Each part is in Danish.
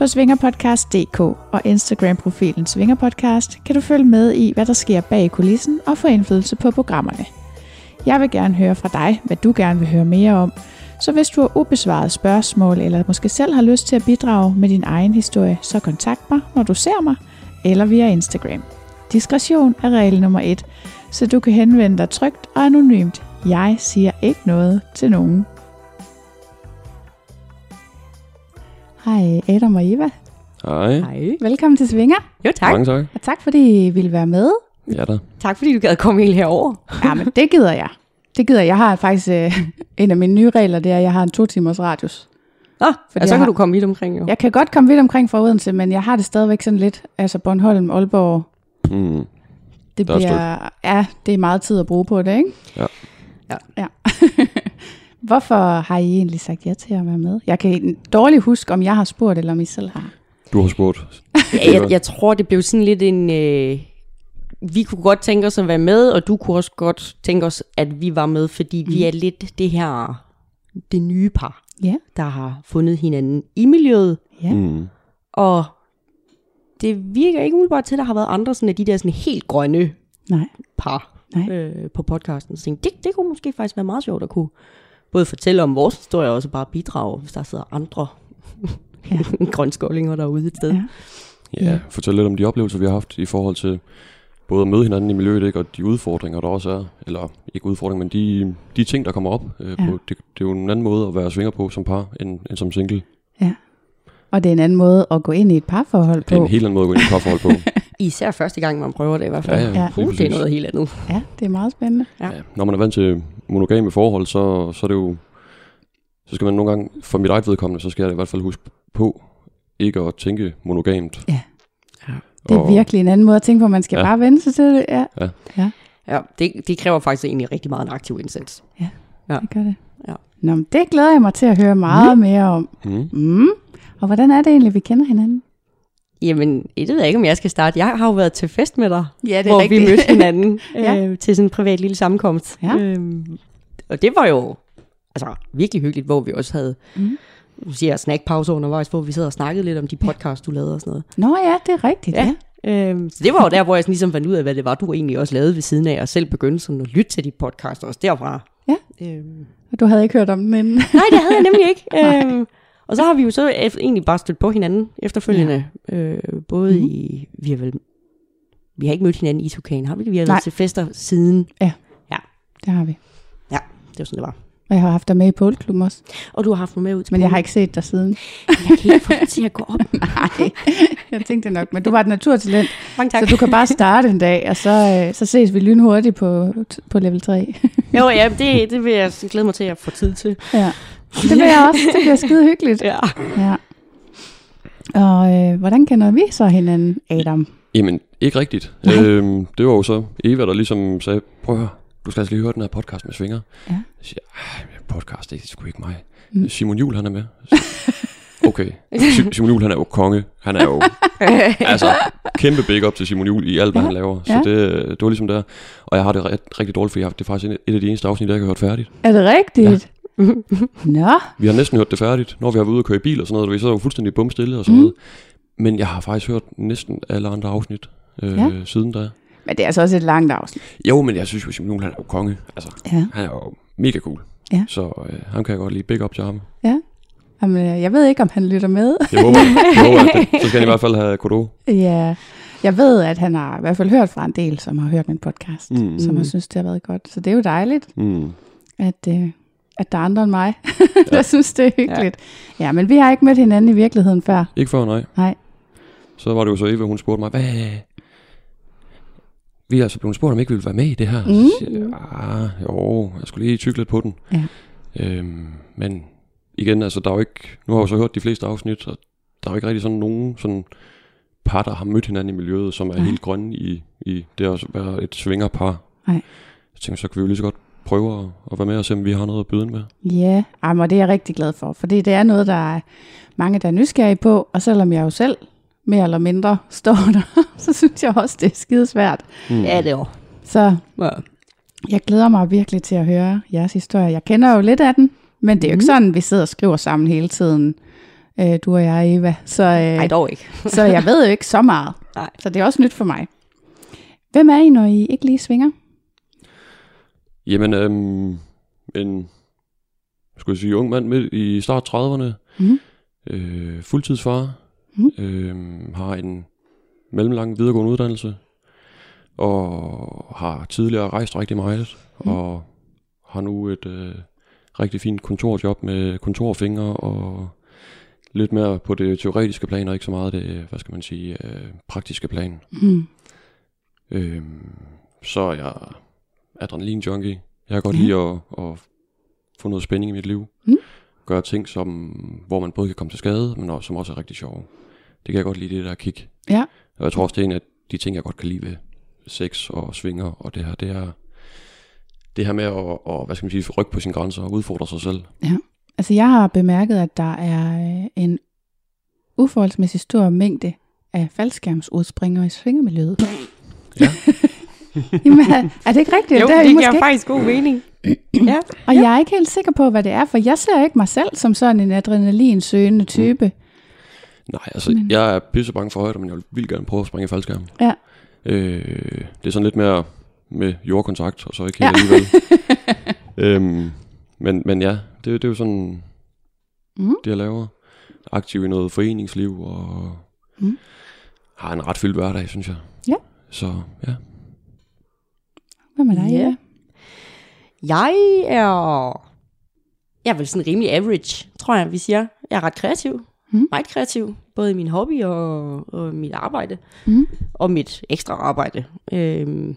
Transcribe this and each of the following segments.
På svingerpodcast.dk og Instagram-profilen Svingerpodcast kan du følge med i, hvad der sker bag kulissen og få indflydelse på programmerne. Jeg vil gerne høre fra dig, hvad du gerne vil høre mere om, så hvis du har ubesvaret spørgsmål, eller måske selv har lyst til at bidrage med din egen historie, så kontakt mig, når du ser mig, eller via Instagram. Diskretion er regel nummer et, så du kan henvende dig trygt og anonymt. Jeg siger ikke noget til nogen. Hej Adam og Eva. Hej. Hej. Velkommen til Svinger, Jo, tak. Mange tak. og tak fordi I ville være med. Ja da. Tak fordi du gad komme helt herover. Ja, men det gider jeg. Det gider jeg. Jeg har faktisk øh, en af mine nye regler, det er, at jeg har en to timers radius. Nå, Fordi og så kan har- du komme vidt omkring jo. Jeg kan godt komme vidt omkring fra Odense, men jeg har det stadigvæk sådan lidt, altså Bornholm, Aalborg, Mm. det Der er et bliver, ja, det er meget tid at bruge på det, ikke? Ja. Ja. ja. Hvorfor har I egentlig sagt ja til at være med? Jeg kan dårligt huske, om jeg har spurgt, eller om I selv har. Du har spurgt. Ja, jeg, jeg tror, det blev sådan lidt en... Øh, vi kunne godt tænke os at være med, og du kunne også godt tænke os, at vi var med, fordi mm. vi er lidt det her, det nye par, Ja. der har fundet hinanden i miljøet, Ja. Mm. og det virker ikke umiddelbart til, at der har været andre sådan af de der sådan helt grønne Nej. par Nej. øh, på podcasten. Så tænkte, det, det kunne måske faktisk være meget sjovt at kunne både fortælle om vores historie, og også bare bidrage, hvis der sidder andre Ja. grønskålinger derude et sted. Ja. Ja, fortæl lidt om de oplevelser, vi har haft i forhold til både at møde hinanden i miljøet, ikke, og de udfordringer, der også er. Eller ikke udfordringer, men de, de ting, der kommer op. Øh, Ja. på, det, det er jo en anden måde at være svinger på som par, end, end som single. Og det er en anden måde at gå ind i et parforhold Det er på. en helt anden måde at gå ind i et parforhold på. Især første gang, man prøver det i hvert fald. Ja, ja, Ja. Uh, det er noget helt andet. Ja, det er meget spændende. Ja. Ja, når man er vant til monogame forhold, så, så er det jo... Så skal man nogle gange, for mit eget vedkommende, så skal jeg i hvert fald huske på, ikke at tænke monogamt. Ja. Det er Og- virkelig en anden måde at tænke på. Man skal Ja. bare vende sig til det. Ja, Ja, det, det kræver faktisk egentlig rigtig meget en aktiv indsats. det gør det. Ja. Nå, men det glæder jeg mig til at høre meget mm. mere om. Mm. Mm. Og hvordan er det egentlig, vi kender hinanden? Jamen, det ved jeg ikke, om jeg skal starte. Jeg har jo været til fest med dig, Ja, hvor vi mødte hinanden Ja. øh, til sådan en privat lille sammenkomst. Ja. Øhm, og det var jo altså, virkelig hyggeligt, hvor vi også havde Mm. nu siger jeg snackpause undervejs, hvor vi sad og snakkede lidt om de podcast, du lavede og sådan noget. Nå ja, det er rigtigt. Ja. Ja. Øhm, så det var jo der, hvor jeg sådan ligesom fandt ud af, hvad det var, du egentlig også lavede ved siden af, og selv begyndte sådan at lytte til de podcast også derfra. Ja. Øhm, Og du havde ikke hørt om den inden. nej, det havde jeg nemlig ikke. øhm, og så har vi jo så egentlig bare stødt på hinanden efterfølgende. Ja. Øh, både Mhm. mm-hmm. i, vi har vel, vi har ikke mødt hinanden i Tukan, har vi det? Vi har Nej. været til fester siden. Det har vi. Det var sådan, det var. Og jeg har haft dig med i Poleklubben også. Og du har haft mig med ud til Men jeg har ikke set dig siden. Jeg kan ikke få det til at gå op. Nej, jeg tænkte nok. Men du var et naturtalent, Mange tak. så du kan bare starte en dag, og så, øh, så ses vi lynhurtigt på, på level 3. Jo, ja, det, det vil jeg glæde mig til at få tid til. ja. Det vil jeg også. Det bliver skide hyggeligt. Ja. Ja. Og øh, hvordan kender vi så hinanden, Adam? Jamen, ikke rigtigt. Nej. Øhm, det var jo så Eva, der ligesom sagde, prøv at høre, du skal altså lige høre den her podcast med Svinger. Ja. Jeg siger, "Ej, podcast, det er sgu ikke mig. Mm. Simon Jul, han er med. Så, okay. Si- Simon Jul, han er jo konge. Han er jo, altså, kæmpe big up til Simon Jul i alt, hvad Ja. han laver. Så Ja. det, det var ligesom der. Og jeg har det ret, rigtig dårligt, fordi jeg har, det er faktisk et et af de eneste afsnit, jeg ikke har hørt færdigt. Er det rigtigt? Nå, Vi har næsten hørt det færdigt, når vi har været ude og køre i bil og sådan noget. og Vi så jo fuldstændig bumstille og sådan Mm. noget. Men jeg har faktisk hørt næsten alle andre afsnit øh, Ja. ja. siden da. men det er altså også et langt afsnit. Jo, men jeg synes jo, Simon han er jo konge. Altså, Ja. han er jo mega cool. Ja. Så øh, ham kan jeg godt lide. Big up til ham. Jamen, øh, jeg ved ikke, om han lytter med. Jeg håber, jeg håber at det. så skal han i hvert fald have kodo. ja, jeg ved, at han har i hvert fald hørt fra en del, som har hørt min podcast. Mm. som har synes, det har været godt. Så det er jo dejligt. Mm. at, øh, at der er andre end mig, der synes, det er hyggeligt. Ja. ja, men vi har ikke mødt hinanden i virkeligheden før. Ikke før, nej. Nej. Så var det jo så Eva, hun spurgte mig, hvad... Vi er altså blevet spurgt, om ikke vi ville være med i det her. Mm. Så siger jeg, ah, jo, jeg skulle lige tykke lidt på den. Ja. Øhm, men igen, altså der er jo ikke... Nu har jeg jo så hørt de fleste afsnit, og der er jo ikke rigtig sådan nogen sådan par, der har mødt hinanden i miljøet, som er Nej. helt grønne i, i det at være et svingerpar. Nej. Jeg tænker, så kan vi jo lige så godt prøve at, være med og se, om vi har noget at byde ind med. Ja, ej, og det er jeg rigtig glad for, fordi det er noget, der er mange, der er nysgerrige på, og selvom jeg jo selv mere eller mindre står der, så synes jeg også, det er skide svært. Mm. Ja, det er jo. Så Ja. jeg glæder mig virkelig til at høre jeres historie. Jeg kender jo lidt af den, men det er jo ikke sådan, vi sidder og skriver sammen hele tiden, øh, du og jeg, Eva. Så, Nej, øh, dog ikke. så jeg ved jo ikke så meget. Nej. Så det er også nyt for mig. Hvem er I, når I ikke lige svinger? Jamen, øhm, en skulle jeg sige, ung mand midt i start 30'erne, Mhm. øh, fuldtidsfar, Mhm. øh, har en mellemlang videregående uddannelse, og har tidligere rejst rigtig meget, Mhm. og har nu et øh, rigtig fint kontorjob med kontorfingre, og lidt mere på det teoretiske plan, og ikke så meget det, hvad skal man sige, øh, praktiske plan. Mm. Øhm, så er jeg adrenalin-junkie. Jeg kan godt Ja. lide at, at få noget spænding i mit liv. Mm. Gøre ting, som, hvor man både kan komme til skade, men også, som også er rigtig sjove. Det kan jeg godt lide, det der kick. Ja. Og jeg tror også, det er en af de ting, jeg godt kan lide ved sex og svinger og det her. Det er det her med at, at hvad skal man sige, rykke på sine grænser og udfordre sig selv. Altså, jeg har bemærket, at der er øh, en uforholdsmæssig stor mængde af faldskærmsudspringere i svingermiljøet. Ja. Jamen, er, er det ikke rigtigt? Jo, er I det måske giver ikke. faktisk god mening. ja. Og jeg er ikke helt sikker på, hvad det er, for jeg ser ikke mig selv som sådan en adrenalinsøgende type. Nej, altså, men... jeg er pisse bange for højder, men jeg vil vildt gerne prøve at springe i faldskærm. Ja. Øh, det er sådan lidt mere med jordkontakt, og så ikke Ja. helt alligevel. øhm, men, men ja, det, det er jo sådan, Mm. det jeg laver. Aktiv i noget foreningsliv, og Mm. har en ret fyldt hverdag, synes jeg. Ja. Så ja. Hvad med dig? Ja. Jeg er... Jeg er vel sådan rimelig average, tror jeg, vi siger. Jeg er ret kreativ. Mm. Meget kreativ. Både i min hobby og, og mit arbejde. Mm. Og mit ekstra arbejde. Øhm,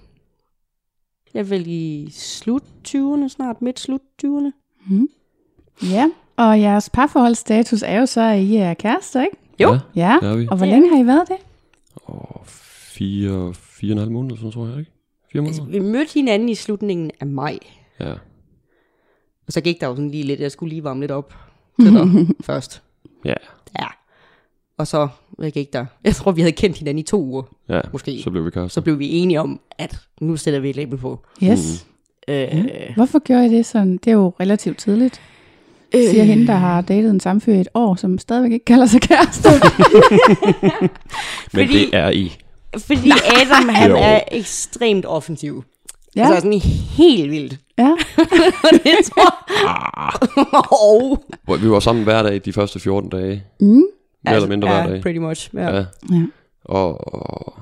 jeg er vel i slut 20'erne, snart midt slut 20'erne. Mm. Ja, og jeres parforholdsstatus er jo så, at I er kærester, ikke? Jo. Ja, Ja, er og hvor længe har I været det? Og fire, fire og en halv måneder, sådan tror jeg, ikke? Fire Altså, måneder? vi mødte hinanden i slutningen af maj. Ja. Og så gik der jo sådan lige lidt, jeg skulle lige varme lidt op til dig først. Ja. Ja. Og så hvad gik der? Jeg tror, vi havde kendt hinanden i to uger. Ja, Måske. så blev vi kærester. Så blev vi enige om, at nu sætter vi et label på. Yes. Øh, Hvorfor gjorde I det sådan? Det er jo relativt tidligt. Øh. Siger hende, der har datet en samfyr i et år, som stadigvæk ikke kalder sig kærester. Men fordi- det er I. Fordi Adam, han Jo. er ekstremt offensiv. Ja. Altså sådan helt vildt. ja. det tror jeg. Hvor Vi var sammen hver dag de første 14 dage. Mm. Mere eller mindre hver ja, dag. pretty much. Ja. Ja. ja. Og, og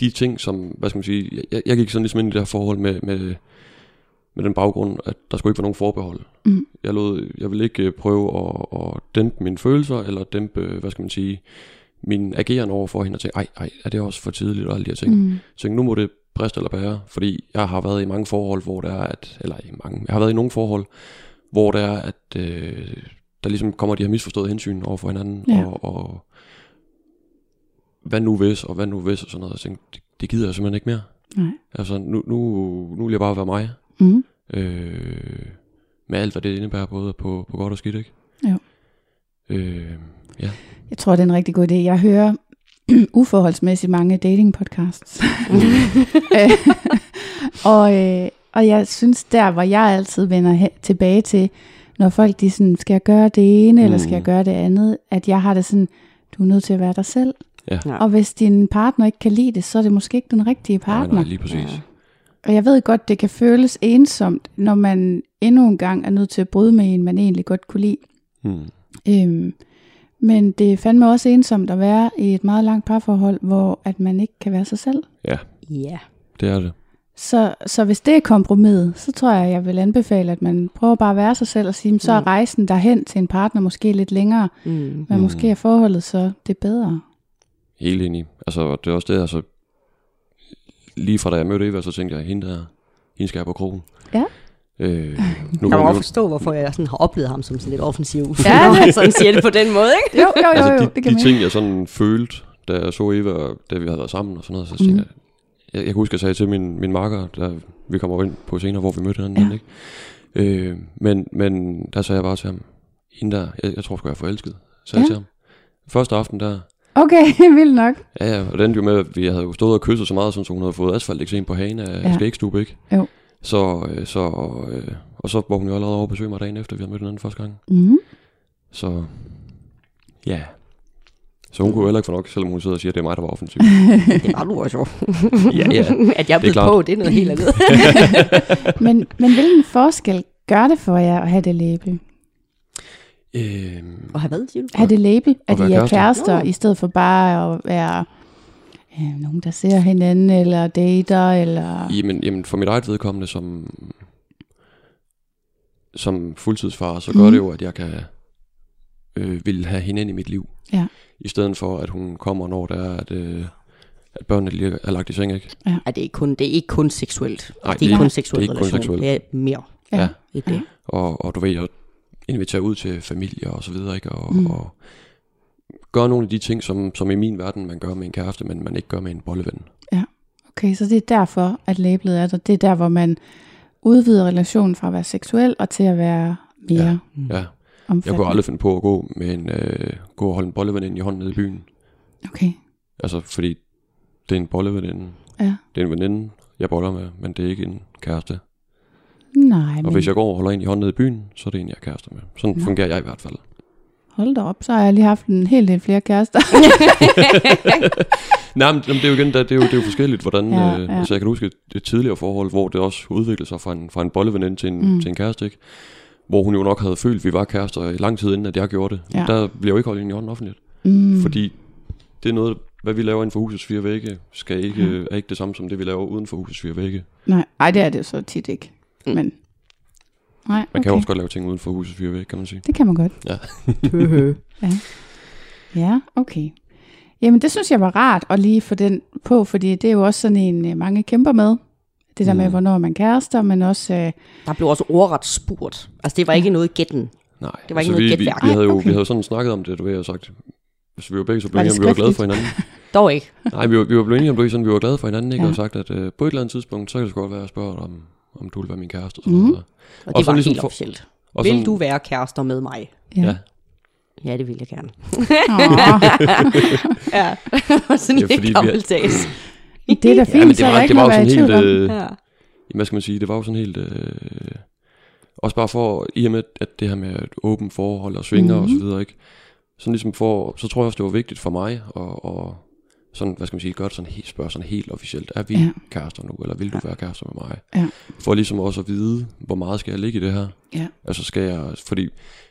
de ting, som, hvad skal man sige, jeg, jeg gik sådan ligesom ind i det her forhold med, med, med den baggrund, at der skulle ikke være nogen forbehold. Mm. Jeg, lod, jeg ville ikke øh, prøve at, at dæmpe mine følelser, eller dæmpe, hvad skal man sige, min ageren over for hende, og tænke, ej, ej, er det også for tidligt, og alle de her ting. Mm. Så nu må det briste eller bære, fordi jeg har været i mange forhold, hvor der er, at, eller i mange, jeg har været i nogle forhold, hvor der er, at øh, der ligesom kommer de her misforståede hensyn over for hinanden, Ja. og, og hvad nu hvis, og hvad nu hvis, og sådan noget. Jeg tænkte, det, det gider jeg simpelthen ikke mere. Nej. Altså, nu, nu, nu vil jeg bare være mig, Mm. øh, med alt, hvad det indebærer, både på, på godt og skidt, ikke? Øh, ja. Jeg tror, det er en rigtig god idé. Jeg hører uforholdsmæssigt mange dating podcasts. Øh, og, øh, og jeg synes, der hvor jeg altid vender he- tilbage til, når folk de sådan, skal jeg gøre det ene, mm. eller skal jeg Mm. gøre det andet, at jeg har det sådan, du er nødt til at være dig selv. Ja. Og hvis din partner ikke kan lide det, så er det måske ikke den rigtige Nej, partner. nej, lige præcis. Ja. Og jeg ved godt, det kan føles ensomt, når man endnu en gang er nødt til at bryde med en, man egentlig godt kunne lide. Hmm. Øhm, men det er fandme også ensomt at være i et meget langt parforhold, hvor at man ikke kan være sig selv. Ja, Ja. det er det. Så, så hvis det er kompromis, så tror jeg, jeg vil anbefale, at man prøver bare at være sig selv og sige, så er Mm. rejsen derhen til en partner måske lidt længere, Mm. men Mm. måske er forholdet så det bedre. Helt enig. Altså, det er også det, altså... Lige fra da jeg mødte Eva, så tænkte jeg, hende der, hende skal jeg på krogen. Ja. Øh, nu Jeg kan godt jo- forstå, hvorfor jeg sådan har oplevet ham som sådan lidt offensiv. Ja, når det- han sådan siger det på den måde, ikke? Jo, jo, jo, altså, jo, de, det kan de ting, jeg sådan følte, da jeg så Eva, da vi havde været sammen og sådan noget, så tænkte Mhm. jeg, jeg, jeg kan huske, jeg sagde til min, min makker, der vi kommer ind på senere, hvor vi mødte hinanden, Ja. ikke? Øh, men, men der sagde jeg bare til ham, hende der, jeg, jeg tror sgu, jeg er forelsket, sagde Ja. jeg til ham. Første aften der, Okay, vildt nok. ja, ja, og den jo med, at vi havde jo stået og kysset så meget, sådan, så hun havde fået asfalteksem på hagen af ja. skægstube, ikke? Jo. Så, øh, så, øh, og så var hun jo allerede over at besøge mig dagen efter, vi havde mødt hinanden første gang. Mm. Så ja. Så hun kunne jo heller ikke få nok, selvom hun sidder og siger, at det er mig, der var offensiv. Det var du også jo. ja, ja. At jeg er blevet klart. på, det er noget helt andet. Men, men hvilken forskel gør det for jer at have det label? Øhm, Og have hvad, siger du? Have det label, at I er kærester. i stedet for bare at være øh, nogen, der ser hinanden, eller dater, eller... jamen, jamen, for mit eget vedkommende som, som fuldtidsfar, så gør Mhm. det jo, at jeg kan øh, vil have hende ind i mit liv. Ja. I stedet for, at hun kommer, når det er, at, øh, at børnene lige er lagt i seng, ikke? Ej, det er ikke kun, det er ikke kun seksuelt. Nej, det er ikke kun en seksuel det er ikke kun relation. seksuelt. Det er mere Ja. Ja. end det. Og, og du ved, at invitere ud til familie og så videre, ikke? Og, mm. og gøre nogle af de ting, som, som i min verden, man gør med en kæreste, men man ikke gør med en bolleven. Okay, så det er derfor, at labelet er der. Det er der, hvor man udvider relationen fra at være seksuel og til at være mere Ja. Mm. Ja. Jeg omfattende. kunne aldrig finde på at gå med en, øh, gå og holde en bolleven ind i hånden nede i byen. Okay, Altså, fordi det er en bolleveninde. ja. Det er en veninde, jeg boller med, men det er ikke en kæreste. Nej, Og men hvis jeg går og holder en i hånden nede i byen, så er det en, jeg er kæreste med. Sådan Nå. fungerer jeg i hvert fald. Hold da op, så har jeg lige haft en hel del flere kærester. Nej, men det er jo igen, det, er jo, det er jo forskelligt, hvordan... Ja, Ja, øh, ja. Altså, jeg kan huske et, tidligere forhold, hvor det også udviklede sig fra en, fra en bolleveninde til en, Mm. mm. til en kæreste, ikke? Hvor hun jo nok havde følt, at vi var kærester i lang tid inden, at jeg gjorde det. Ja. Der bliver jo ikke holdt ind i hånden offentligt. mm. Mm. Fordi det er noget, hvad vi laver inden for husets fire vægge, skal ikke, Ja. er ikke det samme som det, vi laver uden for husets fire vægge. Nej, ej, det er det så tit ikke. Mm. Men, nej, Man okay. kan jo også godt lave ting uden for husets fire vægge, kan man sige. Det kan man godt. Ja. Ja, okay. Jamen, det synes jeg var rart at lige få den på, fordi det er jo også sådan en, øh, mange kæmper med. Det der med, Mm. hvornår man kærester, men også... Øh, Der blev også ordret spurgt. Altså, det var ikke noget gætten. Nej, Det var ikke noget vi, vi, gætværk. vi, havde jo, okay. vi havde sådan snakket om det, du ved, jeg sagt. Hvis vi var begge så det enige, om, vi var glade for hinanden. Dog ikke. Nej, vi var, vi var blevet enige om, ved, sådan, vi var glade for hinanden, ikke? Ja. Og sagt, at øh, på et eller andet tidspunkt, så kan det godt være, at jeg spørger om, om du vil være min kæreste. Og, Mhm. sådan Og noget. det Og så var ligesom helt for- officielt. og Vil sådan, du være kærester med mig? ja. Ja. Ja, det vil jeg gerne. Ja, sådan Ja, lidt fordi vi- gammeldags. det er da fint, Ja, men så det er der var, ikke det var jo at sådan helt... Øh, Ja. hvad skal man sige, det var jo sådan helt... Øh, også bare for, i og med, at det her med et åbent forhold og svinger Mhm. og så videre, ikke? Sådan ligesom for, så tror jeg også, det var vigtigt for mig at, og sådan, hvad skal man sige, gøre det sådan helt, spørge sådan helt officielt. Er vi Ja. ja. kærester nu, eller vil du være kærester med mig? Ja. For ligesom også at vide, hvor meget skal jeg ligge i det her? Ja. Altså skal jeg, fordi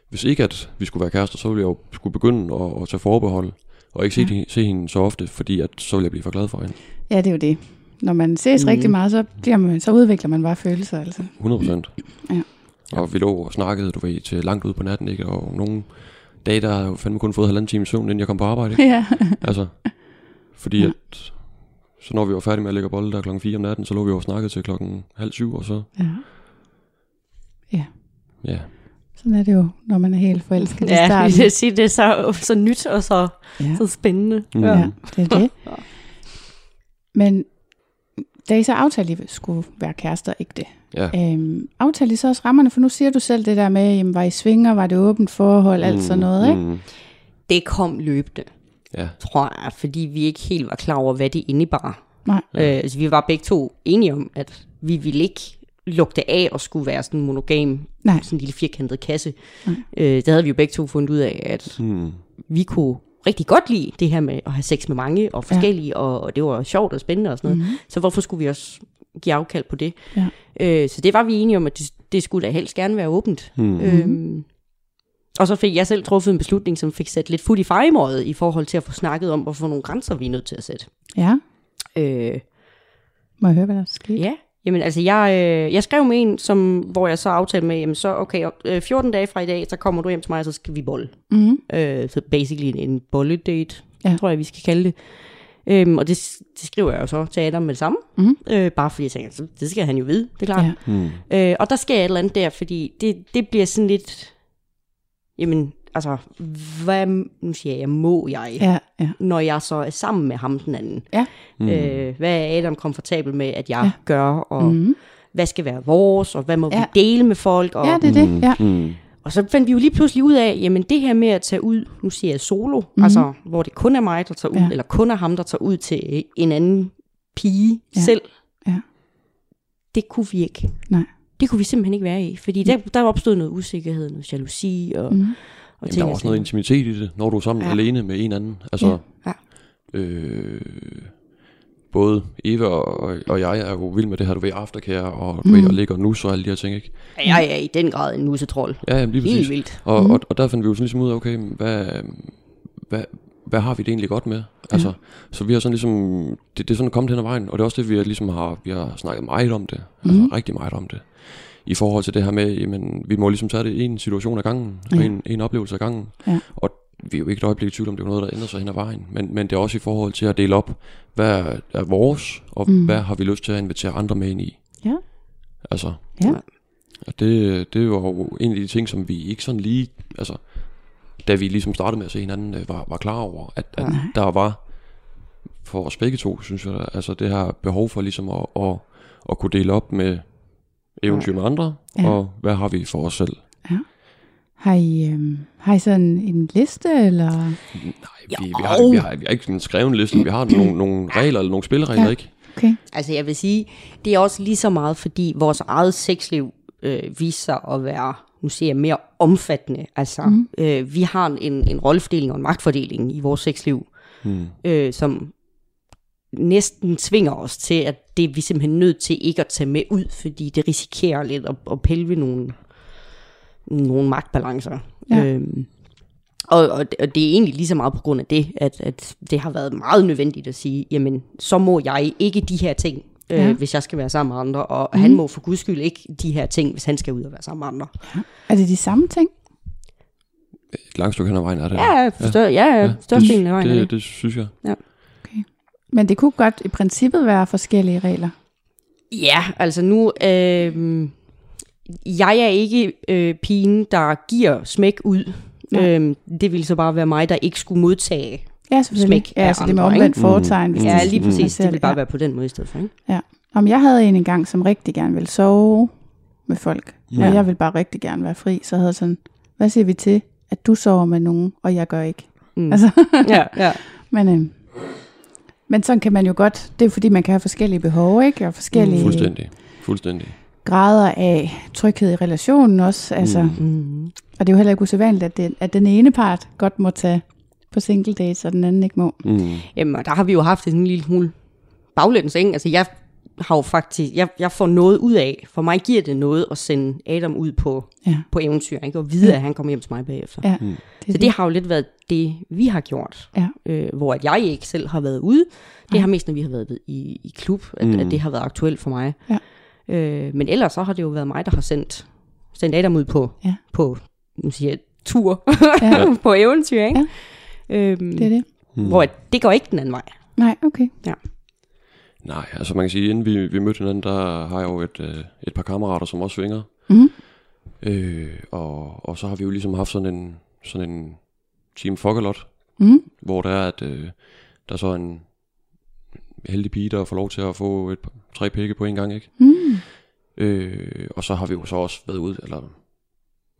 hvis ikke at vi skulle være kærester, så ville jeg jo skulle begynde at, at tage forbehold, og ikke se, Ja. ja. se hende så ofte, fordi at så ville jeg blive for glad for hende. Ja, det er jo det. Når man ses Mhm. rigtig meget, så, bliver man, så udvikler man bare følelser. Altså. 100 procent. Ja. Og vi lå og snakkede, du ved, til langt ud på natten, ikke? Og nogle dage, der har jeg jo fandme kun fået halvanden time søvn, inden jeg kom på arbejde, ikke? ja. Altså, fordi Ja. ja. at, så når vi var færdige med at lægge bolle der klokken 4 om natten, så lå vi jo og snakkede til klokken halv syv, og så, ja. ja. Sådan er det jo, når man er helt forelsket i Ja, starten. jeg vil sige, det er så, så nyt og så, Ja. så spændende. Mm. Ja, det er det. Men da I så aftalte, at I skulle være kærester, ikke det? Ja. Øhm, aftalte I så også rammerne? For nu siger du selv det der med, jamen, var I svinger, var det åbent forhold, alt sådan noget, ikke? Mm. Det kom løbende, Ja. tror jeg, fordi vi ikke helt var klar over, hvad det indebar. Nej. Øh, altså, vi var begge to enige om, at vi ville ikke lugte af og skulle være sådan en monogam, Nej. sådan en lille firkantet kasse. Nej. Øh, det havde vi jo begge to fundet ud af, at Mm. vi kunne rigtig godt lide det her med at have sex med mange og forskellige, ja. og, og det var sjovt og spændende og sådan noget. Mhm. Mm-hmm. Så hvorfor skulle vi også give afkald på det? Ja. Øh, så det var vi enige om, at det, det skulle da helst gerne være åbent. Mm. Øhm, og så fik jeg selv truffet en beslutning, som fik sat lidt fod i fejmåret i forhold til at få snakket om, hvorfor nogle grænser vi er nødt til at sætte. Ja, Øh, må jeg høre, hvad der skete? ja, Jamen altså, jeg, øh, jeg skrev med en, som, hvor jeg så aftalte med, jamen så, okay, øh, 14 dage fra i dag, så kommer du hjem til mig, og så skal vi bolle. Mm. Øh, så basically en, en bolledate, Ja. tror jeg, vi skal kalde det. Øhm, og det, det skriver jeg jo så til Adam med det samme. Mhm. Øh, bare fordi jeg tænker, så, det skal han jo vide, det er klart. Ja. Mm. Øh, og der sker et eller andet der, fordi det, det bliver sådan lidt, jamen, altså, hvad, nu siger jeg, må jeg, Ja, ja. når jeg så er sammen med ham den anden? Ja. Mm. Øh, hvad er Adam komfortabel med, at jeg Ja. gør, og Mm. hvad skal være vores, og hvad må Ja. vi dele med folk? Og, Ja, det er det. Ja. Mm. og så fandt vi jo lige pludselig ud af, jamen det her med at tage ud, nu siger jeg solo, mm. altså hvor det kun er mig, der tager ud, Ja. eller kun er ham, der tager ud til en anden pige ja. selv, Ja. det kunne vi ikke. Nej. Det kunne vi simpelthen ikke være i, fordi der, der opstod noget usikkerhed, noget jalousi og, Mm. og Jamen, ting. der er og også noget intimitet i det, når du er sammen ja. Ja. alene med en anden. Altså, Ja. øh, både Eva og, og jeg er jo vild med det her, du ved, aftercare, og du Mm. ved, og ligger og nus og alle de her ting, ikke? Jeg er i den grad en musetrold. Ja, jamen, lige præcis. Helt vildt. Og, mm. og, og der fandt vi jo sådan ligesom ud af, okay, hvad, hvad, hvad har vi det egentlig godt med? Altså, Ja. Så vi har sådan ligesom, det, det er sådan kommet hen ad vejen, og det er også det, vi har, ligesom har, vi har snakket meget om det, altså Mhm. rigtig meget om det, i forhold til det her med, jamen, vi må ligesom tage det en situation ad gangen, og Ja. en, en oplevelse ad gangen, Ja. og vi er jo ikke et øjeblik i tvivl om, det er noget, der ændrer sig hen ad vejen, men, men det er også i forhold til at dele op, hvad er, vores, og Mm. mm. hvad har vi lyst til at invitere andre med ind i. Ja. Altså, Ja. og det, det var jo en af de ting, som vi ikke sådan lige, altså, da vi ligesom startede med at se hinanden, øh, var, var klar over, at, at Nej. der var, for os begge to, synes jeg, altså det her behov for ligesom at, at, at kunne dele op med eventyr med andre, Ja. ja. og hvad har vi for os selv. Har I, øhm, har I sådan en liste, eller? Nej, vi, vi, har, vi, har, vi har ikke en skreven liste, vi har nogle, nogle regler eller nogle spilleregler, Ja. ja. ikke? Okay. Altså jeg vil sige, det er også lige så meget, fordi vores eget sexliv øh, viser sig at være, nu siger jeg, mere omfattende. Altså, mm. øh, vi har en, en rollefordeling og en magtfordeling i vores sexliv, Hmm. øh, som næsten tvinger os til, at det er vi simpelthen nødt til ikke at tage med ud, fordi det risikerer lidt at, at pille ved nogle, nogle magtbalancer. Ja. Øhm, og, og, og det er egentlig lige så meget på grund af det, at, at det har været meget nødvendigt at sige, jamen, så må jeg ikke de her ting, øh, Ja. hvis jeg skal være sammen med andre, og mm. han må for guds skyld ikke de her ting, hvis han skal ud og være sammen med andre. Er det de samme ting? Et langt stykke hen ad vejen er det. Ja, forstår, ja, ja, ja størstedelen af vejen. er det, det. det, synes jeg. Men det kunne godt i princippet være forskellige regler. Ja, altså nu, øh, jeg er ikke øh, pigen, der giver smæk ud. Nej. Øh, det ville så bare være mig, der ikke skulle modtage. Ja, selvfølgelig. Smæk Ja, altså det med andre, omvendt foretegn. hvis Mm. Ja, det- lige Mm. præcis. Det vil bare ja. være på den måde i stedet for. Ikke? Om jeg havde en engang, som rigtig gerne ville sove med folk, ja. Ja. og jeg vil bare rigtig gerne være fri, så havde jeg sådan, hvad siger vi til, at du sover med nogen, og jeg gør ikke? Mm. Altså, ja, ja. men, øh, men sådan kan man jo godt, det er fordi, man kan have forskellige behov, ikke? Og forskellige Fuldstændig. Fuldstændig. grader af tryghed i relationen også. Altså, mm. Mm. Og det er jo heller ikke usædvanligt, at, det, at den ene part godt må tage på single dates, og den anden ikke må. Mm. Jamen, og der har vi jo haft en lille smule baglæns, ikke? Altså, jeg har jo faktisk, jeg, jeg får noget ud af, for mig giver det noget at sende Adam ud på, Ja. på eventyr, ikke? Og vide, Ja. at han kommer hjem til mig bagefter. Ja, Mm. det, Så det har jo lidt været det, vi har gjort. Ja. Øh, hvor at jeg ikke selv har været ude. Det Ja. har mest, når vi har været i, i klub, at, Mm. at det har været aktuelt for mig. Ja. Øh, men ellers så har det jo været mig, der har sendt, sendt Adam ud på, Ja. på nu siger jeg, tur Ja. på eventyr, ikke? Øhm, det er det. Mm. Hvor det går ikke den anden vej. Nej, okay. Nej, altså man kan sige, inden vi, vi mødte hinanden, der har jeg jo et, øh, et par kammerater, som også svinger. Mm. Øh, og, og så har vi jo ligesom haft sådan en, sådan en team fuckalot, Mm. hvor der er, at øh, der er så en heldig pige, der får lov til at få et, tre pikke på en gang, ikke? Mm. Øh, og så har vi jo så også været ud, eller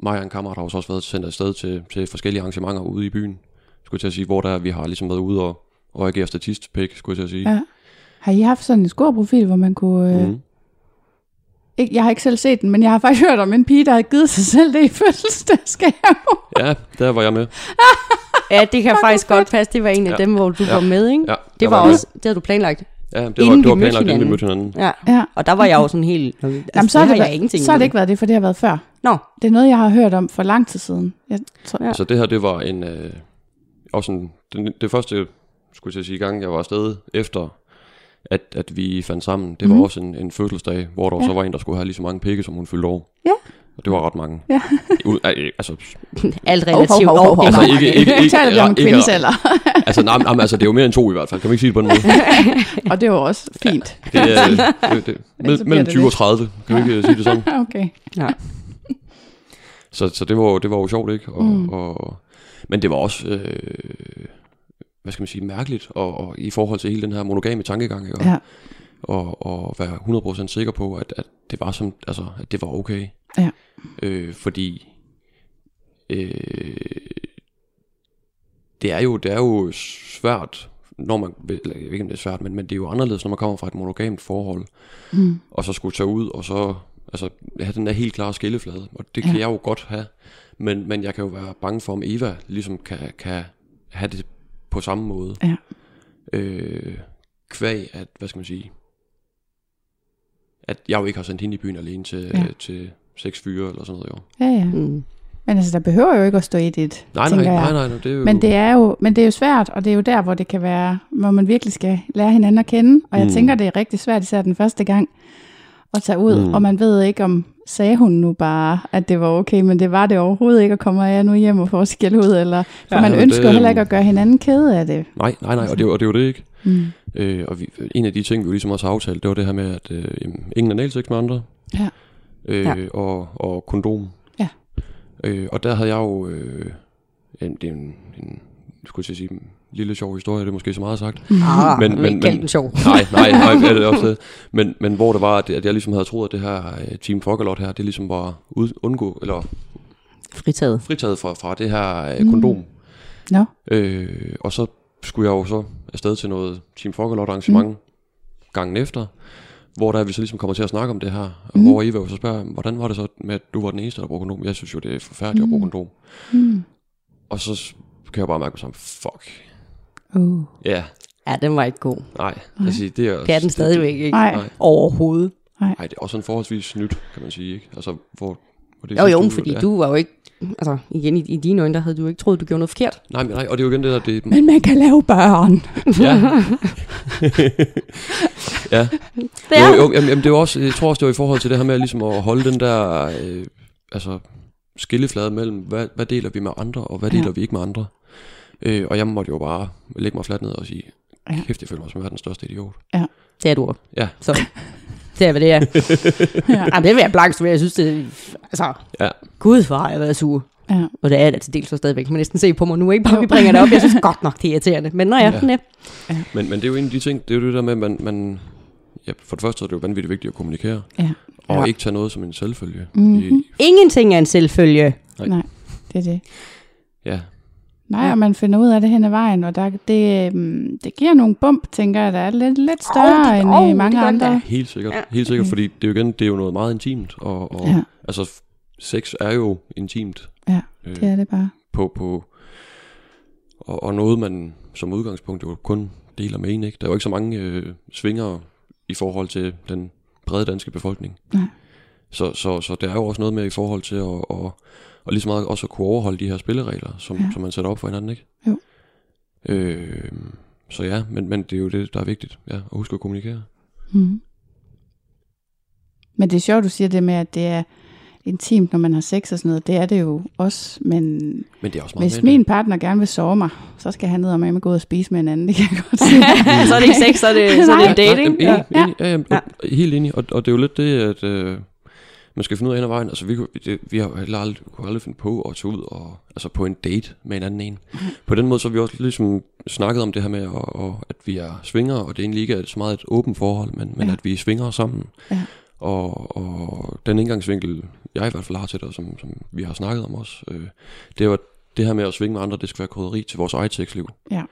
mig og en kammerat har jo så også været sendt afsted til, til forskellige arrangementer ude i byen, skulle jeg til at sige, hvor der er, vi har ligesom været ude og, og agere statistpæk, skulle jeg til at sige. Ja. Har I haft sådan en scoreprofil, hvor man kunne... Øh, Mm. ikke, jeg har ikke selv set den, men jeg har faktisk hørt om en pige, der havde givet sig selv det i fødselsdagsgave. Ja, der var jeg med. Ja, det kan faktisk godt passe. Det var en af Ja. dem, hvor du Ja. var med, ikke? Ja, Det var med. også, det havde du planlagt. Ja, det var, inden det var planlagt, inden vi mødte hinanden. Ja. Ja. Og der var jeg jo sådan helt... Altså, Jamen, så, har det jeg ingenting været, så har det ikke været det, for det har været før. Nå, Det er noget, jeg har hørt om for lang tid siden. Jeg tror, Ja. ja. Altså det her, det var en, øh, også en, den, det første, skulle jeg til at sige, gang, jeg var afsted efter, at, at vi fandt sammen. Det var Mhm. også en, en fødselsdag, hvor der Ja. ja. så var en, der skulle have lige så mange pikke, som hun fyldte år. Ja. Og det var ret mange. Ja. Øh, altså, Alt relativt. hov, hov, hov. altså ikke, ikke, ikke, taler vi om alder, Altså, nej, nej, altså, det er jo mere end to i hvert fald. Kan man ikke sige det på den måde? og det var også fint. Det er, det, det, så mellem, bliver mellem det 20 og lidt- 30, kan vi ikke sige det sådan? Okay. Ja. Så, så det, var, det var jo sjovt, ikke? Og, Mm. mm. og, men det var også, øh, hvad skal man sige, mærkeligt, og, og i forhold til hele den her monogame tankegang, ikke? Og, Ja. og, og være 100% sikker på, at, at det var som, altså, at det var okay. Ja. Øh, fordi øh, det er jo det er jo svært, når man, eller jeg ved ikke om det er svært, men, men det er jo anderledes, når man kommer fra et monogamt forhold, Mm. og så skulle tage ud, og så altså, have den der helt klare skilleflade, og det kan Ja. jeg jo godt have, men, men jeg kan jo være bange for, om Eva ligesom kan, kan have det på samme måde. Ja. Øh, kvæg, at, hvad skal man sige, at jeg jo ikke har sendt hende i byen alene til, Ja. til seks fyre eller sådan noget, jo. Ja, ja. Mm. Men altså, der behøver jo ikke at stå i det, Nej, nej, jeg. nej, nej, nej, det er jo... Men det er jo, men det er jo svært, og det er jo der, hvor det kan være, hvor man virkelig skal lære hinanden at kende. Og jeg Mm. tænker, det er rigtig svært, især den første gang, at tage ud. Mm. Og man ved ikke, om sagde hun nu bare, at det var okay, men det var det overhovedet ikke, og kommer jeg nu hjem og får skæld ud, eller... For Ja, man men ønsker det- heller ikke at gøre hinanden kede af det. Nej, nej, nej, og det, og det jo det ikke. Mm. Øh, og vi, en af de ting, vi jo ligesom også har aftalt, det var det her med, at øh, ingen analsex med andre. Ja. Øh, Ja. Og, og kondom. Ja. Øh, og der havde jeg jo... Øh, en, det en, en skulle jeg sige, lille sjov historie, det er måske så meget sagt. Ah, Men- men, men- sjov. Nej, nej, nej, er det også det. Men, men hvor det var, at, at jeg ligesom havde troet, at det her øh, Team Fokkerlot her, det ligesom var ud, undgå, eller Fritaget. fritaget fra, fra det her øh, Mm. kondom. Nå, Øh, og så skulle jeg jo så afsted til noget Team Fokkerlot arrangement mm. gangen efter, hvor der vi så ligesom kommer til at snakke om det her, og Mm. hvor Eva jo så spørger, hvordan var det så med, at du var den eneste, der brugte kondom? Jeg synes jo, det er forfærdeligt at bruge kondom. mm. Og så kan jeg bare mærke mig sammen, fuck, uh. ja, Ja, den var ikke god. nej, altså, det er, Det er den stadigvæk ikke. Nej. Nej. Overhovedet. Nej, det er også en forholdsvis nyt, kan man sige, ikke? Altså, hvor, hvor det Jo, jo, uge, fordi ja. du var jo ikke... Altså, igen, i, i dine øjne, der havde du ikke troet, du gjorde noget forkert. Nej, men nej, og det er jo igen det der, det, Men man kan lave børn. ja. ja, Det er jo, jo, jamen, det er jo også, jeg tror også, det var i forhold til det her med ligesom at holde den der, øh, altså, skilleflade mellem, hvad, hvad deler vi med andre, og hvad Ja. deler vi ikke med andre. Øh, og jeg måtte jo bare lægge mig fladt ned og sige, Ja. kæft, jeg føler mig som verdens største idiot. Det er du også. Ja. Så det er, hvad det er. ja. Jamen, det vil jeg blankt. Jeg synes, det Altså, Ja. gud, hvor har jeg været sur. ja. Og det er det til dels så stadigvæk. Man kan næsten se på mig nu, ikke bare vi bringer det op. Jeg synes godt nok, det er irriterende. Men nej, ja, Ja. ja. Men, men det er jo en af de ting, det er jo det der med, at man, man ja, for det første er det jo vanvittigt vigtigt at kommunikere, Ja. og Ja. ikke tage noget som en selvfølge. Mhm. I, Ingenting er en selvfølge. Nej. Nej, det er det. ja, Nej, og man finder ud af det hen ad vejen, og der, det, øhm, det giver nogle bump, tænker jeg, der er lidt, lidt større Åh, det- end åh, i mange det det andre. da. helt sikkert, Ja. helt sikkert, fordi det er jo igen, det er jo noget meget intimt, og, og Ja, altså, sex er jo intimt. Ja, øh, det er det bare. på, på og, og noget, man som udgangspunkt jo kun deler med en, ikke? Der er jo ikke så mange øh, svingere i forhold til den brede danske befolkning. Nej. Så, så, så der er jo også noget med i forhold til at, og, og lige så meget også at kunne overholde de her spilleregler, som, Ja. ja. som man sætter op for hinanden, ikke? Jo. Øh, så ja, men, men det er jo det, der er vigtigt, ja, at huske at kommunikere. Mm. Men det er sjovt, du siger det med, at det er intimt, når man har sex og sådan noget. Det er det jo også, men Men det er også meget hvis mere min partner gerne vil sove mig, så skal han ned og med mig gå ud og spise med en anden. Det kan jeg godt se. så er det ikke sex, så er det, så er det en Nej, dating. jamen, enig, Ja. enig, ja, Ja. og- Helt enig, og, og det er jo lidt det, at øh, man skal finde ud af hen ad vejen. Altså, vi, kunne- det, vi har heller aldrig, kunne aldrig finde på at tage ud og, altså på en date med en anden en. På den måde, så har vi også ligesom snakket om det her med, og, og, at vi er svinger, og det egentlig ikke er så meget et åbent forhold, men, men Ja. at vi svinger sammen. Ja. Og, og den indgangsvinkel, jeg i hvert fald har til det, og som, som vi har snakket om også, øh, det er jo, at det her med at svinge med andre, det skal være krydderi til vores eget sexliv. Ja.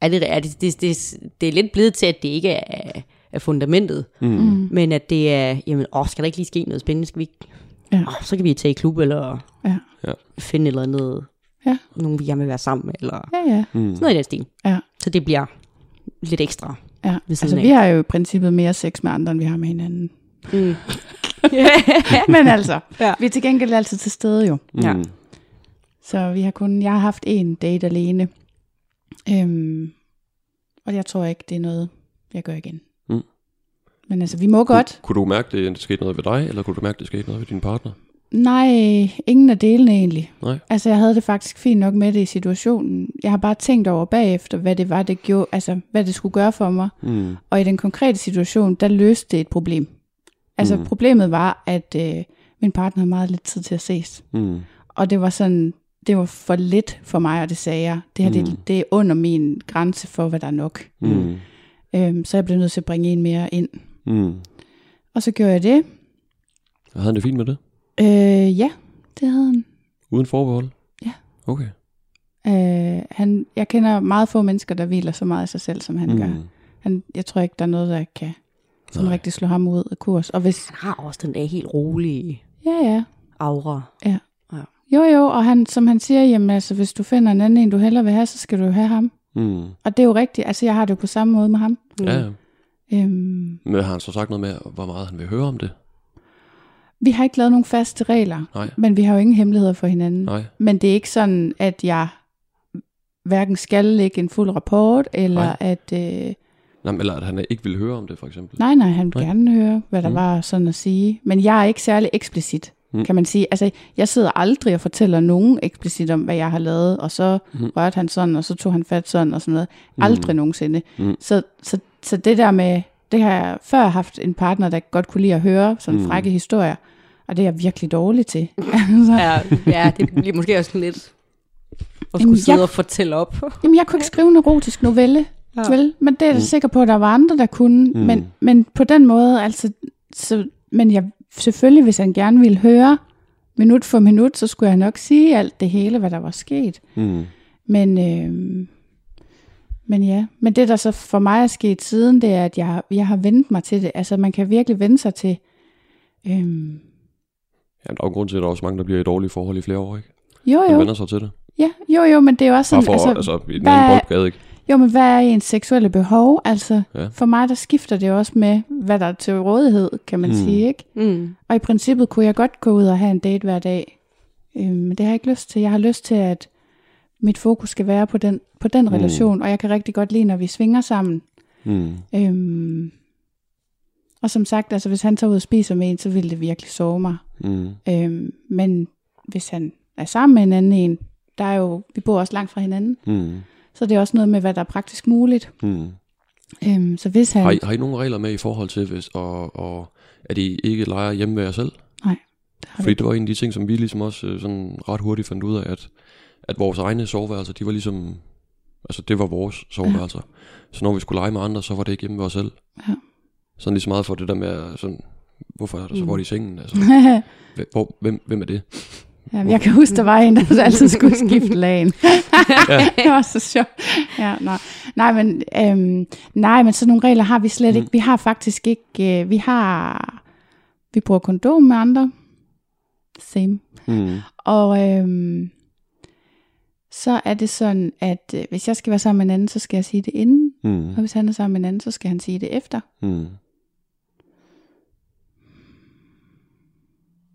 Er det, er det, det, det, det er lidt blevet til, at det ikke er, er fundamentet, Mm. Mm. men at det er, jamen, åh, skal der ikke lige ske noget spændende? Skal vi ikke? Ja. Åh, så kan vi tage i klub, eller Ja. Ja. finde et eller andet, Ja. nogen vi gerne vil være sammen med, eller Ja, ja. Mm. sådan noget i den stil. Ja. Så det bliver lidt ekstra. ja. Ved siden Altså, af. vi har jo i princippet mere sex med andre, end vi har med hinanden. Mm. Men altså, Ja. vi er til gengæld altid til stede jo. Mm. Ja. Så vi har kun, jeg har haft en date alene. Øhm, og jeg tror ikke, det er noget, jeg gør igen. Men altså, vi må godt. Kunne du mærke, det, det skete noget ved dig, eller kunne du mærke, det skete noget ved din partner? Nej, ingen af delene egentlig. Nej. Altså, jeg havde det faktisk fint nok med det i situationen. Jeg har bare tænkt over bagefter, hvad det var, det gjorde, altså, hvad det skulle gøre for mig. Mm. Og i den konkrete situation, der løste det et problem. Altså, Mm. problemet var, at øh, min partner havde meget lidt tid til at ses. Mm. Og det var sådan, det var for lidt for mig, og det sagde jeg. Det her. Mm. det, det er under min grænse for, hvad der er nok. Mm. Øhm, så jeg blev nødt til at bringe en mere ind. Mm. Og så gjorde jeg det. Og havde han det fint med det? Øh, ja, det havde han. Uden forbehold? Ja. Okay. Øh, han. Jeg kender meget få mennesker, der hviler så meget i sig selv, som han mm. gør. Han, jeg tror ikke, der er noget, der kan sådan rigtig slå ham ud af kurs. Og hvis, Han har også den der helt rolige ja, ja. aura. Jo, jo, og han, som han siger, jamen altså, hvis du finder en anden en, du hellere vil have, så skal du jo have ham. Mm. Og det er jo rigtigt. Altså, jeg har det jo på samme måde med ham. Mm. Ja, ja. Øhm, Men har han så sagt noget med, hvor meget han vil høre om det? vi har ikke lavet nogen faste regler, Nej. men vi har jo ingen hemmeligheder for hinanden. Nej. Men det er ikke sådan, at jeg hverken skal lægge en fuld rapport, eller Nej. at... Øh, Nej, eller at han ikke vil høre om det, for eksempel. nej, nej, han vil Nej. gerne høre, hvad der Mm. mm. var sådan at sige. Men jeg er ikke særlig eksplicit, Mm. mm. kan man sige. Altså, jeg sidder aldrig og fortæller nogen eksplicit om, hvad jeg har lavet, og så Mm. mm. rørte han sådan, og så tog han fat sådan, og sådan noget. Aldrig Mm. nogensinde. Mm. Så, så, så det der med, det har jeg før haft en partner, der godt kunne lide at høre sådan Mm. frække historier, og det er jeg virkelig dårlig til. altså, Ja, ja, det bliver måske også lidt at Jamen, skulle sidde jeg- og fortælle op. Jamen, jeg kunne ikke skrive en erotisk novelle, Ja. vel? Men det er jeg Mm. sikker på, at der var andre, der kunne. Mm. Men, men på den måde, altså... Så, men jeg, selvfølgelig, hvis han gerne ville høre minut for minut, så skulle jeg nok sige alt det hele, hvad der var sket. Mm. Men, øh, men ja, men det der så for mig er sket siden, det er, at jeg, jeg har vendt mig til det. Altså, man kan virkelig vende sig til... Øh, Jamen, der er jo grund til, at der er også mange, der bliver i dårlige forhold i flere år, ikke? jo, Man jo, vender sig til det. ja, jo, jo, men det er jo også Bare sådan... for, altså, altså, i den hvad- anden boldgade, ikke? Jo, men hvad er ens seksuelle behov? Altså, Ja. ja. for mig, der skifter det også med, hvad der er til rådighed, kan man mm. sige, ikke? Mm. Og i princippet kunne jeg godt gå ud og have en date hver dag. Øhm, Men det har jeg ikke lyst til. Jeg har lyst til, at mit fokus skal være på den, på den Mm. relation, og jeg kan rigtig godt lide, når vi svinger sammen. Mm. Øhm, og som sagt, altså hvis han tager ud og spiser med en, så ville det virkelig sove mig. Mm. Øhm, men hvis han er sammen med en anden en, der er jo, vi bor også langt fra hinanden, Mm. så det er også noget med, hvad der er praktisk muligt. Mm. Øhm, så hvis han... Har, I, har I nogle regler med i forhold til, hvis, og, og, at I ikke leger hjemme ved jer selv? har Fordi det var en af de ting, som vi ligesom også øh, sådan ret hurtigt fandt ud af, at, at vores egne soveværelser, de var ligesom, altså det var vores soveværelser. Ja. Så når vi skulle lege med andre, så var det ikke hjemme ved os selv. Ja. Sådan lige så meget for det der med, sådan, hvorfor er der så Mm. mm. i sengen? Altså, hvem- hvor, hvem, hvem er det? Jamen, jeg kan huske, der var en, der altid skulle skifte lagen. Ja. det var så sjovt. Ja, nej. nej, men, øhm, nej, men sådan nogle regler har vi slet Mm. ikke. Vi har faktisk ikke, øh, vi har, vi bruger kondom med andre. Same. Mm. Og øhm, så er det sådan, at øh, hvis jeg skal være sammen med en anden, så skal jeg sige det inden. Mm. Og hvis han er sammen med en anden, så skal han sige det efter. Mm.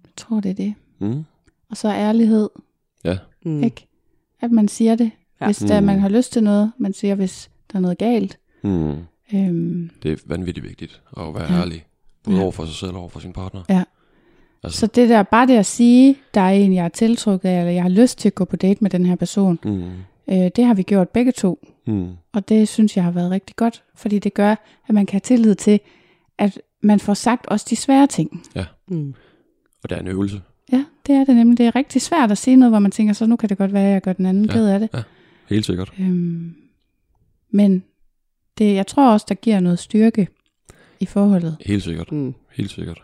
Jeg tror, det er det. Mm. Og så ærlighed, Ja. Mm. ikke? At man siger det, ja. hvis der, Mm. man har lyst til noget. Man siger, hvis der er noget galt. Mm. Øhm, Det er vanvittigt vigtigt at være Ja. ærlig. Både Ja. over for sig selv og over for sin partner. Ja. Altså, så det der, bare det at sige, der er en, jeg er tiltrukket af, eller jeg har lyst til at gå på date med den her person, mm. øh, det har vi gjort begge to. Mm. Og det synes jeg har været rigtig godt, fordi det gør, at man kan have tillid til, at man får sagt også de svære ting. Mm. Og det er en øvelse. Ja, det er det nemlig. Det er rigtig svært at sige noget, hvor man tænker, så nu kan det godt være, at jeg gør den anden Ja, ja. ked af det. ja. Helt sikkert. Øhm, men det, jeg tror også, der giver noget styrke i forholdet, Helt sikkert. Mm. Helt sikkert.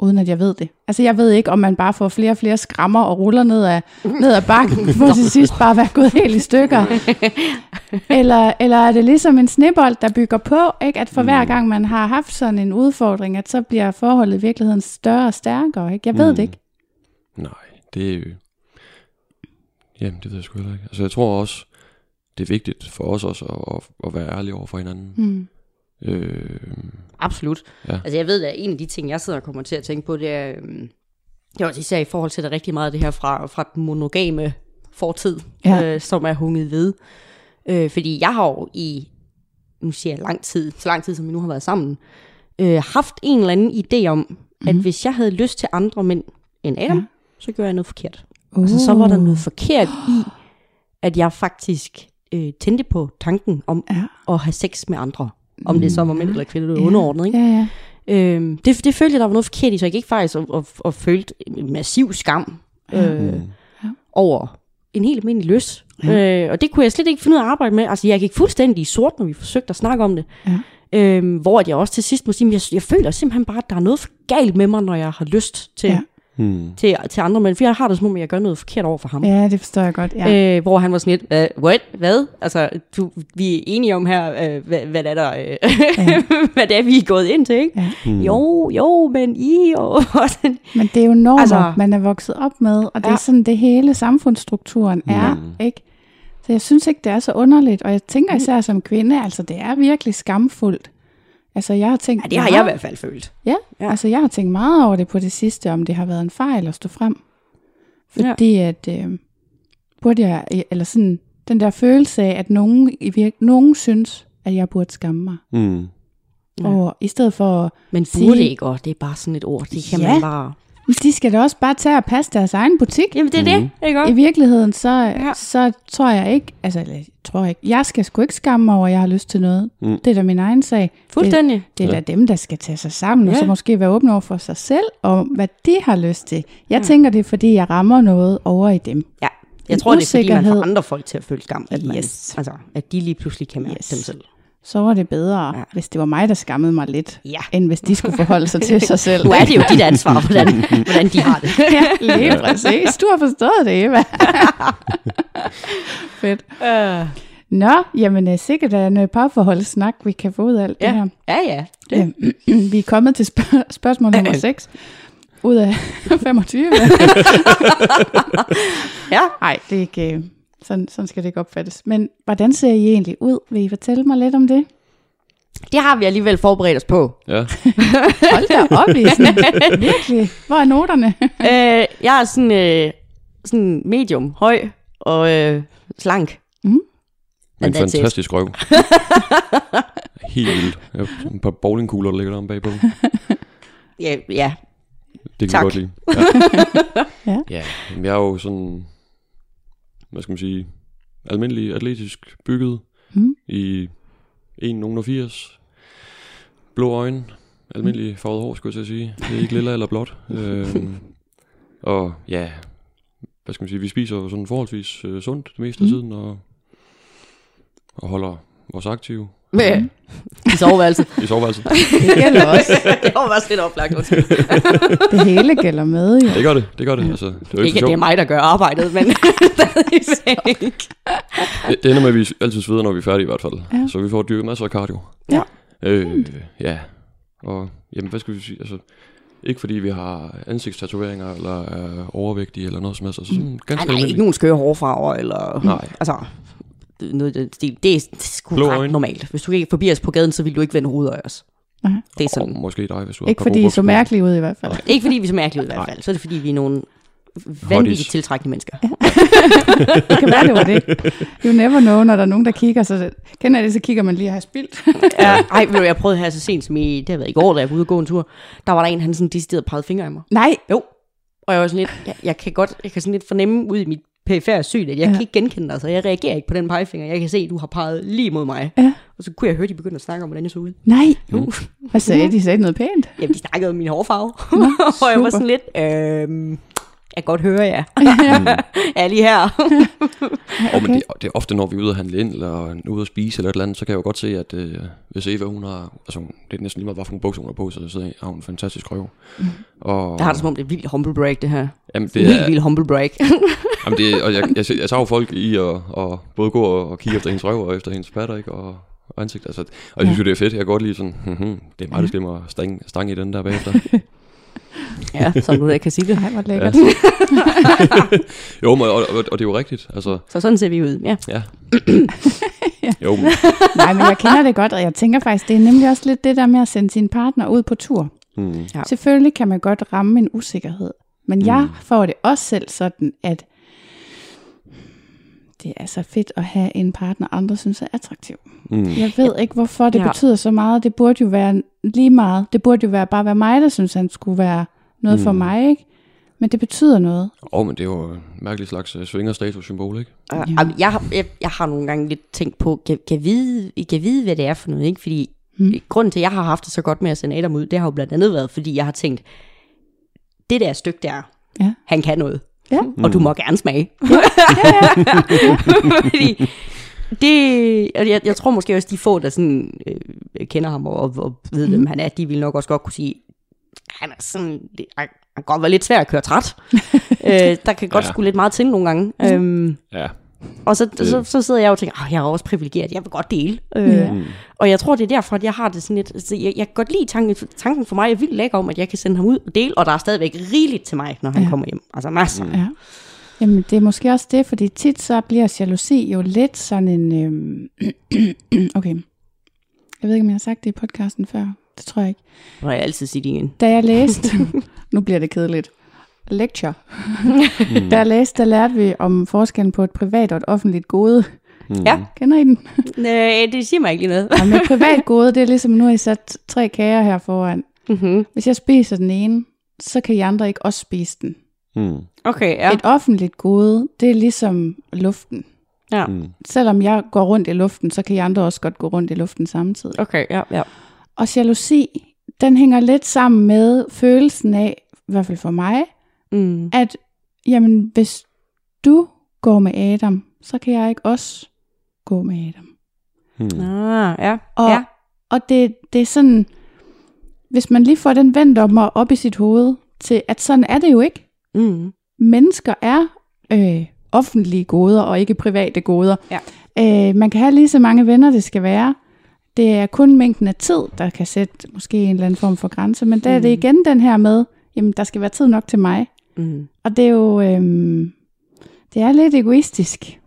Uden at jeg ved det. Altså jeg ved ikke, om man bare får flere og flere skrammer og ruller ned ad, ned ad bakken, for til sidst bare være gået helt i stykker. eller, eller er det ligesom en snebold, der bygger på, ikke? at for Mm. hver gang man har haft sådan en udfordring, at så bliver forholdet i virkeligheden større og stærkere. Ikke? Jeg ved Mm. det ikke. Nej, det er jo... Jamen, det ved jeg sgu heller ikke. Altså, jeg tror også, det er vigtigt for os også at, at, at være ærlige over for hinanden. Mm. Øh, Absolut. Ja. Altså jeg ved, at en af de ting, jeg sidder og kommer til at tænke på, det er, øhm, det er også især i forhold til det rigtig meget af det her fra, fra den monogame fortid, Ja. øh, som er hunget ved. Øh, fordi jeg har jo i nu siger jeg lang tid, så lang tid som vi nu har været sammen, øh, haft en eller anden idé om, mm. at hvis jeg havde lyst til andre mænd end Adam, ja. så gjorde jeg noget forkert. Uh. Altså, så var der noget forkert i, at jeg faktisk øh, tændte på tanken om Ja. at have sex med andre. Om det så var mænd eller kvinder, det var underordnet, ikke? Ja, ja. Øhm, det, det følte jeg, der var noget forkert i, så jeg gik faktisk og, og, og følte massiv skam øh, Ja. over en helt almindelig løs. Ja. Øh, og det kunne jeg slet ikke finde ud af at arbejde med. Altså, jeg gik fuldstændig i sort, når vi forsøgte at snakke om det. Ja. Øhm, hvor at jeg også til sidst må sige, at jeg, jeg føler simpelthen bare, at der er noget galt med mig, når jeg har lyst til, Ja. Hmm. til, til andre mænd. For jeg har det som om, jeg gør noget forkert over for ham. ja, det forstår jeg godt. Ja. Øh, hvor han var sådan lidt, "Hvad? what? Hvad? Altså, du, vi er enige om her, øh, hvad, hvad, det er der, øh, Ja. hvad det er, vi er gået ind til, ikke? Ja. Hmm. Jo, jo, men I og, og sådan. Men det er jo normer, altså, man er vokset op med, og det ja. er sådan, det hele samfundsstrukturen er, Mm. ikke? Så jeg synes ikke, det er så underligt, og jeg tænker især som kvinde, altså det er virkelig skamfuldt. Altså jeg har tænkt Ja, det har jeg i hvert fald følt. Ja, ja, altså jeg har tænkt meget over det på det sidste, om det har været en fejl at stå frem. Fordi ja. at, øh, burde jeg, eller sådan, den der følelse af, at nogen, i virke, nogen synes, at jeg burde skamme mig. Hmm. Ja. Og i stedet for, Men Sige- burde ikke, og det er bare sådan et ord, det kan Ja. man bare... de skal da også bare tage og passe deres egen butik. Jamen, det er det, ikke I virkeligheden, så, ja. Så tror jeg ikke, altså eller, jeg tror ikke, jeg skal sgu ikke skamme mig over, at jeg har lyst til noget. Mm. Det er da min egen sag. Fuldstændig. Det er Ja. da dem, der skal tage sig sammen, ja. og så måske være åbne over for sig selv, og hvad de har lyst til. Jeg ja. tænker, det er, fordi jeg rammer noget over i dem. Ja. Jeg En tror, det er fordi, man får andre folk til at føle skam. At, man, Yes. altså, at de lige pludselig kan mærke yes. dem selv. Så var det bedre, ja. Hvis det var mig, der skammede mig lidt, Ja. end hvis de skulle forholde sig til sig selv. Nu er det jo dit ansvar, hvordan, hvordan de har det. ja, lige præcis. Du har forstået det, Eva. Fedt. Uh, Nå, jamen øh, sikkert er en øh, parforholdssnak, vi kan få ud af alt det ja. her. ja, ja. Det. Øh, vi er kommet til spørg- spørgsmål nummer 6 ud af 25. Ja. Nej, det er ikke, sådan, sådan skal det ikke opfattes. Men hvordan ser I egentlig ud? Vil I fortælle mig lidt om det? det har vi alligevel forberedt os på. Ja. Hold da op, er virkelig. Hvor er noterne? øh, jeg er sådan, øh, sådan medium, høj og øh, slank. Mhm. Med en And fantastisk røv. Helt vildt. Ja, et par bowlingkugler, der ligger der om bagpå. Ja, ja. Det kan Tak. vi godt lide. Ja. Ja. ja. jeg er jo sådan, hvad skal man sige, almindelig atletisk bygget Mm. i 1,80. Blå øjne. Almindelig farvet hår, skulle jeg til at sige. Det er ikke lilla eller blåt. øhm, og ja, hvad skal man sige, vi spiser jo sådan forholdsvis øh, sundt det meste af Mm. tiden, og, og holder os aktive Med, I soveværelset. i soveværelset. Det gælder også. det var også lidt oplagt. Det hele gælder med, jo. Det gør det, det gør det. Altså, det er ikke Ikke, det er mig, der gør arbejdet, men stadigvæk. Det, det ender med, at vi altid sveder, når vi er færdige i hvert fald. Ja. Ja. Så vi får dyrket masser af cardio. Ja. Øh, ja. Og jamen, hvad skal vi sige? Altså, ikke fordi vi har ansigtstatoveringer, eller er overvægtige, eller noget som helst. Altså, sådan Nej, ganske nej, ikke almindeligt. nogen skøre hårfarver, eller... Nej. Altså, noget i den stil. Det er, det er sgu Blå ret øjne. normalt. Hvis du gik forbi os på gaden, så ville du ikke vende hovedet af os. Nej. Det er sådan. måske dig, hvis du har Ikke fordi gode I så mærkelige ud i hvert fald. Ikke fordi vi er så mærkelige ud i hvert fald. Så er det fordi, vi er nogle vanvittigt Hotties. tiltrækkende mennesker. Det kan være, det var det. You never know, når der er nogen, der kigger. Så kender jeg det, så kigger man lige og har spildt. Ja, ej, ved du, jeg prøvede her så sent som i, det har været i går, da jeg var ude og gå en tur. Der var der en, han sådan decideret pegede fingre af mig. Nej, Jo. Og jeg var sådan lidt, jeg, jeg kan godt, jeg kan sådan lidt fornemme ud i mit perifære syn, at jeg Ja. kan ikke genkende dig, så jeg reagerer ikke på den pegefinger. Jeg kan se, at du har peget lige mod mig. Ja. Og så kunne jeg høre, de begyndte at snakke om, hvordan jeg så ud. nej. Jo. Hvad sagde de? De sagde noget pænt. Jamen, de snakkede om min hårfarve. Nå, og jeg var sådan lidt, øhm, jeg kan godt høre jer. jeg er lige her. Og men det, det er ofte, når vi er ude at handle ind, eller ude at spise, eller et eller andet, så kan jeg jo godt se, at øh, hvis Eva, hun har, altså det er næsten lige meget, hvad for nogle bukser hun har på, så sidder, har hun en fantastisk røv. Mm. Og, Jeg har det som om, det er vildt humble brag, det her. jamen, Det det er vildt, er, vildt humble brag. jamen, det, og jeg, jeg, jeg tager jo folk i at, at både gå og, og kigge efter hendes røv, og efter hendes patter, ikke, og, og ansigt. Altså, og jeg synes jo, det er fedt. Jeg kan godt lide sådan, hmm, det er mig, der skal mig stang, stang i den der bagefter. Ja, som du da kan sige det. Nej, hvor lækkert. jo, men, og, og, og, det er jo rigtigt. Altså, Så sådan ser vi ud, ja. ja. jo, men, Nej, men jeg kender det godt, og jeg tænker faktisk, det er nemlig også lidt det der med at sende sin partner ud på tur. hmm, Ja. Selvfølgelig kan man godt ramme en usikkerhed, men jeg får det også selv sådan, at det er så fedt at have en partner, andre synes er attraktiv. Mm. Jeg ved ikke, hvorfor det Ja. betyder så meget. Det burde jo være lige meget. Det burde jo være bare være mig, der synes, han skulle være noget mm. for mig, ikke? Men det betyder noget. Åh, oh, men det er jo en mærkelig slags uh, svingerstatus-symbol, ikke? Ja. Ja. Jeg, har, jeg, jeg har nogle gange lidt tænkt på, kan, kan, vide, kan vide, hvad det er for noget, ikke? Fordi mm. grunden til, at jeg har haft det så godt med at sende Adam ud, det har jo blandt andet været, fordi jeg har tænkt, det der stykke der, Ja. han kan noget. Ja. Og du må gerne smage. fordi det, og jeg, jeg tror måske også, de få, der sådan, øh, kender ham og, og ved, hvem han er, de vil nok også godt kunne sige, han er sådan, det- han kan godt være lidt svær at køre træt. øh, der kan godt Ja. ja. skulle lidt meget til nogle gange. Øhm, Ja. Og så, så, så sidder jeg og tænker, oh, jeg er også privilegeret, jeg vil godt dele. Øh. Mm. Og jeg tror, det er derfor, at jeg har det sådan lidt, altså, jeg, jeg kan godt lide tanken, tanken for mig, er vildt lækker om, at jeg kan sende ham ud og dele, og der er stadigvæk rigeligt til mig, når han Ja. kommer hjem. Altså masser. Mm. Ja. Jamen, det er måske også det, fordi tit så bliver jalousi jo lidt sådan en... Øhm, okay. Jeg ved ikke, om jeg har sagt det i podcasten før. Det tror jeg ikke. Og jeg altid sige det igen. Da jeg læste... nu bliver det kedeligt. Lecture. da jeg læste, der lærte vi om forskellen på et privat og et offentligt gode. Mm. Ja. Kender I den? Nej, det siger mig ikke lige noget. Et privat gode, det er ligesom, nu har I sat tre kager her foran. mm-hmm. Hvis jeg spiser den ene, så kan I andre ikke også spise den. Mm. Okay, ja. Ja. Et offentligt gode, det er ligesom luften. ja. Mm. Selvom jeg går rundt i luften, så kan I andre også godt gå rundt i luften samtidig. Okay, ja, ja. Og jalousi, den hænger lidt sammen med følelsen af, i hvert fald for mig, Mm. at jamen, hvis du går med Adam, så kan jeg ikke også gå med Adam. Mm. Ah, ja. Og, ja. og det, det er sådan, hvis man lige får den vendt om og op i sit hoved, til at sådan er det jo ikke. Mm. Mennesker er øh, offentlige goder og ikke private goder. Ja. Øh, man kan have lige så mange venner, det skal være. Det er kun mængden af tid, der kan sætte måske en eller anden form for grænse. Men der er det Mm. igen den her med, jamen der skal være tid nok til mig. Mm. Og det er jo, øhm, det er lidt egoistisk.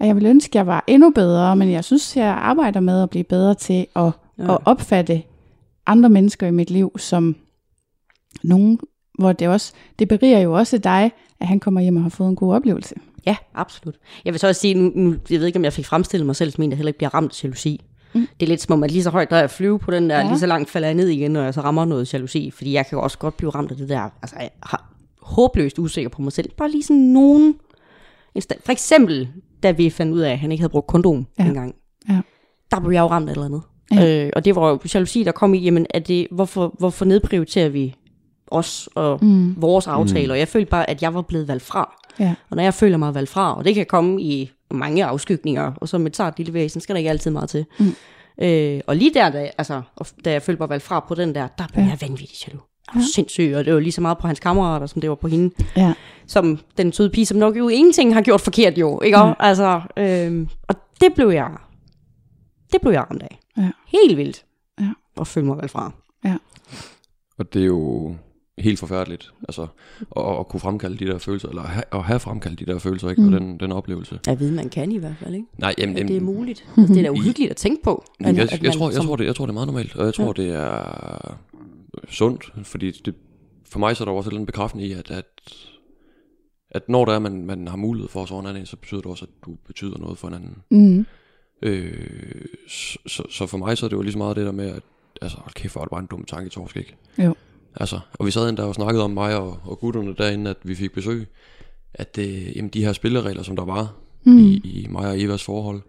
Og jeg vil ønske, at jeg var endnu bedre, men jeg synes, jeg arbejder med at blive bedre til at, Ja. at opfatte andre mennesker i mit liv som nogen, hvor det også, det beriger jo også dig, at han kommer hjem og har fået en god oplevelse. Ja, absolut. Jeg vil så også sige, nu, nu jeg ved ikke, om jeg fik fremstillet mig selv som en, der heller ikke bliver ramt af jalousi. Mm. Det er lidt som om, at lige så højt, der jeg flyve på den der. Ja. lige så langt falder jeg ned igen, når jeg så rammer noget jalousi. Fordi jeg kan også godt blive ramt af det der, altså jeg har håbløst usikker på mig selv. Bare lige sådan nogen... For eksempel, da vi fandt ud af, at han ikke havde brugt kondom ja. Ja. engang. Ja. Der blev jeg jo ramt af et eller andet. Ja. Øh, og det var jo jalousi, der kom i, jamen, er det, hvorfor, hvorfor nedprioriterer vi os og mm. vores aftaler? Og jeg følte bare, at jeg var blevet valgt fra. Ja. Og når jeg føler mig valgt fra, og det kan komme i mange afskygninger, og som et sart lille væsen, skal der ikke altid meget til. Mm. Øh, og lige der, da, altså, da jeg følte mig valgt fra på den der, der blev ja. Jeg vanvittig jaloux. Var sindssyg, og det var lige så meget på hans kammerater, som det var på hende. Ja. Som den søde pige, som nok jo ingenting har gjort forkert jo, ikke? Mm. Altså, øh, og det blev jeg, det blev jeg ramt af. Ja. Helt vildt. Ja. Og følte mig valgt fra. Og det er jo helt forfærdeligt, altså at, at kunne fremkalde de der følelser, eller at have, at have fremkaldt de der følelser, ikke? Mm. Og den, den oplevelse. Jeg ved, man kan i hvert fald, ikke? Nej, jamen, At det er muligt. Altså, det er da uhyggeligt at tænke på. At- jeg, at jeg, man tror, jeg, tror, det, jeg tror, det er meget normalt, og jeg tror, det er sundt, fordi det, for mig så er der også en bekræftende i, at, at, at når der er, man, man har mulighed for at sove en anden, så betyder det også, at du betyder noget for en anden. Mm. Øh, så, så, så for mig så er det jo lige så meget det der med, at altså, hold kæft, hvor er det bare en dum tanke, torsk, ikke? Jo. Altså, og vi sad endda og snakkede om mig og, og gutterne derinde, at vi fik besøg, at øh, jamen, de her spilleregler, som der var mm. i, i mig og Evas forhold,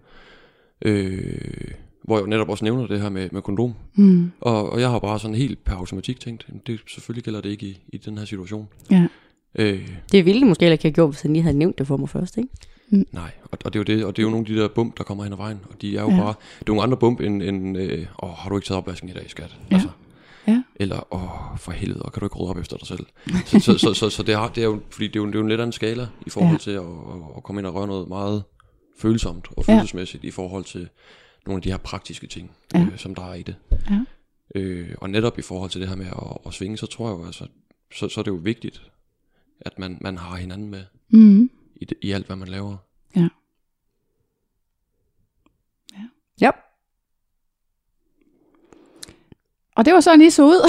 øh, hvor jeg jo netop også nævner det her med, med kondom, Mm. og, og jeg har bare sådan helt per automatik tænkt, det selvfølgelig gælder det ikke i, i den her situation. Ja. Øh, Det ville de måske heller ikke have gjort, hvis han lige havde nævnt det for mig først, ikke? Nej, og, og det er jo det, og det er jo nogle af de der bump, der kommer hen ad vejen, og de er jo Ja. ja. bare, det er nogle andre bump end, end øh, åh, har du ikke taget opvasken i dag, skat? Ja. Altså, Ja. Eller, åh, for helvede, og kan du ikke rydde op efter dig selv? så, så, så, så, så det, er, det er jo, fordi det er jo, det er jo en lidt anden skala i forhold Ja. til at, at, at komme ind og røre noget meget følsomt og Ja. følelsesmæssigt i forhold til nogle af de her praktiske ting, Ja. øh, som der er i det. Ja. Øh, og netop i forhold til det her med at, at svinge, så tror jeg jo, altså, så, så er det jo vigtigt, at man, man har hinanden med Mm. i, det, i alt, hvad man laver. Ja. Og det var sådan, I så ud.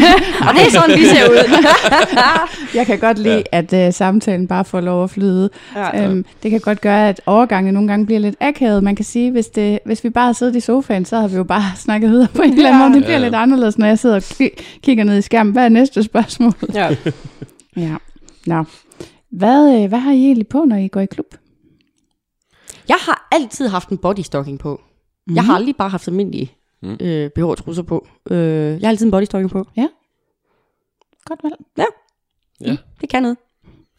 Og det er sådan, vi ser ud. Jeg kan godt lide, ja. at uh, samtalen bare får lov at flyde. Ja. Øhm, det kan godt gøre, at overgangene nogle gange bliver lidt akavet. Man kan sige, hvis, det, hvis vi bare havde siddet i sofaen, så havde vi jo bare snakket videre på en eller anden måde. Det bliver Ja. lidt anderledes, når jeg sidder og ki- kigger ned i skærmen. Hvad er næste spørgsmål? ja. Ja. Nå. Hvad, øh, hvad har I egentlig på, når I går i klub? Jeg har altid haft en bodystocking på. Mm. Jeg har aldrig bare haft almindelige Mm. øh, BH trusser på. Øh, jeg har altid en bodystocking på. Godt valg. Ja, Det kan noget,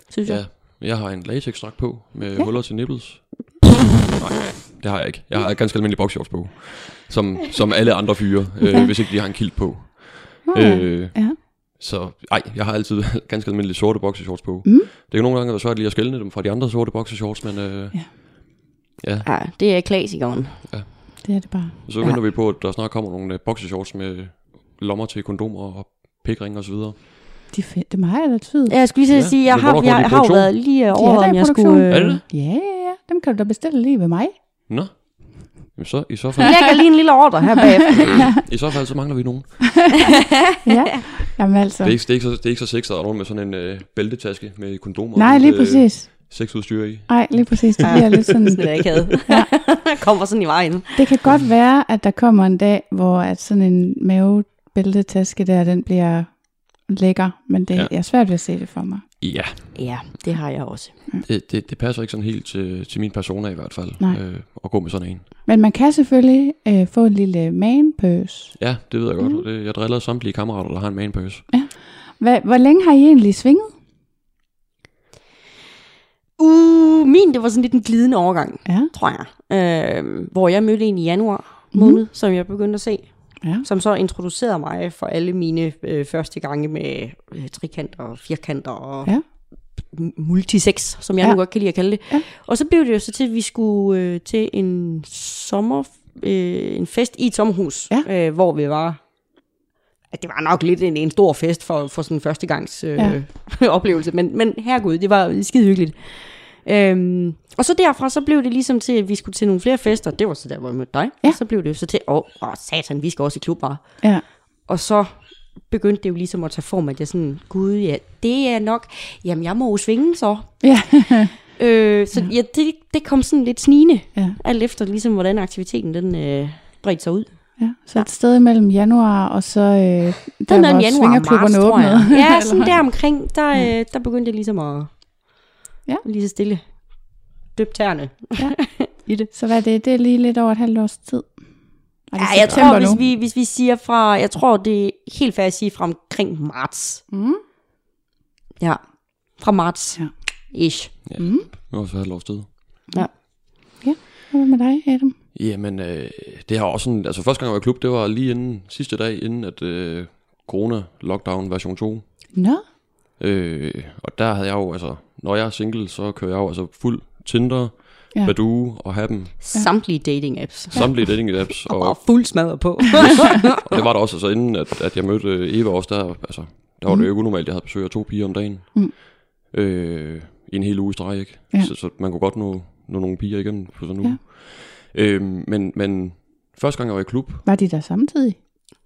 synes jeg. ja. Jeg har en latexdragt på med Ja. ja. huller til nipples. Nej, det har jeg ikke. Jeg har ganske almindelige boxshorts på. Som, som alle andre fyre, øh, Ja. hvis ikke de har en kilt på. Nå, ja. Øh, ja. Så ej, jeg har altid ganske almindelige sorte boxershorts på. Mm. Det kan nogle gange være svært lige at skelne dem fra de andre sorte boxershorts, men øh, Ja. ja. Ja, det er klassikeren. Det er det bare. Så venter vi på, at der snart kommer nogle øh, boxershorts med lommer til kondomer og pikring og så videre. De er fedt. Det er mig, der tyder. Ja, jeg skulle lige Ja, ja, sige, jeg men har, jeg, i har jo været lige er over, om i jeg skulle... Er det? Ja, ja, ja. Dem kan du da bestille lige ved mig. Nå, Jamen så, i så Jeg fald, lægger lige en lille ordre her bagefter. i så fald så mangler vi nogen. Ja. Jamen altså. Det er ikke, det er ikke så, det er ikke så sexet, at er nogen med sådan en øh, bæltetaske med kondomer. Nej, og lige præcis. sexudstyr i. Nej, lige præcis. Det bliver lidt sådan... Sådan er ikke havde. Kommer sådan i vejen. Det kan godt være, at der kommer en dag, hvor at sådan en mavebæltetaske der, den bliver lækker, men det, ja. Ja. jeg er svært ved at se det for mig. Ja, Ja, det har jeg også. det, det, det passer ikke sådan helt til, til min persona i hvert fald. Nej. Øh, at gå med sådan en. Men man kan selvfølgelig øh, få en lille man-purse. Ja, det ved jeg godt. Mm. Det, jeg driller samtlige kammerater, der har en manpurse. Hvad, hvor længe har I egentlig svinget? Uh, min, det var sådan lidt en glidende overgang, Ja. tror jeg. Øh, hvor jeg mødte en i januar måned, mm. som jeg begyndte at se. Ja. Som så introducerede mig for alle mine øh, første gange med øh, trikanter og firkanter og Ja. multisex, som jeg ja. nu godt kan lide at kalde det. Ja. Og så blev det jo så til, at vi skulle øh, til en sommer, øh, en fest i et sommerhus, Ja. øh, hvor vi var at det var nok lidt en, en stor fest for, for sådan en førstegangs øh, Ja. ja. oplevelse, men, men herregud, det var skide hyggeligt. Øhm, og så derfra, så blev det ligesom til, at vi skulle til nogle flere fester. Det var så der, hvor jeg mødte dig. Ja. Og så blev det jo så til, åh, åh satan, vi skal også i klub, bare. Ja. Og så begyndte det jo ligesom at tage form, at jeg sådan, gud ja, det er nok, jamen jeg må jo svinge så. Ja. Øh, så ja, det, det kom sådan lidt snigende, ja. alt efter ligesom, hvordan aktiviteten den øh, bredte sig ud. ja. Så et sted mellem januar og så øh, der, Den er hvor januar og marts, svingerklubberne tror jeg. åbnede. Ja, sådan der omkring, der, øh, der begyndte jeg ligesom at Ja. lige så stille døbe tæerne. i det. Så hvad er det? Det er lige lidt over et halvt års tid. Er det Ja, jeg september tror, hvis nu? vi, hvis vi siger fra, jeg tror, det er helt fair at sige fra omkring marts. Mm. Ja, fra marts. Ja. Ish. Ja. Mm. Det var så et års tid. Hvad med dig, Adam? Jamen, øh, det har også sådan, altså første gang jeg var i klub, det var lige inden, sidste dag inden, at øh, corona-lockdown version 2. Nå, Øh, og der havde jeg jo, altså, når jeg er single, så kører jeg jo altså fuld Tinder, Ja. Badoo og Happen, Samtlige dating apps. samtlige dating apps, Og og, fuld smadret på. og det var der også, altså inden at, at jeg mødte øh, Eva også der, altså, der var det jo ikke unormalt, jeg havde besøg af to piger om dagen, Mm. øh, i en hel uge i streg, ikke? Ja. Så, så, man kunne godt nå, nå nogle piger igennem på sådan en Ja. uge. Øh, men, men første gang jeg var i klub, var de der samtidig?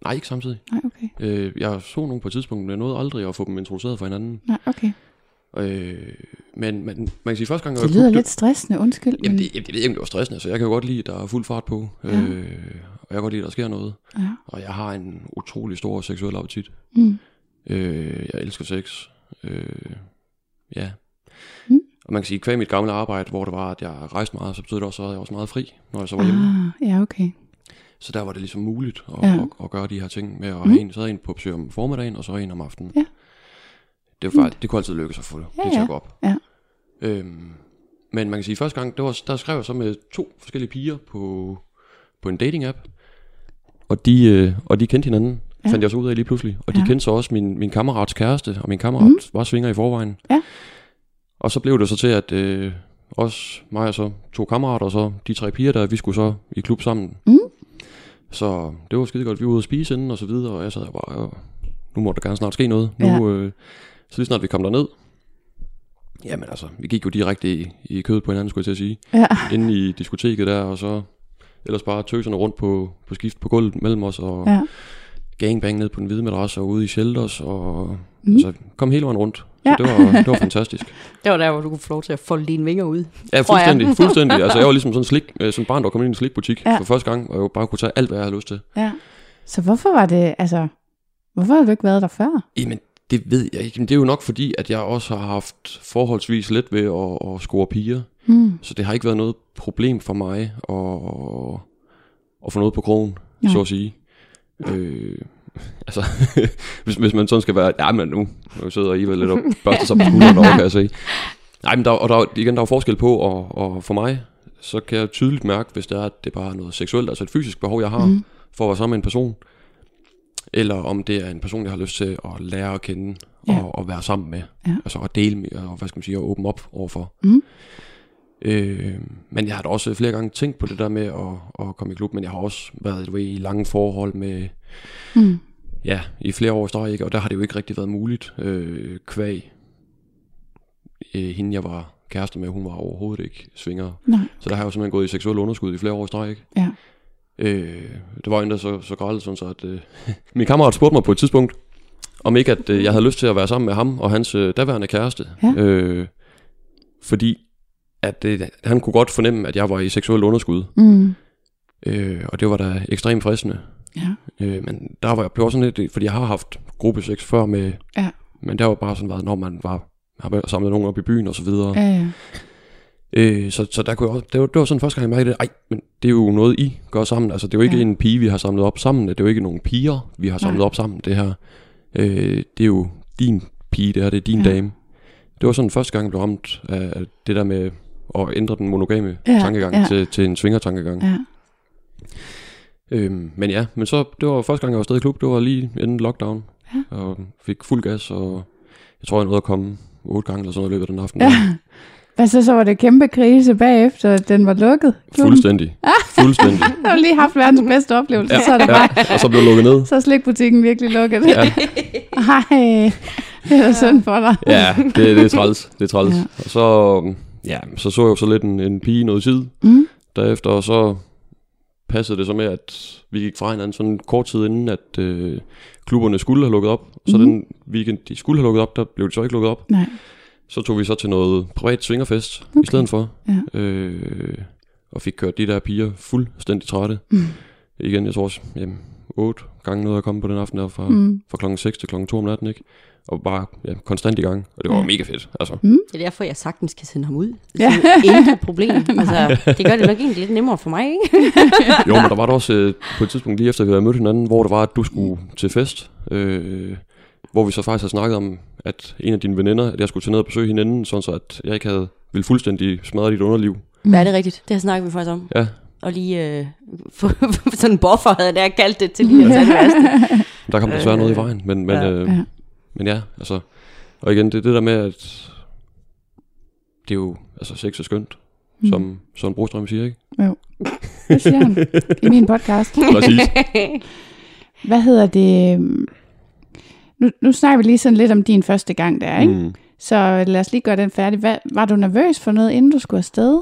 nej ikke samtidig, Nej, okay. øh, jeg så nogen på et tidspunkt, men jeg nåede aldrig at få dem introduceret for hinanden. Nej, okay. Øh, men, men man kan sige, første gang jeg Det var i lyder klub, lidt stressende, undskyld. Jamen, men- det, jeg, jeg ved ikke, om det var stressende. Altså, jeg kan jo godt lide, at der er fuld fart på. Ja. Øh, og jeg kan godt lide, at der sker noget. Ja. Og jeg har en utrolig stor seksuel appetit. Mm. Øh, jeg elsker sex. Øh, ja. Mm. Og man kan sige, kvæg mit gamle arbejde, hvor det var, at jeg rejste meget, så betød det også, at jeg også meget fri, når jeg så var hjemme. Ah, ja, okay. Så der var det ligesom muligt at, Ja. at, at gøre de her ting med at Mm. have en, så havde en på besøg om formiddagen, og så en om aftenen. Ja. Det, var faktisk, det kunne altid lykkes at få det, Ja, det til at gå op. Ja. Øhm, men man kan sige, første gang, det var, der skrev jeg så med to forskellige piger på, på en dating-app. Og de, øh, og de kendte hinanden, Ja. fandt jeg så ud af lige pludselig. Og de Ja. kendte så også min, min kammerats kæreste, og min kammerat mm. var svinger i forvejen. Ja. Og så blev det så til, at øh, os, mig og så to kammerater, og så de tre piger der, vi skulle så i klub sammen. Mm. Så det var skide godt. Vi var ude at spise inden og så videre, og jeg sad bare, øh, nu må der gerne snart ske noget. Nu, Ja. øh, så lige snart vi kom derned, jamen altså, vi gik jo direkte i, i kødet på hinanden, skulle jeg til at sige. Ja. Inde i diskoteket der, og så ellers bare tøserne rundt på, på skift på gulvet mellem os, og Ja. gangbang ned på den hvide madras og ude i shelters, og Mm. altså, kom hele vejen rundt. Så Ja. det, var, det var fantastisk. Det var der, hvor du kunne få lov til at folde dine vinger ud. Ja, jeg. fuldstændig. fuldstændig. Altså, jeg var ligesom sådan, slik, øh, sådan barn, der kom ind i en slikbutik Ja. ja. for første gang, og jeg bare kunne tage alt, hvad jeg havde lyst til. Ja. Så hvorfor var det, altså, hvorfor har du ikke været der før? Jamen, det ved jeg ikke. Men det er jo nok fordi, at jeg også har haft forholdsvis let ved at, at score piger. Hmm. Så det har ikke været noget problem for mig at, at få noget på krogen, Nej. så at sige. Øh, altså, hvis, hvis man sådan skal være, ja, men nu, nu sidder I vel lidt og børster sig på skulderen over, kan jeg se. Nej, men der, og der, igen, der er jo forskel på, og, og for mig, så kan jeg tydeligt mærke, hvis det er, at det bare er noget seksuelt, altså et fysisk behov, jeg har, Mm. mm. for at være sammen med en person, eller om det er en person, jeg har lyst til at lære at kende, Ja. og, og være sammen med, Ja. altså at dele med, og hvad skal man sige, at åbne op overfor. Mm. Øh, men jeg har da også flere gange tænkt på det der med at, at komme i klub, men jeg har også været du ved, i lange forhold med, Hmm. Ja, i flere år streg, ikke? og der har det jo ikke rigtig været muligt, øh, kvæg. Øh, hende jeg var kæreste med, hun var overhovedet ikke svinger. Nej. Så der har jeg jo simpelthen gået i seksuel underskud i flere år i streg, ikke? Ja. Øh, det var endda så, så grædt, sådan så at øh, min kammerat spurgte mig på et tidspunkt, om ikke at øh, jeg havde lyst til at være sammen med ham og hans øh, daværende kæreste. Ja. Øh, fordi at øh, han kunne godt fornemme, at jeg var i seksuel underskud. Mm. Øh, og det var da ekstremt fristende. Ja. Øh, men der var jeg blev også sådan lidt, fordi jeg har haft gruppesex før med, Ja. men der var bare sådan været, når man var har samlet nogen op i byen og så videre. Ja, ja. Øh, så, så der kunne jeg også, det, var, det var sådan første gang, jeg mærkede det. Ej, men det er jo noget, I gør sammen. Altså, det er jo ikke Ja. en pige, vi har samlet op sammen. Det er jo ikke nogen piger, vi har samlet Nej. op sammen, det her. Øh, det er jo din pige, det her, det er din Ja. dame. Det var sådan første gang, jeg blev ramt af det der med at ændre den monogame Ja, tankegang ja. til, til en svingertankegang. ja. Øhm, men ja, men så, det var første gang, jeg var stadig i klub, det var lige inden lockdown. Ja. Og fik fuld gas, og jeg tror, jeg nåede at komme otte gange eller sådan noget i løbet af den aften. Ja. Hvad så, så var det kæmpe krise bagefter, at den var lukket? klubben? Fuldstændig. Fuldstændig. Jeg har lige haft verdens bedste oplevelse, Ja, så er det bare, ja, og så blev lukket ned. så slikbutikken virkelig lukket. Ja. Ej, det er da synd for dig. Ja, det, det er træls. Det er træls. Ja. Og så, ja, så så jeg jo så lidt en, en pige noget tid Mm. derefter, og så passede det så med, at vi gik fra hinanden sådan kort tid inden, at øh, klubberne skulle have lukket op. Så Mhm. den weekend, de skulle have lukket op, der blev de så ikke lukket op. Nej. Så tog vi så til noget privat svingerfest okay. I stedet for. Ja. Øh, og fik kørt de der piger fuldstændig trætte. Mm. Igen, jeg tror også, jamen, otte gange noget at komme på den aften der fra, Mm. fra klokken 6 til klokken 2 om natten, ikke? Og bare ja, konstant i gang. Og det var Ja. ja. mega fedt, altså. Det er derfor, jeg sagtens kan sende ham ud. Det Ja. er intet problem. Altså, det gør det nok egentlig lidt nemmere for mig, ikke? Jo, men der var der også øh, på et tidspunkt lige efter, vi havde mødt hinanden, hvor det var, at du skulle til fest. Øh, hvor vi så faktisk havde snakket om, at en af dine veninder, at jeg skulle tage ned og besøge hende inden, sådan så at jeg ikke havde ville fuldstændig smadre dit underliv. Hvad er det rigtigt? Det har snakket vi faktisk om. Ja, Og lige øh, få sådan en buffer, havde jeg kaldt det til lige at tage der kom desværre noget i vejen, men, men, Ja. Øh, Ja. men ja, altså. Og igen, det er det der med, at det er jo, altså sex er skønt, Mm. som Søren Brostrøm siger, ikke? Det siger han i min podcast. Præcis. Hvad hedder det? Nu, nu snakker vi lige sådan lidt om din første gang der, ikke? Mm. Så lad os lige gøre den færdig. Hvad, var du nervøs for noget, inden du skulle afsted?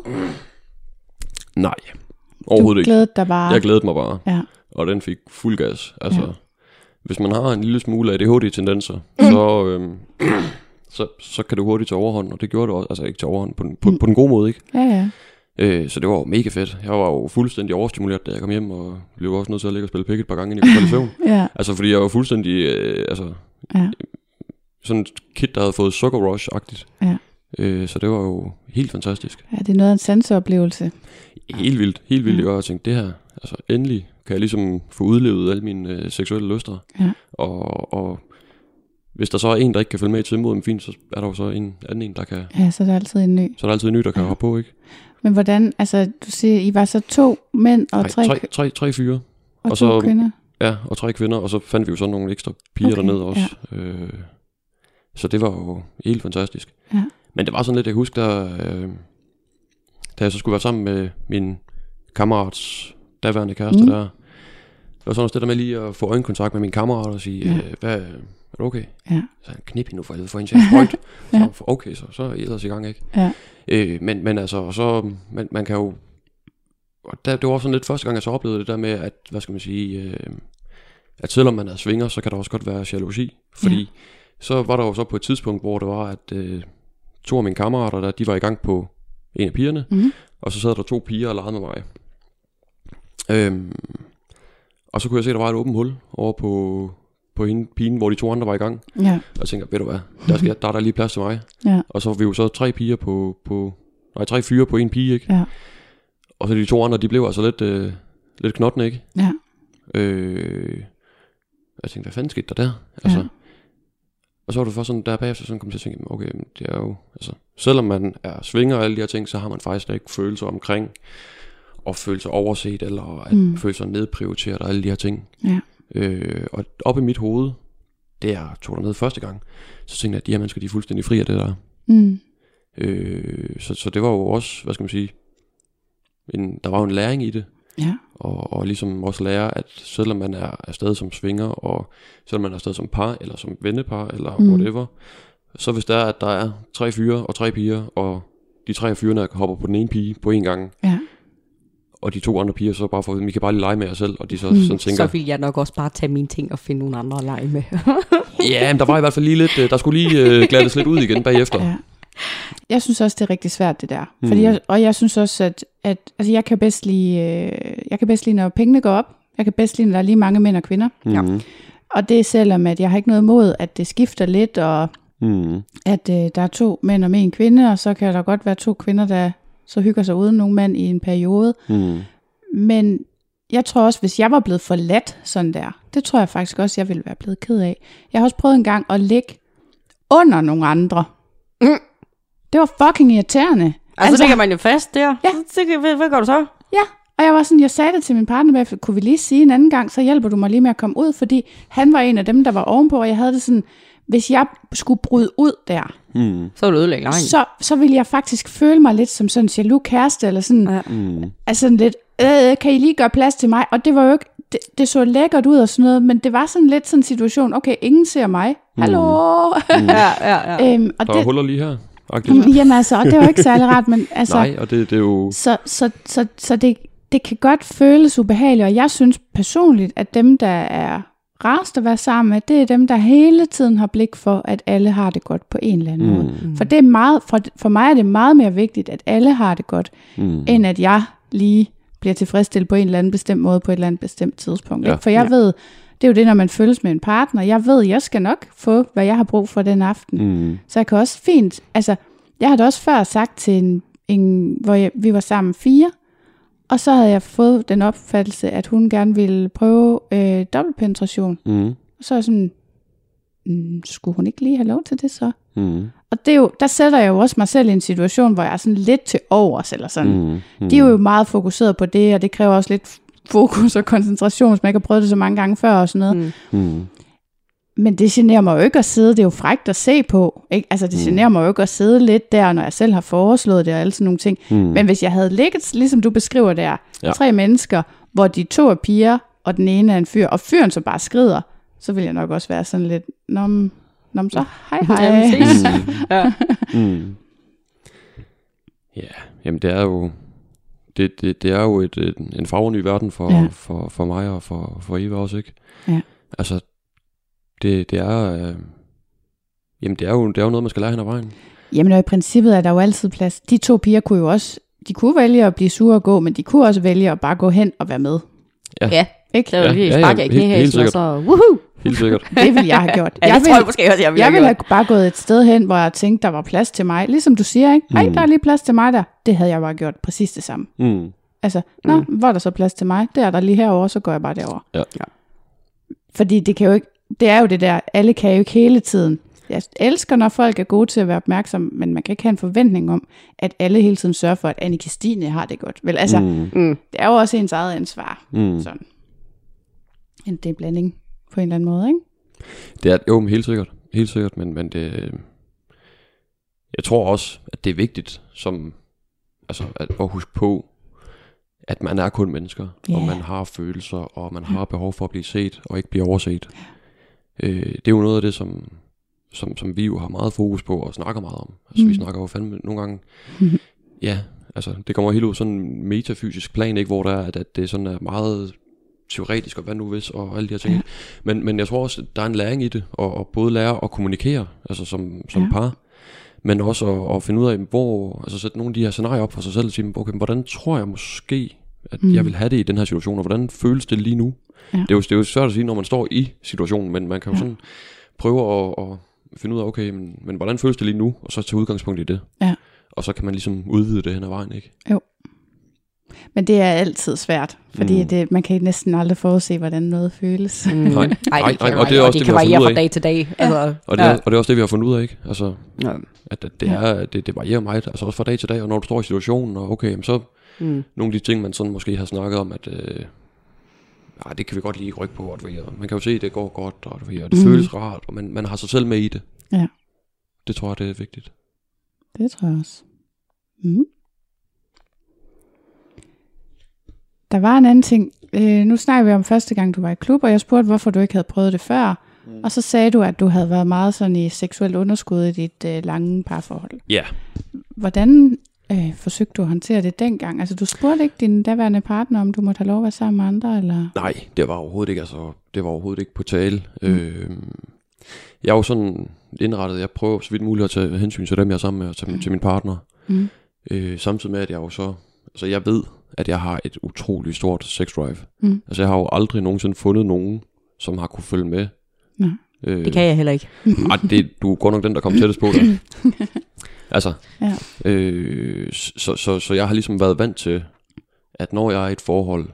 Nej, overhovedet du ikke. glædede dig bare. Jeg glædede mig bare. Ja. og den fik fuld gas. Altså, Ja. hvis man har en lille smule ADHD-tendenser, mm. så, øhm, så, så kan det hurtigt tage overhånd, og det gjorde det også. Altså ikke til overhånd, på, den- på, Mm. på den gode måde, ikke? Ja, ja. Øh, så det var jo mega fedt. Jeg var jo fuldstændig overstimuleret, da jeg kom hjem, og blev også nødt til at ligge og spille pick et par gange, inden jeg kunne falde i søvn. Ja, Altså, fordi jeg var fuldstændig, øh, altså, ja. sådan et kid, der havde fået sugar rush-agtigt. Ja. Øh, så det var jo helt fantastisk. ja det er noget af en sanseoplevelse. Helt vildt, helt vildt, Ja. jeg tænkte, det her, altså endelig kan jeg ligesom få udlevet alle mine øh, seksuelle lyster. Ja. Og, og hvis der så er en, der ikke kan følge med i tempoet, fint, så er der jo så en anden en, der kan, Ja, så er der altid en ny. så er der altid en ny, der kan Ja. hoppe på, ikke? Men hvordan, altså du siger, I var så to mænd og Nej, tre, tre, tre, tre fyre, og, og to så- kvinder? ja, og tre kvinder, og så fandt vi jo sådan nogle ekstra piger okay, dernede også. Ja. Øh, så det var jo helt fantastisk. Ja. Men det var sådan lidt, jeg husker, der, øh, da jeg så skulle være sammen med min kammerats daværende kæreste Mm. der, det var sådan også det der med lige at få øjenkontakt med min kammerat og sige, Ja. øh, hvad, er du okay? Ja. Så han knip hende nu for helvede, for hende til en sprøjt. Ja. Så okay, så, så er I ellers i gang, ikke? Ja. Øh, men, men altså, og så, man, man kan jo, og der, det var sådan lidt første gang, jeg så oplevede det der med, at, hvad skal man sige, øh, at selvom man er svinger, så kan der også godt være jalousi. Fordi ja. så var der jo så på et tidspunkt, hvor det var, at øh, to af mine kammerater, der, de var i gang på en af pigerne, Mhm. og så sad der to piger og legede med mig. Øhm, og så kunne jeg se, at der var et åbent hul over på, på hende, pigen, hvor de to andre var i gang. Ja. Og jeg tænker, ved du hvad, der, skal, der er der lige plads til mig. Ja. Og så var vi jo så tre piger på, på nej, tre fyre på en pige, ikke? Ja. Og så de to andre, de blev altså lidt, øh, lidt knottende, ikke? Ja. Øh, jeg tænkte, hvad fanden skete der der? Altså, Ja. Og så var det først sådan, der bagefter sådan kom til at tænke, okay, men det er jo, altså, selvom man er svinger og alle de her ting, så har man faktisk ikke følelser omkring, og føle sig overset, eller at Mm. føle sig nedprioriteret og alle de her ting. Ja. Øh, og op i mit hoved, det jeg tog derned første gang, så tænkte jeg, at de her mennesker, de er fuldstændig fri af det der. Mm. Øh, så, så det var jo også, hvad skal man sige, en, der var jo en læring i det, Ja. Og, og ligesom også lære, at selvom man er afsted som svinger, og selvom man er afsted som par, eller som vennepar, eller Mm. whatever, så hvis der er, at der er tre fyre og tre piger, og de tre fyrene hopper på den ene pige på en gang, Ja. og de to andre piger så bare får, vi kan bare lige lege med jer selv, og de så Mm. mm. sådan tænker, Så vil jeg nok også bare tage mine ting og finde nogle andre at lege med. ja, men der var i hvert fald lige lidt, øh, der skulle lige øh, glattes lidt ud igen bagefter. Ja. Jeg synes også, det er rigtig svært, det der. Mm. Fordi jeg, og jeg synes også, at, at altså jeg kan bedst lide, øh, jeg kan bedst lide, når pengene går op. Jeg kan bedst lide, når der er lige mange mænd og kvinder. Mm. Og det er selvom, at jeg har ikke noget imod, at det skifter lidt, og Mm. at øh, der er to mænd og en kvinde, og så kan der godt være to kvinder, der så hygger sig uden nogen mand i en periode. Mm. Men jeg tror også, hvis jeg var blevet forladt sådan der, det tror jeg faktisk også, jeg ville være blevet ked af. Jeg har også prøvet en gang at ligge under nogle andre. Mm. Det var fucking irriterende. Altså, altså ligger man jo fast der. Ja. Så, så, hvad, hvad gør du så? Ja, og jeg var sådan, jeg sagde det til min partner, bagefter, kunne vi lige sige en anden gang, så hjælper du mig lige med at komme ud, fordi han var en af dem, der var ovenpå, og jeg havde det sådan, hvis jeg skulle bryde ud der, Mm. Så er du ødelægge så, så ville jeg faktisk føle mig lidt som sådan en jaloux kæreste, eller sådan, Ja. Mm. altså sådan lidt, øh, kan I lige gøre plads til mig? Og det var jo ikke, det, det så lækkert ud og sådan noget, men det var sådan lidt sådan en situation, okay, ingen ser mig, hallo? Mm. Ja, ja, ja. øhm, og Der er det, huller lige her. Agtigt. jamen altså, og det var ikke særlig rart, men altså, Nej, og det, det er jo... Så, så, så, så det, det kan godt føles ubehageligt, og jeg synes personligt, at dem, der er rarest at være sammen med, det er dem, der hele tiden har blik for, at alle har det godt på en eller anden mm. måde. For, det er meget, for, for mig er det meget mere vigtigt, at alle har det godt, Mm. end at jeg lige bliver tilfredsstillet på en eller anden bestemt måde på et eller andet bestemt tidspunkt. Ja. Ja. For jeg ja. ved, det er jo det, når man følges med en partner, jeg ved, jeg skal nok få, hvad jeg har brug for den aften. Mm. Så jeg kan også fint, altså, jeg har da også før sagt til en, en hvor jeg, vi var sammen fire, og så havde jeg fået den opfattelse, at hun gerne ville prøve øh, dobbeltpenetration. Mm. Og så er jeg sådan, mm, skulle hun ikke lige have lov til det så? Mm. Og det er jo, der sætter jeg jo også mig selv i en situation, hvor jeg er sådan lidt til overs, eller sådan. Mm. Mm. De er jo meget fokuseret på det, og det kræver også lidt fokus og koncentration, hvis man ikke har prøvet det så mange gange før og sådan noget. Mm. Mm. Men det generer mig jo ikke at sidde, det er jo frækt at se på. Ikke? Altså det Mm. generer mig jo ikke at sidde lidt der, når jeg selv har foreslået det og alle sådan nogle ting. Mm. Men hvis jeg havde ligget, ligesom du beskriver der, Ja. ja. tre mennesker, hvor de to er piger, og den ene er en fyr, og fyren så bare skrider, så vil jeg nok også være sådan lidt, nå, nå men så hej hej. Jamen, ses. Mm. Ja. Mm. Ja, jamen det er jo det, det, det er jo et, et, en farveny verden for, Ja. ja. for, for mig og for, for Eva også, ikke? Ja. Altså, det, det er... Øh, jamen, det er, jo, det er jo noget, man skal lære hen ad vejen. Jamen og i princippet er der jo altid plads. De to piger kunne jo også, de kunne vælge at blive sure og gå, men de kunne også vælge at bare gå hen og være med. ja, Ikke? det var Ja, lige ja, ja, spark i helt- helt knæhæsen, og så woohoo! Helt sikkert. Det ville jeg have gjort. Ja, jeg tror jeg ville, måske også, jeg ville jeg have ville have bare gået et sted hen, hvor jeg tænkte, der var plads til mig. Ligesom du siger, ikke? Ej, Mm. der er lige plads til mig der. Det havde jeg bare gjort præcis det samme. Mm. Altså, nå, hvor er der så plads til mig? Det er der lige herover, så går jeg bare derover. Ja. Ja. Fordi det kan jo ikke, det er jo det der, alle kan jo ikke hele tiden. Jeg elsker, når folk er gode til at være opmærksomme, men man kan ikke have en forventning om, at alle hele tiden sørger for, at Anne Christine har det godt. Vel, altså, mm. Mm. Mm. det er jo også ens eget ansvar. Mm. Sådan. En det er en blanding på en eller anden måde, ikke? Det er, jo, helt sikkert. Helt sikkert, men, men det... Jeg tror også, at det er vigtigt, som, altså, at, at huske på, at man er kun mennesker, Ja. og man har følelser, og man har behov for at blive set, og ikke blive overset. Øh, det er jo noget af det, som, som, som vi jo har meget fokus på, og snakker meget om. Altså, vi Mm. snakker jo fandme nogle gange, ja, altså, det kommer helt ud sådan en metafysisk plan, ikke, hvor der er, at, at det sådan er meget teoretisk, og hvad nu hvis, og alle de her ting. Ja. Men, men jeg tror også, der er en læring i det, og, og både lære at kommunikere, altså som, som ja. par, men også at, at finde ud af, hvor, altså sætte nogle af de her scenarier op for sig selv, og sige, okay, hvordan tror jeg måske, at mm. jeg vil have det i den her situation, og hvordan føles det lige nu? Ja. Det, er jo, det er jo svært at sige, når man står i situationen, men man kan jo ja. sådan prøve at, at finde ud af, okay, men, men hvordan føles det lige nu, og så tage udgangspunkt i det. Ja. Og så kan man ligesom udvide det hen ad vejen, ikke? Jo. Men det er altid svært, fordi mm. det, man kan næsten aldrig forudse, hvordan noget føles. Mm. Nej, nej, nej, nej, og det er også det, det, vi har fundet ud af. fra dag til dag. Ja. Altså, og, det er, ja. og det er også det, vi har fundet ud af, ikke? Altså, ja. at, at det, er, det, det varierer meget, altså også fra dag til dag, og når du står i situationen, og okay, så mm. nogle af de ting, man sådan måske har snakket om, at øh, ja, det kan vi godt lige rykke på, og man kan jo se, at det går godt, og, og det mm. føles rart, og man, man har sig selv med i det. Ja. Det tror jeg, det er vigtigt. Det tror jeg også. Mm. Der var en anden ting. Øh, nu snakker vi om første gang, du var i klub, og jeg spurgte, hvorfor du ikke havde prøvet det før. Mm. Og så sagde du, at du havde været meget sådan i seksuelt underskud i dit øh, lange parforhold. Ja. Hvordan øh, forsøgte du at håndtere det dengang? Altså, du spurgte ikke din daværende partner, om du måtte have lov at være sammen med andre, eller? Nej, det var overhovedet ikke, altså, det var overhovedet ikke på tale. Mm. Øh, jeg er jo sådan indrettet, jeg prøver så vidt muligt at tage hensyn til dem, jeg er sammen med, og til, mm. til min partner. Mm. Øh, samtidig med, at jeg jo så, altså jeg ved, at jeg har et utroligt stort sex drive. Mm. Altså jeg har jo aldrig nogensinde fundet nogen, som har kunne følge med. Nej. Øh, det kan jeg heller ikke. ej, det, du er godt nok den, der kom tættest på dig. altså, ja. øh, så, så, så jeg har ligesom været vant til, at når jeg er i et forhold,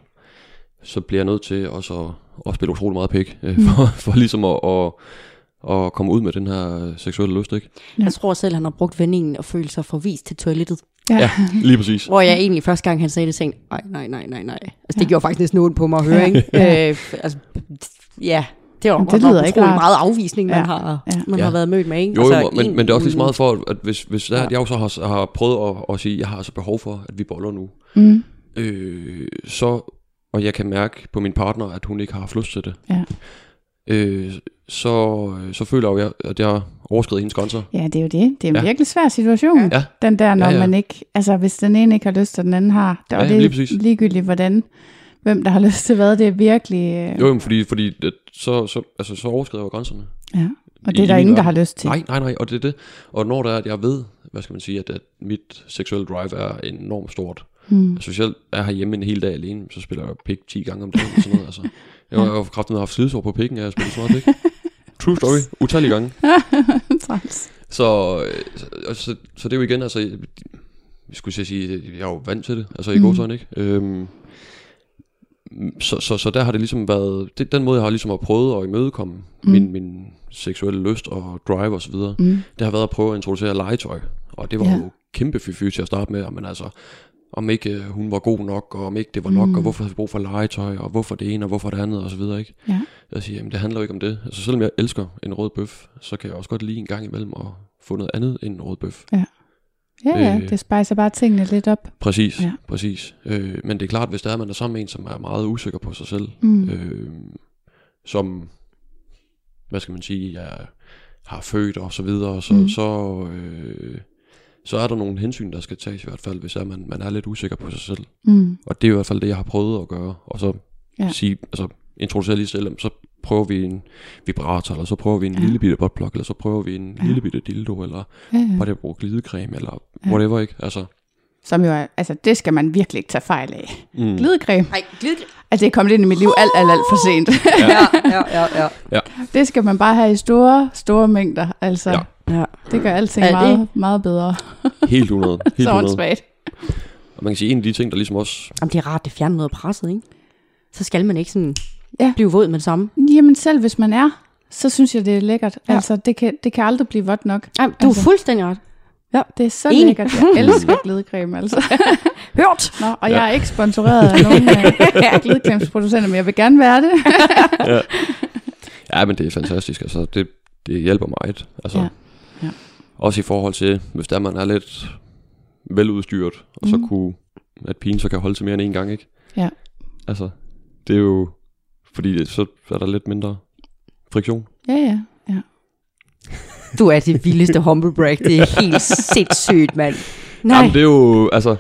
så bliver jeg nødt til også at, at spille utrolig meget pik, øh, mm. for, for ligesom at, at, at komme ud med den her seksuelle lyst, ikke? Jeg tror selv, han har brugt vendingen og følt sig forvist til toilettet. Ja. ja, lige præcis. Hvor jeg egentlig første gang, han sagde det, tænkte, nej, nej, nej, nej, nej. Altså, det ja. gjorde faktisk næsten ondt på mig at høre, ja. ikke? Ja. Øh, altså, ja, det var det lyder ikke meget afvisning, man, ja. har, ja. man ja. har været mødt med. Ikke? Jo, altså, jo men, en, men det er også lige så meget for, at hvis, hvis det er, ja. jeg også har, har prøvet at, at sige, at jeg har altså behov for, at vi boller nu, mm. øh, så, og jeg kan mærke på min partner, at hun ikke har haft lyst til det, ja. Øh, så, så føler jeg, at jeg overskrider hendes grænser. Ja, det er jo det. Det er en ja. virkelig svær situation. Ja. Den der, når ja, ja. man ikke, altså hvis den ene ikke har lyst, og den anden har. Det, og ja, det er lige ligegyldigt, hvordan, hvem der har lyst til hvad, det er virkelig... Øh... Jo, fordi, fordi det, så, så, altså, så overskrider jeg grænserne. Ja, og det er der ingen, der har lyst til. Nej, nej, nej, og det er det. Og når der er, at jeg ved, hvad skal man sige, at, at mit seksuelle drive er enormt stort. Mm. Altså, hvis jeg er herhjemme en hel dag alene, så spiller jeg pik 10 gange om dagen og sådan noget. Altså. Jeg har jo kraftigt haft slidesår på pikken, jeg spiller så meget. True story. Utallige gange. så, så, så, så det er jo igen, altså, vi skulle sige, jeg er jo vant til det, altså i mm. god ikke? Øhm, så, så, så der har det ligesom været, det, den måde jeg har ligesom at prøvet at imødekomme mm. min, min seksuelle lyst og drive og så videre, mm. det har været at prøve at introducere legetøj, og det var ja. jo kæmpe fy til at starte med, men altså, om ikke øh, hun var god nok, og om ikke det var nok, mm. og hvorfor har vi brug for legetøj, og hvorfor det ene, og hvorfor det andet, og så videre, ikke? Ja. Jeg siger, jamen det handler jo ikke om det. Altså selvom jeg elsker en rød bøf, så kan jeg også godt lide en gang imellem at få noget andet end en rød bøf. Ja. Ja, ja, øh, det spejser bare tingene lidt op. Præcis, ja. præcis. Øh, men det er klart, hvis der er man er sammen med en, som er meget usikker på sig selv, mm. øh, som, hvad skal man sige, jeg har født og så videre, så, mm. så øh, så er der nogle hensyn, der skal tages i hvert fald, hvis er man, man er lidt usikker på sig selv. Mm. Og det er i hvert fald det, jeg har prøvet at gøre. Og så ja. sige, altså introducere lige selv, så prøver vi en vibrator, eller så prøver vi en ja. lille bitte botplug, eller så prøver vi en ja. lille bitte dildo, eller ja, ja. bare det at bruge glidecreme, eller ja. whatever, ikke? Altså, som jo er, altså det skal man virkelig ikke tage fejl af. Mm. Glidecreme. Nej, glidecreme. Altså det er kommet ind i mit liv alt, alt, alt for sent. ja, ja, ja, ja. ja. Det skal man bare have i store, store mængder. Altså. Ja. Ja, det gør alting meget, det? meget bedre. Helt 100. Helt Så åndssvagt. Og man kan sige, en af de ting, der ligesom også... Jamen, det er rart, det fjerner noget presset, ikke? Så skal man ikke sådan ja. blive våd med det samme. Jamen, selv hvis man er, så synes jeg, det er lækkert. Ja. Altså, det kan, det kan aldrig blive vådt nok. Jamen, du altså. er fuldstændig ret. Ja, det er så Enig. lækkert. Jeg elsker glidecreme, altså. Hørt. Nå, og ja. jeg er ikke sponsoreret af nogen af glidecremesproducenter, men jeg vil gerne være det. ja. ja, men det er fantastisk. Altså, det, det hjælper meget. Altså, ja. Ja. Også i forhold til, hvis der man er lidt veludstyret, og mm. så mhm. kunne, at pigen så kan holde til mere end en gang, ikke? Ja. Altså, det er jo, fordi det, så er der lidt mindre friktion. Ja, ja, ja. Du er det vildeste humble break. Det er helt sindssygt, mand. Nej. Jamen, det er jo, altså,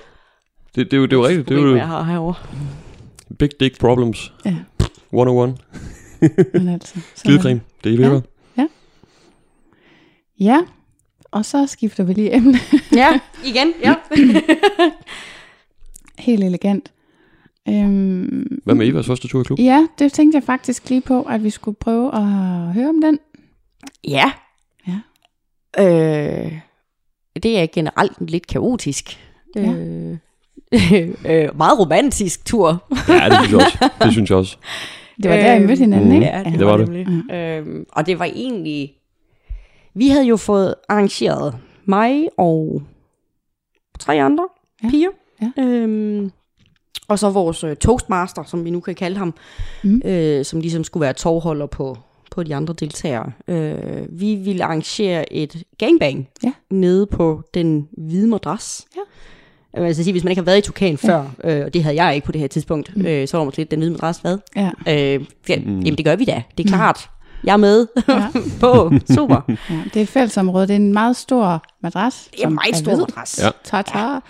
det, det, er jo, det er jo rigtigt. Det er jo, jeg har herovre. Big dick problems. Ja. 101. Men altså, er det. Glidecreme, det virker. Ja, og så skifter vi lige emne. Ja, igen, ja. Helt elegant. Øhm, Hvad med Evas første tur i klub? ja, det tænkte jeg faktisk lige på, at vi skulle prøve at høre om den. ja. Ja. Øh, det er generelt lidt kaotisk. Ja. Øh, øh, meget romantisk tur. Ja, det synes jeg også. Det synes jeg også. Det var der, I mødte hinanden, ikke? Ja, det, Det var det. Nemlig. Øhm, og det var egentlig... Vi havde jo fået arrangeret mig og tre andre Ja, ja. piger. ja. Øhm, og så vores øh, toastmaster, som vi nu kan kalde ham, Mm. mm. øh, som ligesom skulle være tovholder på, på de andre deltagere. Øh, vi ville arrangere et gangbang Ja. nede på den hvide madras. Ja. Vil altså sige, hvis man ikke har været i Tukan før, øh, og det havde jeg ikke på det her tidspunkt, Mm. øh, så var man lidt den hvide madras, hvad? Ja. Øh, ja, Mm. mm. Jamen det gør vi da, det er klart. Jeg er med Ja. på, super. ja. Det er et fællesområde. Det er en meget stor madras. Det er en meget stor madras. Ja. Tartar.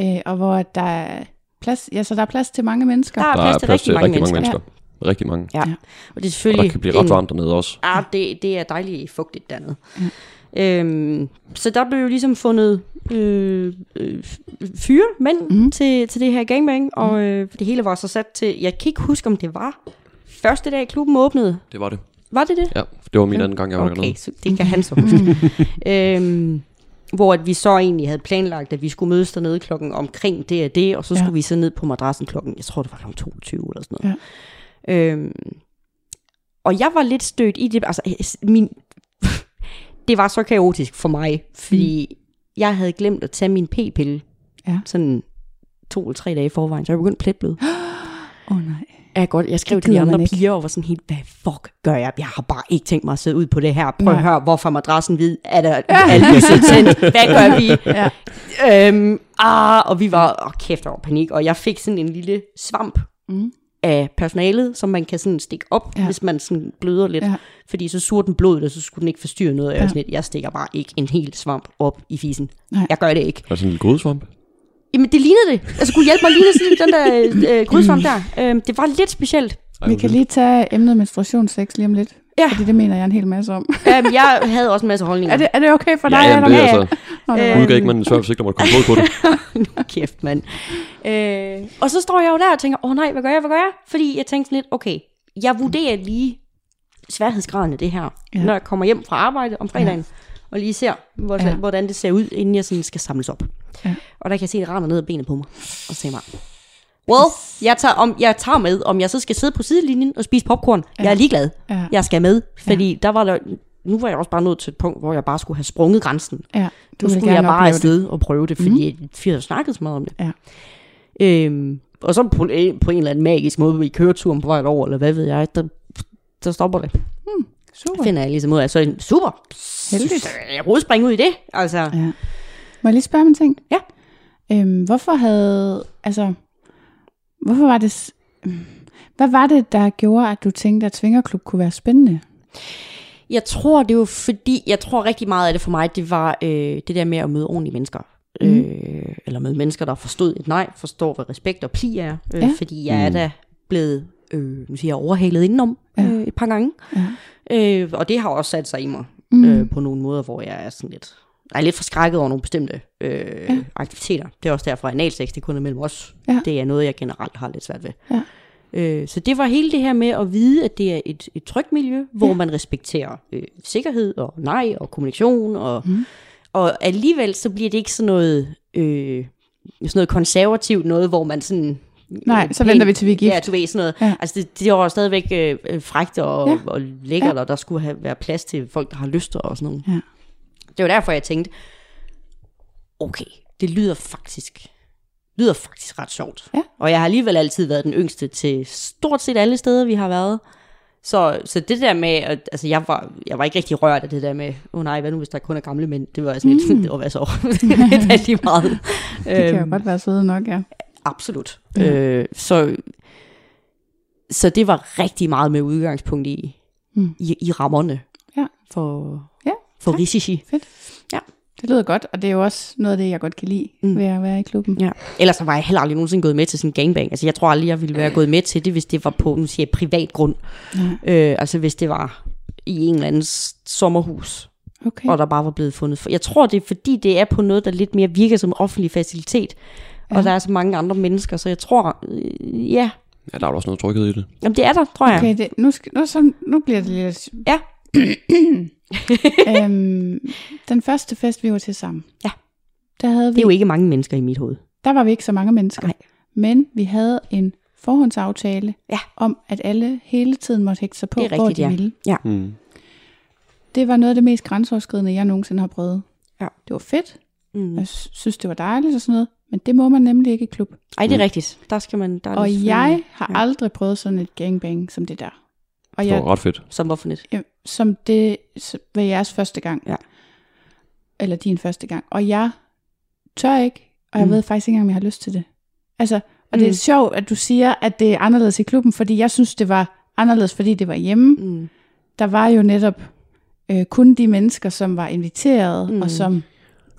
Øh, og hvor der er plads, ja, så der er plads til mange mennesker. Der er Der plads er til plads rigtig til mange rigtig mange mennesker. mennesker. Rigtig mange. Ja. Ja. Og det er Og selvfølgelig... der kan blive ret varmt dernede også. Ja, det, det er dejligt fugtigt dernede. Øhm, så der blev jo ligesom fundet øh, øh, fyre, mænd, Mhm. mm. til, til det her gangbang, og øh, det hele var så sat til... Jeg kan ikke huske, om det var første dag, klubben åbnede. Det var det. Var det det? Ja, det var min anden gang, jeg var Okay, dernede. så det kan han så huske. øhm, hvor at vi så egentlig havde planlagt, at vi skulle mødes dernede klokken omkring det og det, og så Ja. skulle vi så ned på madrassen klokken, jeg tror det var klokken 22 eller sådan noget. Ja. Øhm, og jeg var lidt stødt i det, altså min, det var så kaotisk for mig, fordi mm. jeg havde glemt at tage min p-pille, Ja. sådan to eller tre dage i forvejen, så jeg begyndte pletblød. Åh oh, nej. Ja, godt. Jeg skrev Det til de andre ikke. piger og var sådan helt, hvad fuck gør jeg? Jeg har bare ikke tænkt mig at sidde ud på det her. Prøv at høre, hvorfor madrassen hvid? Er der er lyset tændt? Hvad gør vi? Ja. Øhm, ah, og vi var, åh kæft, der var panik. Og jeg fik sådan en lille svamp Mm. af personalet, som man kan sådan stikke op, Ja. hvis man sådan bløder lidt. Ja. Fordi så suger den blodet, og så skulle den ikke forstyrre noget. Og jeg, Ja. sådan lidt, jeg stikker bare ikke en hel svamp op i fisen. Nej. Jeg gør det ikke. Er sådan en lille grødsvamp. Jamen, det lignede det. Altså, skulle hjælpe mig lige sådan den der øh, krydsvamp der. Øhm, det var lidt specielt. Vi kan lige tage emnet menstruationssex lige om lidt. Ja. Fordi det mener jeg en hel masse om. Øhm, jeg havde også en masse holdninger. er, det, er det okay for dig? Ja, jamen, det er altså... Nå, det Øh, var- Gud gav ikke man en svær der måtte komme på det. Kæft, mand. Øh, og så står jeg jo der og tænker, åh nej, hvad gør jeg, hvad gør jeg? Fordi jeg tænkte sådan lidt, okay, jeg vurderer lige sværhedsgraden af det her, Ja. når jeg kommer hjem fra arbejde om fredagen, ja. og lige ser, hvordan, ja. hvordan det ser ud, inden jeg sådan skal samles op. Ja. Og der kan jeg se, at det render ned ad benet på mig, og så tænker jeg, well, jeg tager, om, jeg tager med, om jeg så skal sidde på sidelinjen og spise popcorn. Ja. Jeg er ligeglad. Ja. Jeg skal med, fordi ja. der var der, nu var jeg også bare nået til et punkt, hvor jeg bare skulle have sprunget grænsen. ja. Nu vil skulle jeg bare afsted og prøve det, fordi mm. vi havde snakket så meget om det. Ja. Øhm, og så på, på en eller anden magisk måde i køreturen på vej over, eller hvad ved jeg, der, der stopper det. Super. Finder jeg ligesom ud af, så er det super. Heldigt. Jeg burde springe ud i det, altså. Ja. Må jeg lige spørge om en ting? Ja. Øhm, hvorfor havde, altså, hvorfor var det, hvad var det, der gjorde, at du tænkte, at svingerklub kunne være spændende? Jeg tror, det var fordi, jeg tror rigtig meget af det for mig, det var øh, det der med at møde ordentlige mennesker. Mm. Øh, eller møde mennesker, der forstod et nej, forstår, hvad respekt og pli er. Øh, Ja. Fordi jeg er da blevet, øh, nu siger jeg, overhalet indenom Ja. øh, et par gange. Ja. Øh, og det har også sat sig i mig Mm. øh, på nogle måder, hvor jeg er sådan lidt, er lidt forskrækket over nogle bestemte øh, Ja. aktiviteter. Det er også derfor, at analsex, det kun er mellem os. Ja. Det er noget, jeg generelt har lidt svært ved. Ja. Øh, så det var hele det her med at vide, at det er et, et trygt miljø, hvor Ja. man respekterer øh, sikkerhed og nej og kommunikation. Og, Mm. og alligevel så bliver det ikke sådan noget, øh, sådan noget konservativt noget, hvor man sådan... Nej, øh, så pænt- venter vi til vi er gift. Ja, du ved sådan noget. Ja. Altså det, det var stadigvæk øh, frægt og, Ja. og lækkert, ja. og der skulle have, være plads til folk, der har lyster og sådan noget. Ja. Det var derfor, jeg tænkte, okay, det lyder faktisk, lyder faktisk ret sjovt. Ja. Og jeg har alligevel altid været den yngste til stort set alle steder, vi har været. Så, så det der med, at, altså jeg var, jeg var ikke rigtig rørt af det der med, åh oh nej, hvad nu hvis der kun er gamle mænd? Det var sådan lidt, Mm. mm. det var hvad så? det er lige meget. Det kan jo Øhm, godt være søde nok, ja. Absolut. Ja. Øh, så, så det var rigtig meget med udgangspunkt i, Mm. mm. i, i rammerne Ja. for, Ja, for tak. risici. Fedt. Ja. Det lyder godt, og det er jo også noget af det, jeg godt kan lide mm. ved at være i klubben. Ja. Ellers så var jeg heller aldrig nogensinde gået med til sådan en gangbang. Altså jeg tror aldrig, jeg ville være gået med til det, hvis det var på, nu siger jeg, privat grund. Øh, altså hvis det var i en eller anden s- sommerhus, Okay. og der bare var blevet fundet. For jeg tror, det er fordi, det er på noget, der lidt mere virker som en offentlig facilitet. Ja. Og der er så mange andre mennesker, så jeg tror, øh, ja, Ja, der er jo også noget tryghed i det. Jamen, det er der, tror jeg. Okay, det, nu, skal, nu, så, nu bliver det lidt... Ja. Øhm, den første fest, vi var til sammen. Ja. Der, havde Det vi, er jo ikke mange mennesker i mit hoved. der var vi ikke så mange mennesker. Nej. Men vi havde en forhåndsaftale Ja. om, at alle hele tiden måtte hægte sig på, Det er hvor rigtigt, de ja. ville. Ja. Mm. Det var noget af det mest grænseoverskridende, jeg nogensinde har prøvet. Ja. Det var fedt. Mm. Jeg sy- synes, det var dejligt og sådan noget. Men det må man nemlig ikke i klub. Ej, det er rigtigt. Der skal man... Der er det Og jeg har ja. aldrig prøvet sådan et gangbang som det der. Og Det jeg, var ret fedt. Som hvorfor net? Ja, som det var jeres første gang. Ja. Eller din første gang. Og jeg tør ikke, og jeg Mm. ved faktisk ikke engang, om jeg har lyst til det. Altså, og mm. det er Mm. sjovt, at du siger, at det er anderledes i klubben, fordi jeg synes, det var anderledes, fordi det var hjemme. Mm. Der var jo netop øh, kun de mennesker, som var inviteret, mm. og som...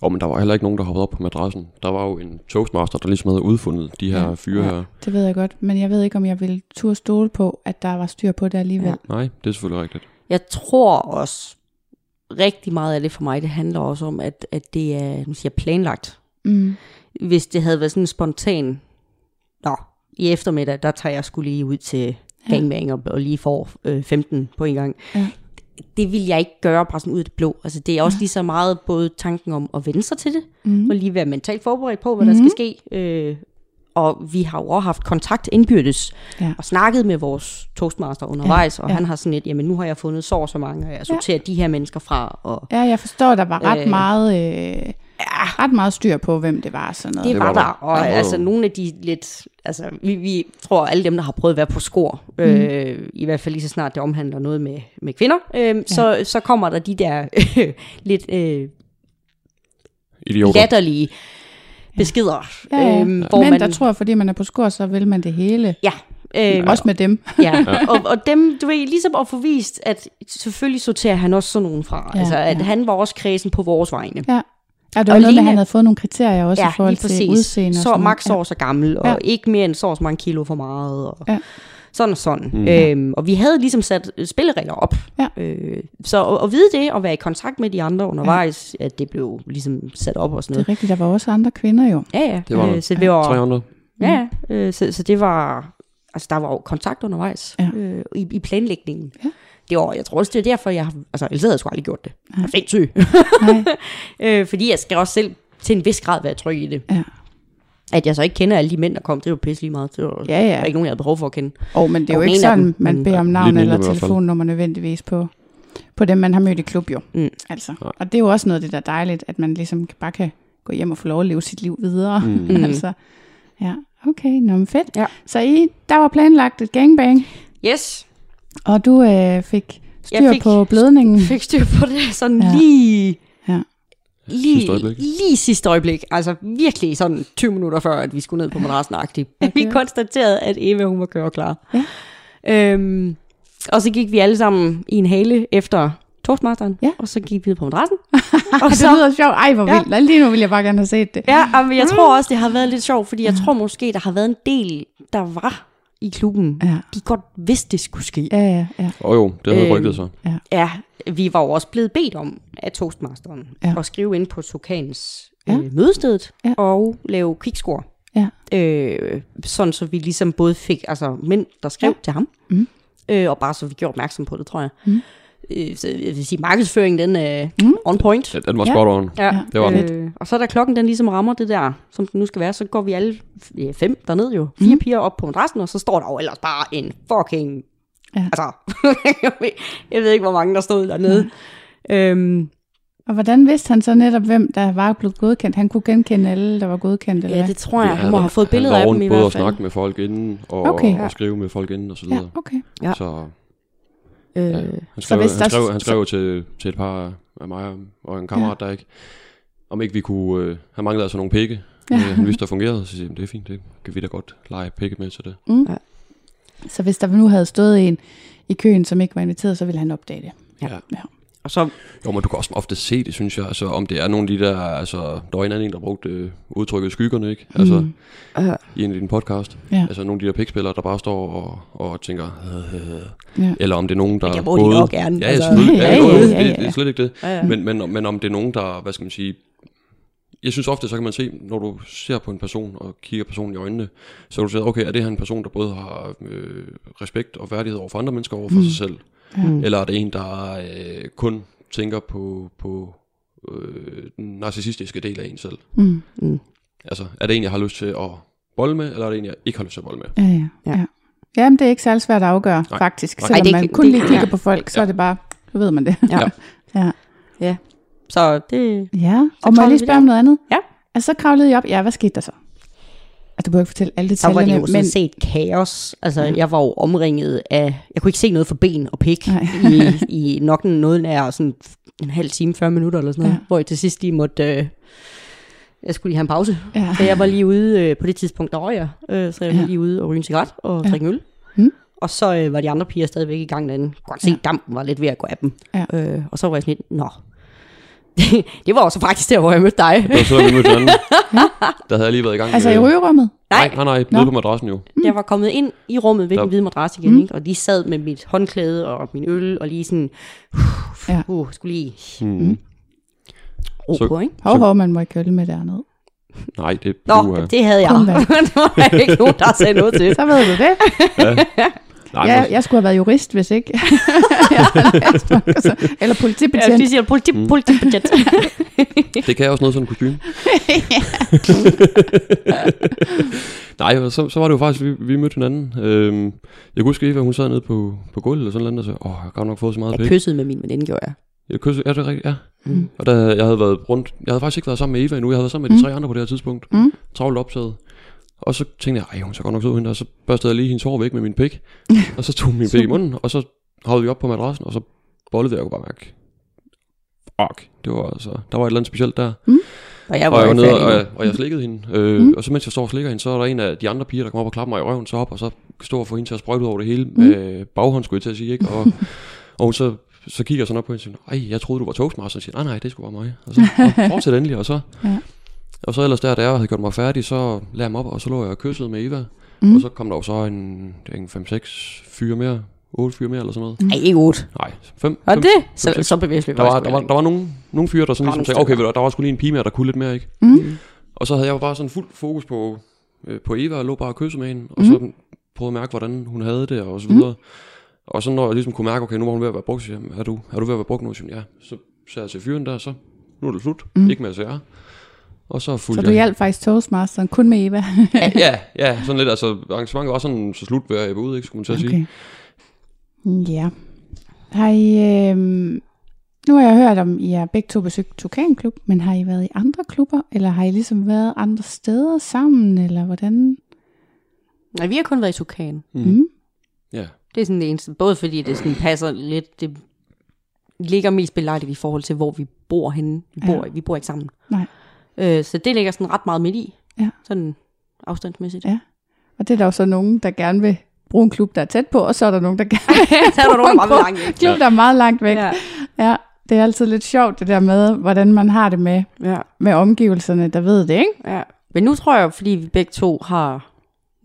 Og men der var heller ikke nogen, der hoppede op på madrassen. Der var jo en toastmaster, der ligesom havde udfundet de her Ja. fyre Ja. her. Det ved jeg godt, men jeg ved ikke, om jeg vil turde stole på, at der var styr på det alligevel. Ja. Ja. Nej, det er selvfølgelig rigtigt. Jeg tror også, rigtig meget af det for mig, det handler også om, at, at det er nu siger jeg, planlagt. Mm. Hvis det havde været sådan en spontan, nå, i eftermiddag, der tager jeg skulle lige ud til Ja. gangbang og, og lige får øh, 15 på en gang. Ja. Det vil jeg ikke gøre bare sådan ud af det blå. Altså det er også lige så meget både tanken om at vende sig til det, Mm. og lige være mentalt forberedt på, hvad mm. der skal ske. Øh, og vi har jo også haft kontakt indbyrdes, Ja. og snakket med vores toastmaster undervejs, og ja. han har sådan et, jamen nu har jeg fundet så så mange, og jeg sorterer de her mennesker fra, og Ja, jeg forstår, der var ret øh, meget... Øh, ja. ret meget styr på, hvem det var sådan noget. det, Det var, var der. Og Ja. altså nogle af de lidt, altså vi, vi tror alle dem, der har prøvet at være på skor, mm. øh, i hvert fald lige så snart det omhandler noget med, med kvinder, øh, ja. så, så kommer der de der lidt øh, Idioter. latterlige beskeder. Ja, ja. øhm, hvor Men man, der tror, fordi man er på skor, så vil man det hele. Ja, øh, Også med dem. Ja, og, og dem, du ved, ligesom at få vist, at selvfølgelig sorterer han også sådan nogen fra. Ja, Ja, altså, at ja. han var også kredsen på vores vegne. Ja. Ja, det Og var noget med, Lene- at han havde fået nogle kriterier også i forhold til udseende. og Så max noget. år så gammel, og Ja. ja. ikke mere end så og så mange kilo for meget. Og Ja. Sådan og sådan. Mm. Mm. Øhm, og vi havde ligesom sat øh, spilleregler op. Ja. Øh, så at, at vide det, og være i kontakt med de andre undervejs, ja. at det blev ligesom sat op og sådan Det noget. er rigtigt, der var også andre kvinder jo. Ja, ja. Det var. Øh, så det var, Tre andre. Ja, ja. Øh, så, så det var, altså der var jo kontakt undervejs Ja. øh, i, i planlægningen. Ja. Det var, jeg tror også, det er derfor, jeg har, altså ellers havde jeg sgu aldrig gjort det. Jeg er sindssyg. Øh, fordi jeg skal også selv til en vis grad være tryg i det. Ja. At jeg så ikke kender alle de mænd, der kom, det var pisse lige meget. Det var, Ja, ja. Der var ikke nogen, jeg havde behov for at kende. Oh, men det er jo Og ikke sådan, dem, man beder om navn eller telefonnummer nødvendigvis på, på dem, man har mødt i klub jo. Mm. Altså. Nej. Og det er jo også noget af det, der er dejligt, at man ligesom bare kan gå hjem og få lov at leve sit liv videre. Mm. Mm. altså, ja, okay, nå, men fedt. Ja. Så I, der var planlagt et gangbang, Yes, og du øh, fik styr Jeg fik- på blødningen. fik styr på det sådan Ja. lige... Ja. Lige, Sidste øjeblik. lige sidste øjeblik, altså virkelig sådan 20 minutter før, at vi skulle ned på madrassen okay. Vi konstaterede, at Eva hun var køreklar. Ja. Øhm, og så gik vi alle sammen i en hale efter toastmasteren, Ja. og så gik vi ned på madrassen. Og det lyder sjovt. Ej, hvor vildt. Ja. Lige nu vil jeg bare gerne have set det. Ja, men jeg tror også, det har været lidt sjovt, fordi jeg tror måske, der har været en del, der var i klubben. Ja. De godt vidste, det skulle ske. Ja, ja, ja. Og jo, det havde Øhm, rygtet sig. Ja, vi var jo også blevet bedt om af toastmasteren Ja. at skrive ind på Sokans Ja. øh, mødestedet Ja. og lave kvikscore. Ja. Øh, sådan så vi ligesom både fik altså mænd, der skrev Ja. til ham, Mhm. øh, og bare så vi gjorde opmærksom på det, tror jeg. Mhm. Øh, så jeg vil sige, markedsføringen, den er Mhm. on point. Ja, den var Ja. spot on. Ja, Ja, det var den. øh, og så da klokken den ligesom rammer det der, som den nu skal være, så går vi alle ja, fem derned jo. Fire Mhm. piger op på madrassen, og så står der jo ellers bare en fucking... Ja. Altså, jeg, ved, ikke, hvor mange der stod dernede. Øhm, Og hvordan vidste han så netop, hvem der var blevet godkendt? Han kunne genkende alle, der var godkendt, eller ja, det tror jeg. Ja, Han må have fået han billeder af dem i både hvert at fald. snakke med folk inden, og, Okay. og skrive med folk inden, og så Ja, videre. okay. Ja. Så Øh, ja, han skrev, hvis han der- skrev, han skrev til, til et par af mig og en kammerat, der ikke, om ikke vi kunne, øh, han manglede altså nogle pikke. Ja. Ja. han vidste, der fungerede, så siger jeg, det er fint, det kan vi da godt lege pikke med til det. Så hvis der nu havde stået en i køen, som ikke var inviteret, så ville han opdage det. Ja. Ja. Og så, Jo, men du kan også ofte se det, synes jeg. Altså, om det er nogle af de der... Altså, der var en anden, der brugte øh, udtrykket skyggerne, ikke? Altså, mm. øh, i en af dine podcast. Ja. Altså, nogle af de der pikspillere, der bare står og, og tænker... Øh, Ja. Eller om det er nogen, der... det må de nok gerne. Ja, altså. selvfølgelig. Ja, Ja, ja, ja, det, ja, det er slet ikke det. Ja, ja. Men, men, men om det er nogen, der... Hvad skal man sige... Jeg synes ofte, så kan man se, når du ser på en person og kigger personen i øjnene, så kan du sige, okay, er det her en person, der både har øh, respekt og værdighed over for andre mennesker over for mm. sig selv? Ja. Eller er det en, der øh, kun tænker på, på øh, den narcissistiske del af en selv? Mm. Mm. Altså, er det en, jeg har lyst til at bolle med, eller er det en, jeg ikke har lyst til at bolle med? Ja, ja. Ja. ja. Jamen, det er ikke særlig svært at afgøre, Nej. faktisk. Nej. Selvom Ej, det man ikke- kun det- lige kigger ja. på folk, så Ja. er det bare, så ved man det. Ja. ja. ja. Så det... ja. Og må jeg lige spørge om noget andet? Ja. Altså, så kravlede jeg op. Ja, hvad skete der så? Altså, du behøver ikke fortælle alle Så var det detaljerne, jo sådan men... set kaos. Altså, Ja. jeg var jo omringet af... Jeg kunne ikke se noget for ben og pik i, i nok noget nær sådan en halv time, 40 minutter eller sådan noget. Ja. Hvor jeg til sidst lige måtte... Øh, jeg skulle lige have en pause. Ja. Så jeg var lige ude, øh, på det tidspunkt, der røg jeg. Øh, så jeg var Ja. lige ude og ryge en cigaret og Ja. drikke øl. Mm. Og så øh, var de andre piger stadigvæk i gang derinde. Jeg kunne godt se, ja. dampen var lidt ved at gå af dem. Ja. Øh, og så var jeg sådan lidt, nå. det var også faktisk der, hvor jeg mødte dig. Det var så, vi mødte hinanden. Der havde jeg lige været i gang Altså, i med... rygerummet? Nej, nej, nej, nede på madrassen jo. Jeg var kommet ind i rummet ved den hvide madras igen, Mm. ikke? og de sad med mit håndklæde og min øl, og lige sådan, ja. uh, skulle lige Hmm. ro Så- på, ikke? Hov, hov, man må ikke øl med dernede. Nej, det Nå, du, uh, det havde jeg. Det var der ikke nogen, der sagde noget til. Så ved du det. Nej, Ja, men, jeg skulle have været jurist, hvis ikke. Ja, altså, Eller Ja, politibetjent. de siger politi, politibetjent. det kan jeg også noget sådan en kostume. Nej, og så, så var det jo faktisk, vi, vi mødte hinanden. Øhm, jeg kunne huske, Eva, hun sad nede på, på gulvet eller sådan noget, og sagde, åh, jeg har godt nok fået så meget Jeg pæk. kyssede med min veninde, gjorde jeg. Jeg kyssede, ja, det er rigtigt, ja. Mm. Og da jeg havde været rundt, jeg havde faktisk ikke været sammen med Eva endnu, jeg havde været sammen med de tre andre på det her tidspunkt. Mm. Travlt optaget. Og så tænkte jeg, ej, hun så godt nok sød, hende. Og så børstede jeg lige hendes hår væk med min pik. og så tog min pik i munden, og så havede vi op på madrassen, og så bollede og jeg kunne bare mærke, fuck, det var altså, der var et eller andet specielt der. Og jeg Og var, jeg var nede, og, jeg, og jeg slikkede hende. Øh, mm. Og så mens jeg står og slikker hende, så er der en af de andre piger, der kommer op og klapper mig i røven, så op, og så står og får hende til at sprøjte ud over det hele med baghånd, skulle jeg til at sige, ikke? Og, og så, så kigger jeg sådan op på hende og siger, ej, jeg troede, du var toastmaster. Og siger, nej, nej, det skulle være mig. Og så, "Nå, fortsæt endelig, og så... Ja. Og så ellers der, da jeg havde gjort mig færdig, så lagde jeg mig op, og så lå jeg og kyssede med Eva. Mm. Mm. Og så kom der jo så en, en 5-6 fyre mere, 8 fyre mere eller sådan noget. Ej, ikke otte. Nej, 5. Og det, så, seks. så bevægelig Der var, der var, der var nogle, nogle fyre, der sådan Der var ligesom sagde, okay, du, der var sgu lige en pige mere, der kunne lidt mere, ikke? Mm. Og så havde jeg jo bare sådan fuld fokus på, øh, på Eva, og lå bare og kyssede med hende, og Mm. så prøvede at mærke, hvordan hun havde det, og så videre. Og så når jeg ligesom kunne mærke, okay, nu var hun ved at være brugt, så jeg, er du, er du ved at være brugt nu? Så ja, så sagde jeg til fyren der, så nu er det slut, Mm. mm. ikke med at sige Og så Så fulgte du jeg. hjalp faktisk Toastmasteren kun med Eva? Ja, ja, sådan lidt, altså arrangementet var sådan så slut, ved var ude, ikke, skulle man til at sige. Ja. Har I, øh, nu har jeg hørt om, I har begge to besøgt Tukan-klub, men har I været i andre klubber, eller har I ligesom været andre steder sammen, eller hvordan? Nej, vi har kun været i Tukan. Mm. Mm. Ja, Det er sådan det eneste. Både fordi det sådan passer lidt, det ligger mest belejligt i forhold til, hvor vi bor henne. Vi bor, Ja. vi bor ikke sammen. Nej. Øh, så det ligger sådan ret meget midt i. Ja. Sådan afstandsmæssigt. Ja. Og det er der jo så nogen, der gerne vil bruge en klub, der er tæt på, og så er der nogen, der gerne vil Så er der nogen, der er langt væk. klub, der er meget langt væk. Ja. Ja, det er altid lidt sjovt det der med, hvordan man har det med, Ja. med omgivelserne, der ved det, ikke? ja. Men nu tror jeg, fordi vi begge to har,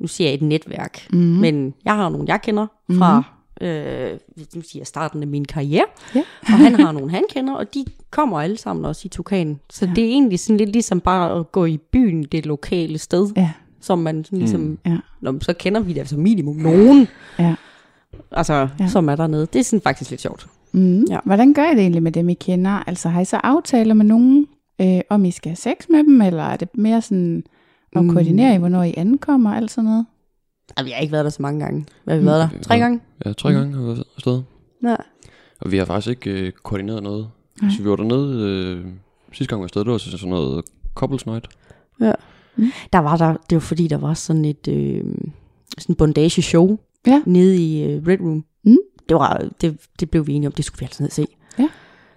nu siger jeg et netværk, Mm. mm. men jeg har nogle, jeg kender fra, øh, nu siger starten af min karriere, Ja. og han har nogle, han kender, og de kommer alle sammen også i Tukan. Så Ja. det er egentlig sådan lidt ligesom bare at gå i byen, det lokale sted, Ja, som man sådan ligesom, Mm. ja, Nå, så kender vi det altså minimum nogen, ja. altså, Ja. som er dernede. Det er sådan faktisk lidt sjovt. Mm. Ja. Hvordan gør I det egentlig med dem, I kender? Altså har I så aftaler med nogen, øh, om I skal have sex med dem, eller er det mere sådan at Mm. koordinere i, hvornår I ankommer, og alt sådan noget? Altså, jeg har ikke været der så mange gange. Hvad har vi været der? Tre Ja. gange? ja tre Mm. gange har jeg været afsted. Ja. Og vi har faktisk ikke øh, koordineret noget. Nej. Så vi var dernede, øh, sidste gang vi var afsted, det var så sådan noget couples night. Der var der, det var fordi, der var sådan et øh, sådan bondage show Ja. nede i øh, Red Room. Mm. Det, var, det, det blev vi enige om, det skulle vi altid ned og se. Ja.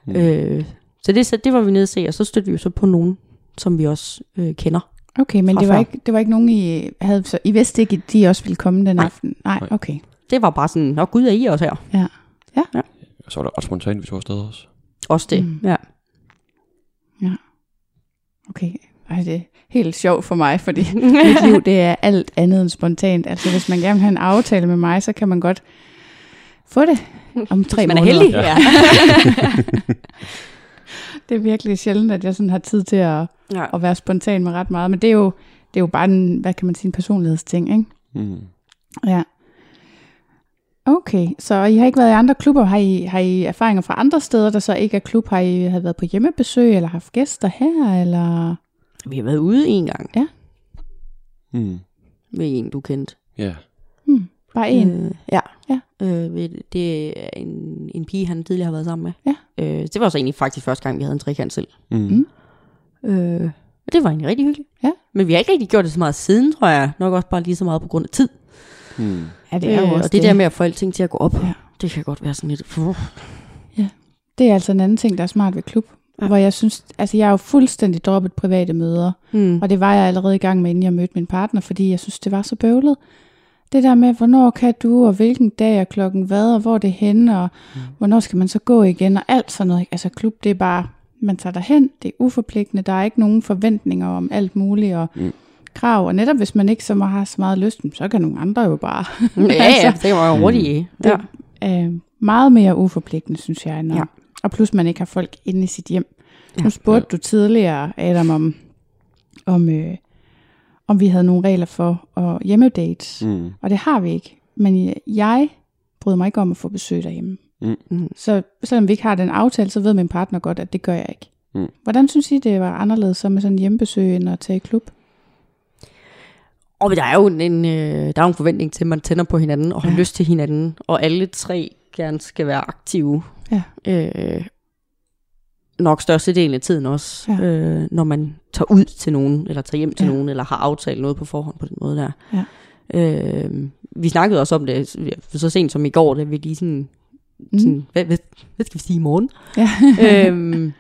Mm. Øh, så det, så det var vi nede og se, og så stødte vi jo så på nogen, som vi også øh, kender. Okay, men det var, før. ikke, det var ikke nogen, I havde, så I vidste ikke, at de også ville komme den Nej. aften? Nej, Nej. okay. Det var bare sådan, nå gud, er I også her? Og så var det ret spontant, vi tog afsted også. Også det, Mm. mm. ja. Okay. Ej, det er helt sjovt for mig, fordi mit liv, det er alt andet end spontant. Altså, hvis man gerne vil have en aftale med mig, så kan man godt få det om tre Hvis man er måneder. heldig. Ja. Det er virkelig sjældent, at jeg sådan har tid til at, ja. at være spontan med ret meget. Men det er jo, det er jo bare en, hvad kan man sige, en personlighedsting, ikke? Mm. Ja. Okay, så I har ikke været i andre klubber. Har I, har I erfaringer fra andre steder, der så ikke er klub? Har I har været på hjemmebesøg, eller haft gæster her, eller... Vi har været ude en gang Mm. med en, du kendte. Ja. Hmm, bare en. Øh, ja. Ja. Øh, det er en, en pige, han tidligere har været sammen med. Ja. Øh, det var så egentlig faktisk første gang, vi havde en trekant selv. Mm. Mm. Øh, og det var egentlig rigtig hyggeligt. Ja. Men vi har ikke rigtig gjort det så meget siden, tror jeg. Nok også bare lige så meget på grund af tid. Mm. Ja, det er jo øh, også og det, der med at få alting til at gå op, Ja. ja. det kan godt være sådan lidt... Uh. Det er altså en anden ting, der er smart ved klub. Ja. Ja. Hvor jeg synes, altså jeg har jo fuldstændig droppet private møder. Hmm. Og det var jeg allerede i gang med, inden jeg mødte min partner, fordi jeg synes, det var så bøvlet. Det der med, hvornår kan du, og hvilken dag og klokken hvad, og hvor er det henne, og mm. hvornår skal man så gå igen, og alt sådan noget. Altså klub, det er bare, man tager derhen, det er uforpligtende, der er ikke nogen forventninger om alt muligt, og Mm. mm. krav. Og netop hvis man ikke så have så meget lyst, så kan nogle andre jo bare. Ja, ja, det var jo hurtigt. Det, Ja. øh, meget mere uforpligtende, synes jeg. Når, ja. Ja. Og plus man ikke har folk inde i sit hjem. Ja. Ja. Nu spurgte du tidligere, Adam, om, om, øh, om vi havde nogle regler for at hjemmedates. Mm. Og det har vi ikke. Men jeg bryder mig ikke om at få besøg derhjemme. Mm. Mm. Så selvom vi ikke har den aftale, så ved min partner godt, at det gør jeg ikke. Mm. Hvordan synes I, det var anderledes så med sådan en hjemmebesøg, end at tage i klub? Og der er jo en, en, øh, der er jo en forventning til, at man tænder på hinanden og har ja. lyst til hinanden, og alle tre gerne skal være aktive. Ja. Øh, nok størstedelen af tiden også, Ja. øh, når man tager ud til nogen, eller tager hjem til Ja. nogen, eller har aftalt noget på forhånd på den måde der. Ja. Øh, vi snakkede også om det så sent som i går, da vi lige sådan, Mm. sådan hvad, hvad, hvad skal vi sige i morgen? Ja. øhm,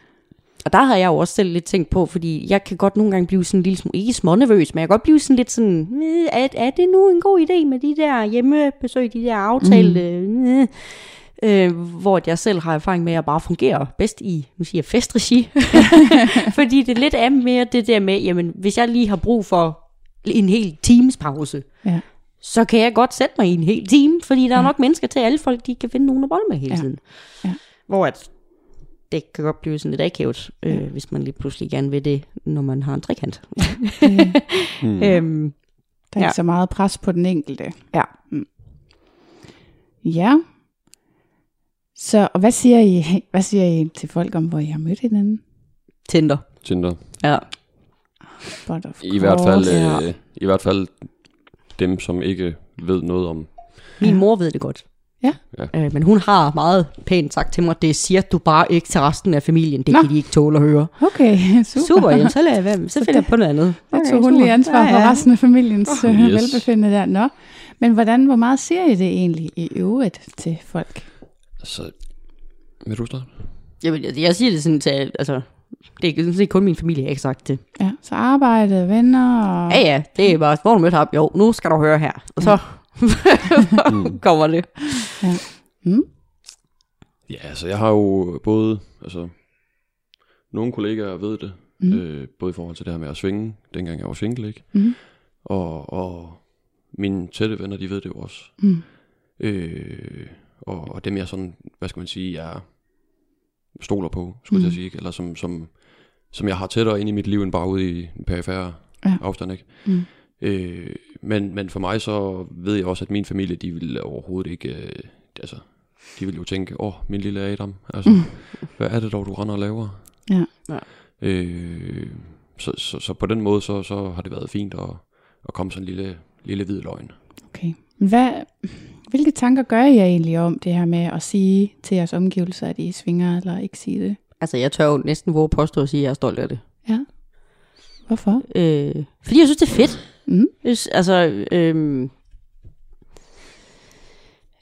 og der har jeg jo også selv lidt tænkt på, fordi jeg kan godt nogle gange blive sådan en lille smule, ikke smånervøs, men jeg kan godt blive sådan lidt sådan, "Øh, er, er det nu en god idé med de der hjemmebesøg, de der aftalte, mm. øh, hvor jeg selv har erfaring med, at jeg bare fungerer bedst i, nu siger jeg festregi, fordi det lidt er mere det der med, jamen hvis jeg lige har brug for en hel times pause, Ja. så kan jeg godt sætte mig i en hel time, fordi der ja. Er nok mennesker til, at alle folk de kan finde nogen at bolle med hele Ja. tiden. Ja. Hvor at det kan godt blive sådan lidt akavet, øh, hvis man lige pludselig gerne vil det, når man har en trekant. Det, Mm. øhm, der er Ja. ikke så meget pres på den enkelte. Ja. Mm. Ja. Så og hvad siger I, hvad siger I til folk om, hvor I har mødt hinanden? Tinder. Tinder. Ja. But of I hvert fald. Ja. øh, i hvert fald dem, som ikke ved noget om. Min mor ved det godt. Ja. Ja. Øh, men hun har meget pænt sagt til mig, det siger du bare ikke til resten af familien. Det Nå. kan de ikke tåle at høre. Okay, super. Super, jamen, så, lader jeg være. så finder jeg på noget andet. Der tog hun lige ansvar for resten af familiens Oh, yes. velbefindende der. Nå. Men hvordan, hvor meget siger I det egentlig i øvrigt til folk? Så, vil du starte? Jamen, jeg, jeg siger det sådan til, altså, det er ikke- det er kun min familie, jeg har ikke sagt det. Ja, så arbejde, venner og... Ja, ja, det er bare, hvor du mødte ham, jo, nu skal du høre her. Og så kommer det. Mm? Ja, altså jeg har jo både, altså, nogle kollegaer ved det, Mm. mm. øh, både i forhold til det her med at svinge, dengang jeg var single, ikke? Mm. Og, og mine tætte venner, de ved det jo også. Mm. Øh, og, og dem jeg sådan, hvad skal man sige, jeg stoler på, skulle mm. jeg sige, ikke? eller som, som, som jeg har tættere ind i mit liv, end bare ude i en perifære Ja. ja. afstand, ikke? Mm. Øh, men, men for mig så ved jeg også, at min familie, de vil overhovedet ikke, øh, altså, de vil jo tænke, åh, oh, min lille Adam, altså, Mm. hvad er det dog, du render og laver? Ja. Ja. Øh, så, så, så på den måde, så, så har det været fint at, at komme sådan en lille, lille hvid løgn. Okay. Hvad, hvilke tanker gør I jer egentlig om det her med at sige til jeres omgivelser, at I svinger, eller ikke sige det? Altså, jeg tør jo næsten våge påstå at sige, at jeg er stolt af det. Ja. Hvorfor? Øh, fordi jeg synes, det er fedt. Mm. Jeg altså, øhm,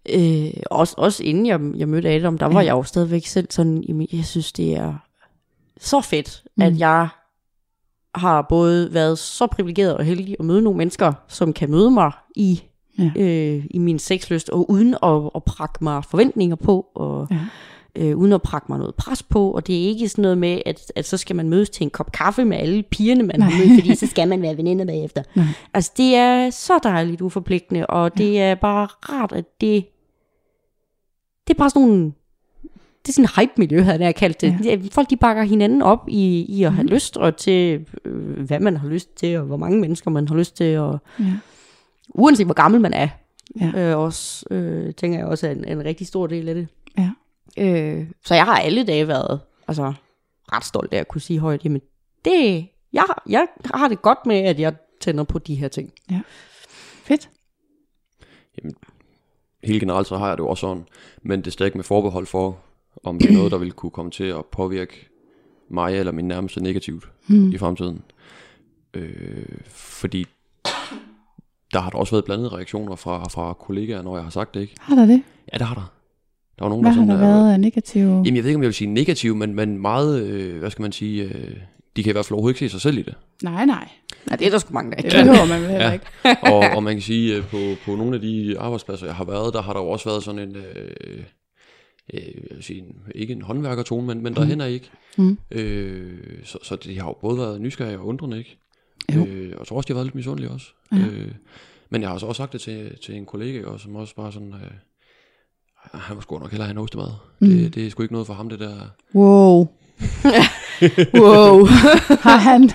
øh, også, også inden jeg, jeg mødte Adam, der var Ja. jeg jo stadigvæk selv sådan, jamen, jeg synes, det er så fedt, mm. at jeg har både været så privilegeret og heldig at møde nogle mennesker, som kan møde mig i, Ja. øh, i min sexlyst, og uden at, at prakke mig forventninger på. Og, Ja. øh, uden at prakke mig noget pres på, og det er ikke sådan noget med, at, at så skal man mødes til en kop kaffe med alle pigerne, man har mødt, fordi så skal man være veninder bagefter. Nej. Altså, det er så dejligt uforpligtende, og det er bare rart, at det, det er bare sådan nogle, det er sådan en hype-miljø, havde jeg kaldt det. Ja. Ja. Folk, de bakker hinanden op i, i at have Mhm. lyst, og til, øh, hvad man har lyst til, og hvor mange mennesker man har lyst til, og Ja. Uanset hvor gammel man er, Ja. øh, også, øh, tænker jeg også er en, en rigtig stor del af det. Ja. Øh, så jeg har alle dage været altså, ret stolt af at kunne sige højt, jamen det, jeg, jeg har det godt med, at jeg tænder på de her ting. Fedt. Helt generelt så har jeg det jo også sådan, men det er stadig med forbehold for, om det er noget, der vil kunne komme til at påvirke mig eller min nærmeste negativt Mm. i fremtiden. Øh, fordi der har der også været blandede reaktioner fra, fra kollegaer, når jeg har sagt det, ikke? Har der det? Ja, det har der. Der var nogen, Hvad der har sådan der er- været af negative? Jamen, jeg ved ikke, om jeg vil sige negativ, men, men meget, øh, hvad skal man sige, øh, de kan i hvert fald overhovedet ikke se sig selv i det. Nej, nej. Ja, det er der sgu mange, der Det ikke kan. behøver man vel heller Ja. ikke. og, og man kan sige, at på, på nogle af de arbejdspladser, jeg har været, der har der jo også været sådan en, øh, øh, jeg vil sige, en, ikke en håndværkertone, men, men derhen er ikke. Mm. Øh, så, så de har jo både været nysgerrige og undrende, ikke? Jo. Øh, og jeg tror også, de har været lidt misundelige også. Ja. Øh, men jeg har så også sagt det til, til en kollega, også, som også bare sådan, øh, han må sgu nok hellere have en ostemad. Mm. Det, det er sgu ikke noget for ham, det der. Wow. Wow. Har han,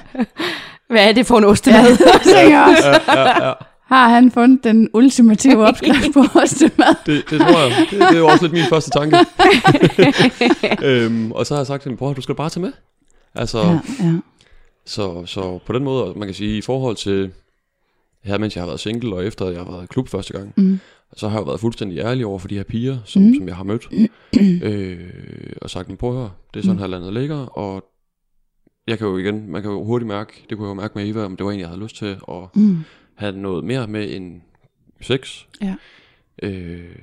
Hvad er det for en ja, ostemad? jeg tænker også, ja, ja. har han fundet den ultimative opskrift på ostemad? Det, det tror jeg. Det, det er jo også lidt min første tanke. øhm, og så har jeg sagt til min bror, du skal bare tage med. Altså, Ja, ja. Så, så på den måde, man kan sige, i forhold til her, mens jeg har været single, og efter jeg har været i klub første gang, Mm. så har jeg jo været fuldstændig ærlig over for de her piger, som, Mm. som jeg har mødt, øh, og sagt, prøv at høre, det er sådan Mm. her landet ligger, og jeg kan jo igen, man kan jo hurtigt mærke, det kunne jeg jo mærke med Eva, om det var en, jeg havde lyst til at Mm. have noget mere med end sex. Ja. Øh,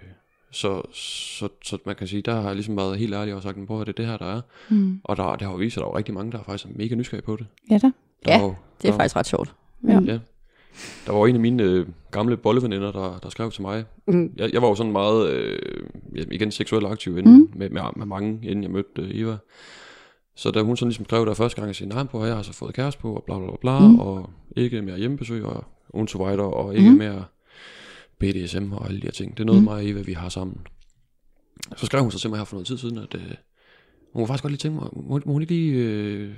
så, så, så man kan sige, der har jeg ligesom været helt ærlig og sagt, prøv at det er det her, der er. Mm. Og der, det har jo vist sig, at der er rigtig mange, der er faktisk er mega nysgerrige på det. Ja da. Der Ja, var Det er der, faktisk ret sjovt. Ja. Ja. Der var en af mine øh, gamle bolleveninder, der, der skrev til mig. Mm. Jeg, jeg var jo sådan meget, øh, igen seksuelt aktiv inden, Mm. med, med, med mange, inden jeg mødte øh, Eva. Så da hun sådan ligesom skrev der første gang, jeg sagde, nej, på, jeg har så fået kæreste på, og bla bla bla, Mm. mm. og ikke mere hjemmebesøg, og weiter, og ikke Mm. mm. mere BDSM og alle de her ting. Det er noget, Mm. mig og Eva, vi har sammen. Så skrev hun så til mig her for noget tid siden, at øh, hun kunne faktisk godt lige tænke mig, må, må hun ikke lige øh,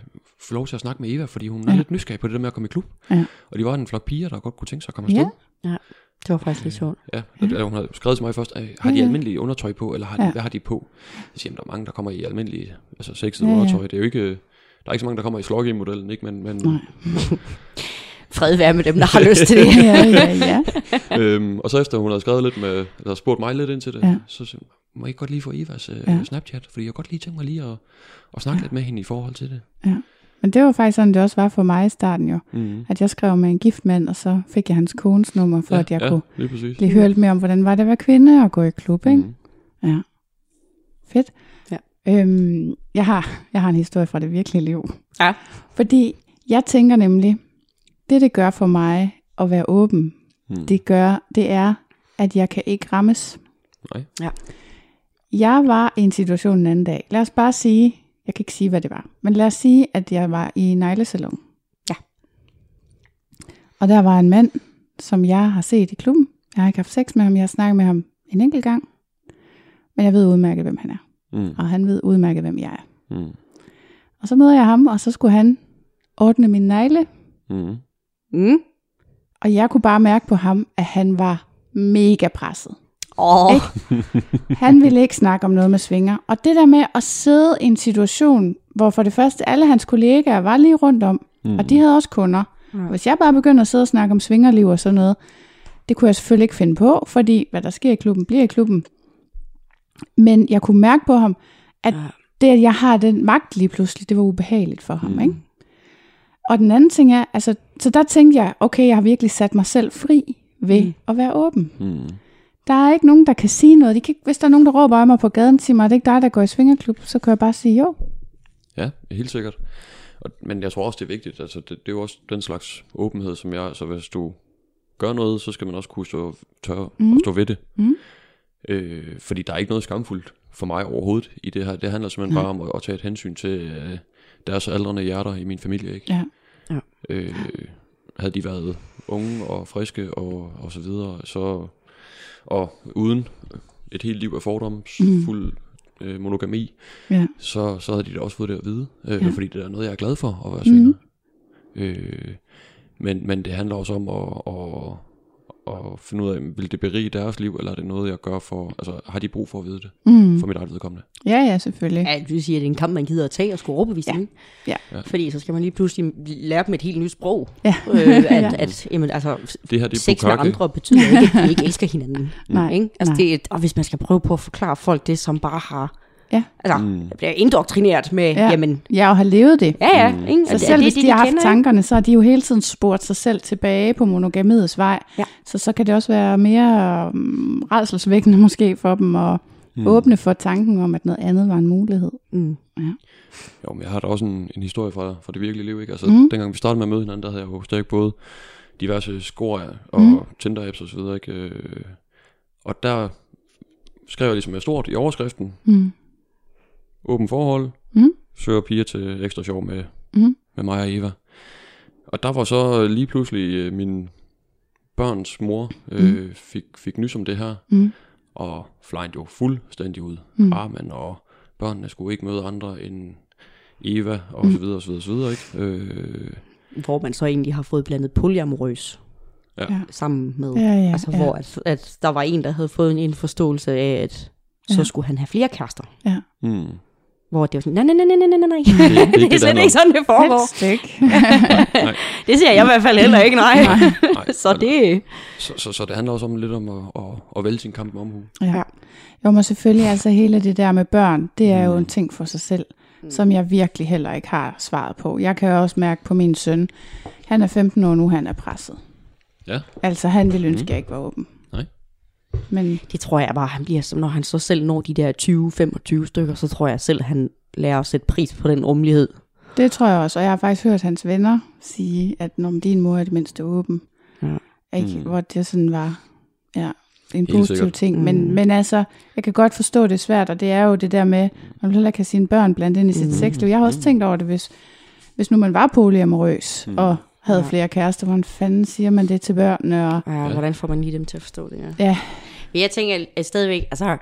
få lov til at snakke med Eva, fordi hun er Ja. lidt nysgerrig på det der med at komme i klub. Ja. Og de var en flok piger, der godt kunne tænke sig at komme afsted. Ja. Det var faktisk lidt sjovt. Ja, ja. hun havde skrevet til mig først, "Øh, har de Ja, ja. almindelige undertøj på, eller har de, Ja. ja. hvad har de på? Jeg siger, "Jamen, der er mange, der kommer i almindelige, altså sexede Ja, ja, ja. undertøj. Det er jo ikke, der er ikke så mange, der kommer i sloggy-modellen, ikke? Men, men. Fred være med dem, der har lyst til det. Ja, ja, ja. øhm, og så efter hun havde skrevet lidt med, eller spurgt mig lidt ind til det, Ja. ja. så siger hun, må jeg ikke godt lige få Evas øh, Ja. ja. Snapchat, fordi jeg godt lige tænke mig lige at, at snakke ja. lidt med hende i forhold til det. Men det var faktisk sådan, det også var for mig i starten jo. Mm. At jeg skrev med en gift mand, og så fik jeg hans kones nummer, for ja, at jeg ja, kunne lige præcis. lige høre lidt mere om, hvordan var det at være kvinde og gå i klub, ikke? Mm. Fedt. Ja. Øhm, jeg, har, jeg har en historie fra det virkelige liv. Ja. Fordi jeg tænker nemlig, det det gør for mig at være åben, Mm. det gør, det er, at jeg kan ikke rammes. Nej. Ja. Jeg var i en situation en anden dag. Lad os bare sige, jeg kan ikke sige, hvad det var, men lad os sige, at jeg var i neglesalon. Ja. Og der var en mand, som jeg har set i klubben. Jeg har ikke haft sex med ham, jeg har snakket med ham en enkelt gang. Men jeg ved udmærket, hvem han er. Mm. Og han ved udmærket, hvem jeg er. Mm. Og så møder jeg ham, og så skulle han ordne min negle. Mm. Mm. Og jeg kunne bare mærke på ham, at han var mega presset. Åh, Ikke? Han ville ikke snakke om noget med svinger. Og det der med at sidde i en situation, hvor for det første alle hans kollegaer var lige rundt om, Mm. og de havde også kunder. Og hvis jeg bare begynder at sidde og snakke om svingerliv og sådan noget, det kunne jeg selvfølgelig ikke finde på, fordi hvad der sker i klubben, bliver i klubben. Men jeg kunne mærke på ham, at Ja. det, at jeg har den magt lige pludselig, det var ubehageligt for ham. Mm. Ikke? Og den anden ting er, altså, så der tænkte jeg, okay, jeg har virkelig sat mig selv fri ved Mm. mm. at være åben. Mm. Der er ikke nogen, der kan sige noget. De kan ikke, hvis der er nogen, der råber af mig på gaden, siger mig, er det ikke dig, der går i svingerklub, så kan jeg bare sige jo. Ja, helt sikkert. Og, men jeg tror også, det er vigtigt. Altså, det, det er jo også den slags åbenhed, som jeg... Så hvis du gør noget, så skal man også kunne stå, tør mm. Og stå ved det. Mhm. Øh, fordi der er ikke noget skamfuldt for mig overhovedet i det her. Det handler simpelthen Nej. bare om at, at tage et hensyn til øh, deres aldrende hjerter i min familie. Ikke? Ja. Ja. Øh, havde de været unge og friske og, og så videre, så og uden et helt liv af fordomsfuld mm. øh, monogami, Ja. så, så havde de da også fået det at vide, øh, Ja. fordi det er noget, jeg er glad for at være svinger. Mm. Øh, men, men det handler også om at, at, at finde ud af, vil det berige deres liv, eller er det noget, jeg gør for, altså har de brug for at vide det, Mm. for mit eget vedkommende? Ja, ja, selvfølgelig. Ja, det vil sige, at det er en kamp, man gider at tage og skulle overbevise Ja. dem. ikke? Ja. Ja. Fordi så skal man lige pludselig lære dem et helt nyt sprog. Ja. Øh, at, Ja. at jamen, altså, Det her, det er sex med bukkake. andre betyder ikke, at de ikke elsker hinanden. Nej, Ikke? Altså, nej. det, og hvis man skal prøve på at forklare folk det, som bare har... Ja. Altså, Mm. bliver indoktrineret med, Ja. ja. jamen, Ja, og har levet det. ja ja, Mm. ikke? Så Og det- selv det hvis det, de har haft kender, tankerne, så har de jo hele tiden spurgt sig selv tilbage på monogamiets vej. Ja. Så så kan det også være mere um, redselsvækkende måske for dem at Mm. mm. åbne for tanken om, at noget andet var en mulighed. Mm. Jo, men jeg har da også en, en historie fra, fra det virkelige liv, ikke? Altså, Mm. mm. dengang vi startede med at møde hinanden, der havde jeg jo stadig både diverse score og Mm. mm. Tinder-apps og så videre, ikke? Øh, Og der skrev jeg ligesom med stort i overskriften, Mm. Åben forhold, Mm. søger piger til ekstra sjov med, Mm. med mig og Eva. Og der var så lige pludselig øh, min børns mor øh, fik, fik nys om det her, Mm. og flejede jo fuldstændig ud. Mm. Mm. Armen og børnene skulle ikke møde andre end Eva, og Mm. så videre, og så videre, og så videre, ikke? Øh, Hvor man så egentlig har fået blandet polyamorøs Ja. Ja. sammen med. Ja, ja, altså, ja. hvor at, at der var en, der havde fået en, en forståelse af, at så Ja. skulle han have flere kærester. mm. Hvor det var sådan, nej, nej, nej, nej, nej, nej, nej. det er ikke det er det, slet ikke sådan, det foregår. Helst ikke. Nej. Det ser jeg i hvert fald heller ikke, nej. Nej, så det... Så, så, så det handler også om lidt om at, at, at vælge sin kamp med omhu. Ja. Jo, men selvfølgelig, altså hele det der med børn, det er jo en ting for sig selv, Mm. som jeg virkelig heller ikke har svaret på. Jeg kan jo også mærke på min søn, han er 15 år nu, han er presset. Ja. Altså, han ville ønske, Mm. at jeg ikke var åben. Men Det tror jeg bare, han bliver, som når han så selv når de der 20-25 stykker, så tror jeg selv, han lærer at sætte pris på den rummelighed. det tror jeg også, og jeg har faktisk hørt hans venner sige, at når din mor er det mindste åben, Ja. ikke? Mm. hvor det sådan var ja, en Helt positiv sikkert. ting. Men, Mm. men altså, jeg kan godt forstå, det er svært, og det er jo det der med, man heller have sine børn blandt ind i sit Mm. sexliv. Jeg har også Mm. tænkt over det, hvis, hvis nu man var polyamorøs, Mm. og havde Ja. flere kærester, hvordan fanden siger man det til børnene? Og, Ja, Ja. hvordan får man lige dem til at forstå det? Ja. ja, Men jeg tænker at stadigvæk, altså,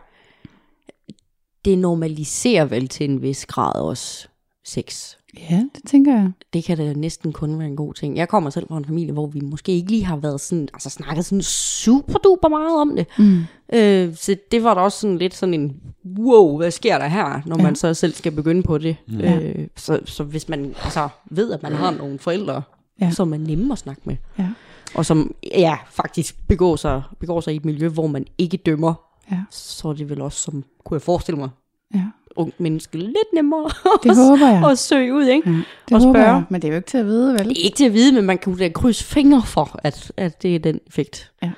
det normaliserer vel til en vis grad også sex. ja, det tænker jeg. Det kan da næsten kun være en god ting. Jeg kommer selv fra en familie, hvor vi måske ikke lige har været sådan, altså snakket sådan super duper meget om det. Mm. Øh, så det var da også sådan lidt sådan en, wow, hvad sker der her, når Ja. man så selv skal begynde på det. Mm. Ja. Øh, så, så hvis man altså, ved, at man har nogle forældre, Ja. ja. som er nemme at snakke med, Ja. og som ja, faktisk begår sig, begår sig i et miljø, hvor man ikke dømmer, Ja. så er det vel også, som kunne jeg forestille mig, Ja, ungt menneske lidt nemmere det at, håber jeg. at søge ud, ikke? Ja, det og håber spørge. jeg. Men det er jo ikke til at vide, vel? Det er ikke til at vide, men man kan jo da krydse fingre for, at, at det er den effekt, Ja.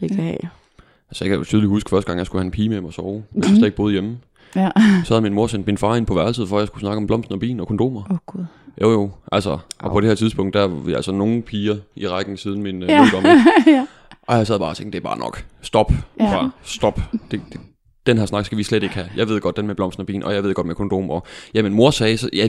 det kan have. Altså jeg kan jo tydeligt huske første gang, jeg skulle have en pige med mig at sove, hvis jeg Mhm. slet ikke boede hjemme. Ja. Så havde min mor sendt min far ind på værelset, for at jeg skulle snakke om blomsten og bin og kondomer. Åh, oh, Gud. Jo jo, altså, og på det her tidspunkt, der vi altså nogle piger i rækken siden min øh, Ja. ungdom, ja. Og jeg sad bare og tænkte, det er bare nok. Stop. Ja. Bare stop. Det, det, den her snak skal vi slet ikke have. Jeg ved godt, den med blomsten og bin, og jeg ved godt med kondom. Og, jamen, mor sagde, så, ja,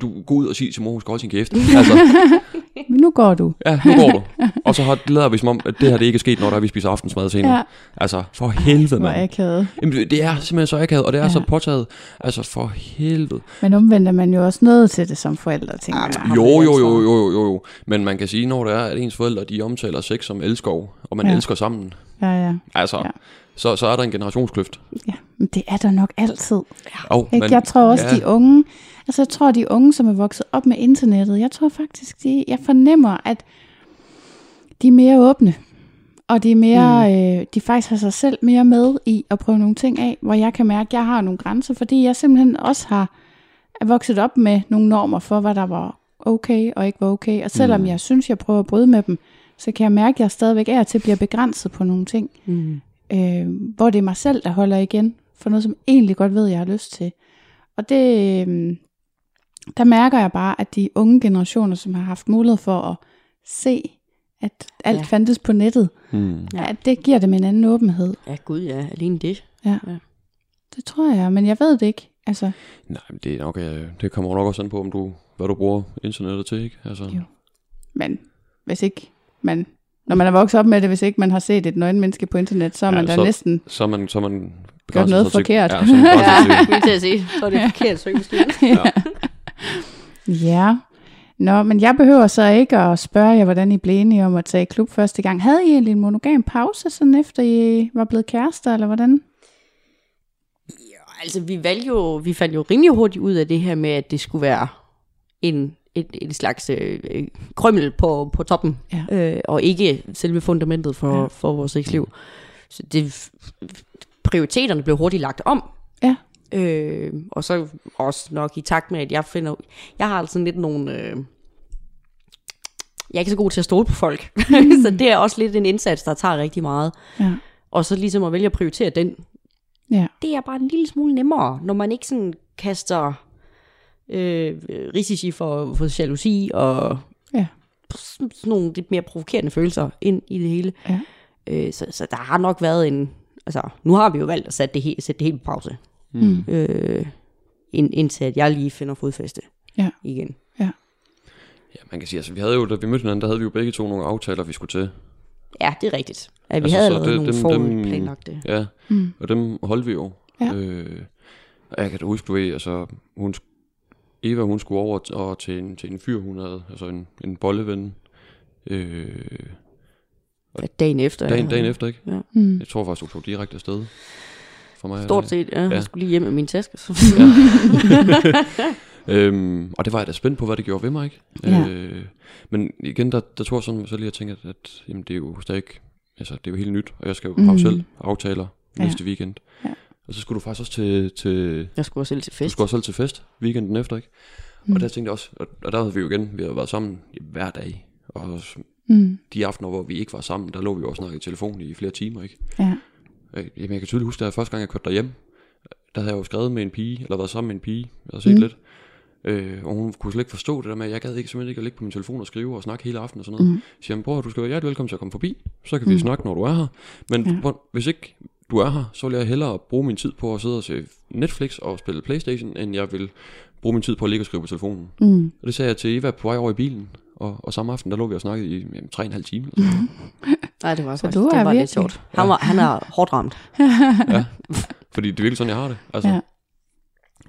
du gå ud og sige til mor, hun skal holde sin kæft. Altså, Men nu går du. ja, nu går du. Og så har, lader vi som om, at det her det ikke er sket, når der er, vi spiser aftensmad senere. Ja, Altså, for helvede, hvor mand. akavet. Jamen, det er simpelthen så akavet, og det er Ja. så påtaget. Altså, for helvede. Men omvendt er man jo også nødt til det som forældre, tænker Ja, jeg. man har Jo, jo, ansvar. jo, jo, jo, jo. Men man kan sige, når det er, at ens forældre, de omtaler sex som elskov, og man Ja. ja. elsker sammen, Ja, ja. altså, Ja. Ja. så, så er der en generationskløft. ja. Men det er der nok altid. Oh, Ikke? Jeg tror også, ja. de unge, altså jeg tror, de unge, som er vokset op med internettet, jeg tror faktisk, de, jeg fornemmer, at de er mere åbne. Og de er mere, mm. øh, de faktisk har sig selv mere med i at prøve nogle ting af, hvor jeg kan mærke, at jeg har nogle grænser, fordi jeg simpelthen også har er vokset op med nogle normer for, hvad der var okay og ikke var okay. Og selvom mm. jeg synes, jeg prøver at bryde med dem, så kan jeg mærke, at jeg stadigvæk er til at blive begrænset på nogle ting Mm. Øh, hvor det er mig selv, der holder igen for noget, som egentlig godt ved, jeg har lyst til. Og det, øh, der mærker jeg bare, at de unge generationer, som har haft mulighed for at se, at alt Ja. fandtes på nettet, Hmm. Ja. ja. at det giver dem en anden åbenhed. Ja, gud ja, alene det. Ja. Ja. Det tror jeg, men jeg ved det ikke. Altså, Nej, men det, er nok, øh, det kommer nok også an på, om du, hvad du bruger internettet til, ikke? Altså, Jo. men hvis ikke man, når man er vokset op med det, hvis ikke man har set et nøgenmenneske på internet, så er Ja, man da så- næsten så er man, så er man gjort noget forkert. Ja, så er man til- at sige. Så er det forkert søgemaskine. Ja. Nå, men jeg behøver så ikke at spørge jer, hvordan I blev enige om at tage i klub første gang. Havde I egentlig en monogam pause, sådan efter I var blevet kærester, eller hvordan? Altså, vi valgte jo, vi fandt jo rimelig hurtigt ud af det her med, at det skulle være en, et, et slags øh, øh, krømmel på, på toppen, Ja. øh, og ikke selve fundamentet for, Ja. for vores sexliv. Så det, prioriteterne blev hurtigt lagt om. Ja. Øh, og så også nok i takt med, at jeg finder, jeg har altså lidt nogle, øh, jeg er ikke så god til at stole på folk, så det er også lidt en indsats, der tager rigtig meget. Ja. Og så ligesom at vælge at prioritere den, Ja. det er bare en lille smule nemmere, når man ikke sådan kaster øh, risici for, for jalousi og Ja. sådan nogle lidt mere provokerende følelser ind i det hele. Ja. Øh, så, så der har nok været en... Altså, nu har vi jo valgt at sætte det, he, sætte det helt på pause. Mm. Øh, ind, indtil at jeg lige finder fodfæste Ja. igen. Ja, man kan sige, altså vi havde jo, da vi mødte hinanden, der havde vi jo begge to nogle aftaler, vi skulle til. Ja, det er rigtigt. At vi Altså, havde allerede det- nogle dem- forud planlagte. Ja, Mm. og dem holdt vi jo. Ja. Øh, og jeg kan da huske, du ved, altså, hun, Eva, hun skulle over t- og til, en, til en fyr, hun havde, altså en, en bolleven. Øh, Ja, dagen efter. dagen, ja. dagen efter, ikke? Mm. Jeg tror faktisk, du tog direkte afsted. For mig. Stort set, ja. Ja. Jeg skulle lige hjem med min taske. Så. Øhm, og det var jeg da spændt på, hvad det gjorde ved mig, ikke? Ja. Øh, men igen, der, der tror jeg sådan så lige at tænke, at, at jamen, det er jo stadig, altså det er jo helt nyt, og jeg skal jo Mhm. have selv aftaler Ja. næste weekend. Ja. Og så skulle du faktisk også til, til Jeg skulle også selv til du fest. skulle også selv til fest weekenden efter, ikke? Mm. Og der tænkte jeg også, og, og der havde vi jo igen, vi havde været sammen hver dag, og Mm. de aftener, hvor vi ikke var sammen, der lå vi jo og snakkede i telefon i flere timer, ikke? Ja. Øh, Jamen, jeg kan tydeligt huske, da jeg første gang jeg kørte derhjem, der havde jeg jo skrevet med en pige, eller været sammen med en pige, og set Mm. lidt. Øh, og hun kunne slet ikke forstå det der med, at jeg gad ikke simpelthen ikke at ligge på min telefon og skrive og snakke hele aftenen og sådan noget. Mm. Så siger bror, du skal være hjertelig velkommen til at komme forbi, så kan vi Mm. snakke, når du er her. Men Ja. bror, hvis ikke du er her, så vil jeg hellere bruge min tid på at sidde og se Netflix og spille Playstation, end jeg vil bruge min tid på at ligge og skrive på telefonen. Mm. Og det sagde jeg til Eva på vej over i bilen, og, og samme aften, der lå vi og snakkede i jamen, tre og en halv time. Eller sådan noget. Nej, det var, Så faktisk, du det er var virkelig- lidt sjovt. Han, var, han er hårdt ramt. ja. Fordi det er virkelig sådan, jeg har det. Altså. Ja.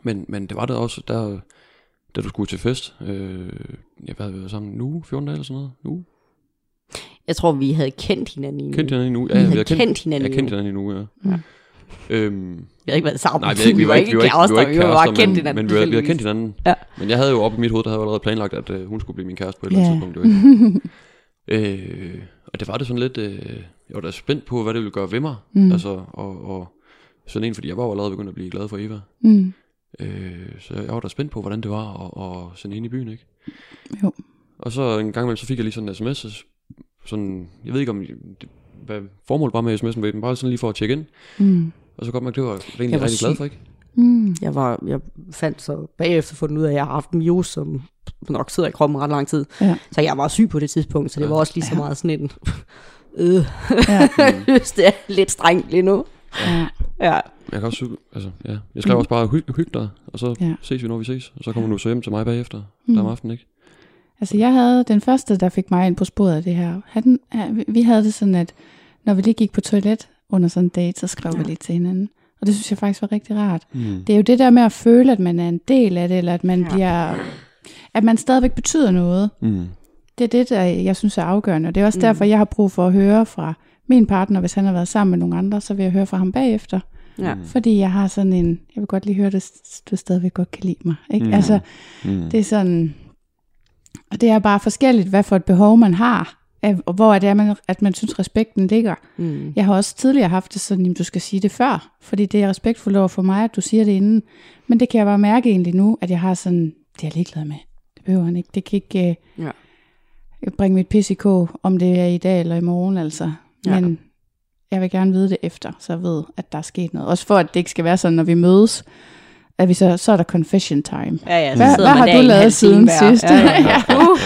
Men, men det var det også, der, da du skulle til fest. Øh, jeg havde været sammen nu, 14 dage eller sådan noget. Nu. Jeg tror, vi havde kendt hinanden i en Kendte uge. hinanden i nu. Vi havde kendt hinanden Jeg kendte en uge. hinanden i nu, ja. Ja. Øhm, Vi havde ikke været sammen. nej, vi, havde ikke- vi var ikke vi var ikke, vi var ikke vi var bare kendt men, hinanden. men vi, havde, vi havde kendt hinanden. Ja. Men jeg havde jo oppe i mit hoved, der havde jeg allerede planlagt, at øh, hun skulle blive min kæreste på et eller Ja. andet tidspunkt. Ikke. øh, og det var det sådan lidt, øh, jeg var da spændt på, hvad det ville gøre ved mig. Mm. Altså, og, og sådan en, fordi jeg var jo allerede begyndt at blive glad for Eva. Mm. Øh, så jeg var da spændt på, hvordan det var at, at sende ind i byen, ikke? Jo. Og så en gang imellem, så fik jeg lige sådan en sms, sådan, jeg ved ikke om, det, hvad formålet var med sms'en, men bare sådan lige for at tjekke ind. Mm. Og så godt mærke, det var jeg egentlig Jeg var rigtig glad for, ikke? Mm. Jeg, var, jeg fandt så bagefter fundet ud af, at jeg har haft en virus, som nok sidder i kroppen ret lang tid. Ja. Så jeg var syg på det tidspunkt, så det Ja. var også lige så Ja. meget sådan en... Øh, Ja. det er lidt strengt lige nu. ja. Ja. Jeg kan også, altså, ja. Jeg skrev Mm. også bare, hygge hyg dig, og så Ja. ja. ses vi, når vi ses. Og så kommer du så hjem til mig bagefter, mm. der om aftenen, ikke? Altså jeg havde den første, der fik mig ind på sporet af det her. Han, vi- havde det sådan, at når vi lige gik på toilet under sådan en date, så skrev ja. vi lige til hinanden. Og det synes jeg faktisk var rigtig rart. Mm. Det er jo det der med at føle, at man er en del af det, eller at man ja. Ja. bliver... At man stadigvæk betyder noget. Mm. Det er det, der jeg synes er afgørende. Og det er også Mm. derfor, jeg har brug for at høre fra min partner, hvis han har været sammen med nogle andre, så vil jeg høre fra ham bagefter. ja. Mm. Fordi jeg har sådan en, jeg vil godt lige høre, at du stadigvæk godt kan lide mig. Ikke? Mm. Altså, Mm. det er sådan, og det er bare forskelligt, hvad for et behov man har, og hvor er det, at man, at man synes, respekten ligger. Mm. Jeg har også tidligere haft det sådan, at du skal sige det før, fordi det er respektfuldt over for mig, at du siger det inden. Men det kan jeg bare mærke egentlig nu, at jeg har sådan, det er jeg ligeglad med. Det behøver han ikke. Det kan ikke Ja. øh, bringe mit pis i kog, om det er i dag eller i morgen, altså. Ja. Men jeg vil gerne vide det efter, så jeg ved, at der er sket noget. Også for, at det ikke skal være sådan, når vi mødes, er vi så, så er der confession time. Ja, ja, så Hvad, hvad man har du lavet siden hver. sidst? Ja, ja, ja. Uh,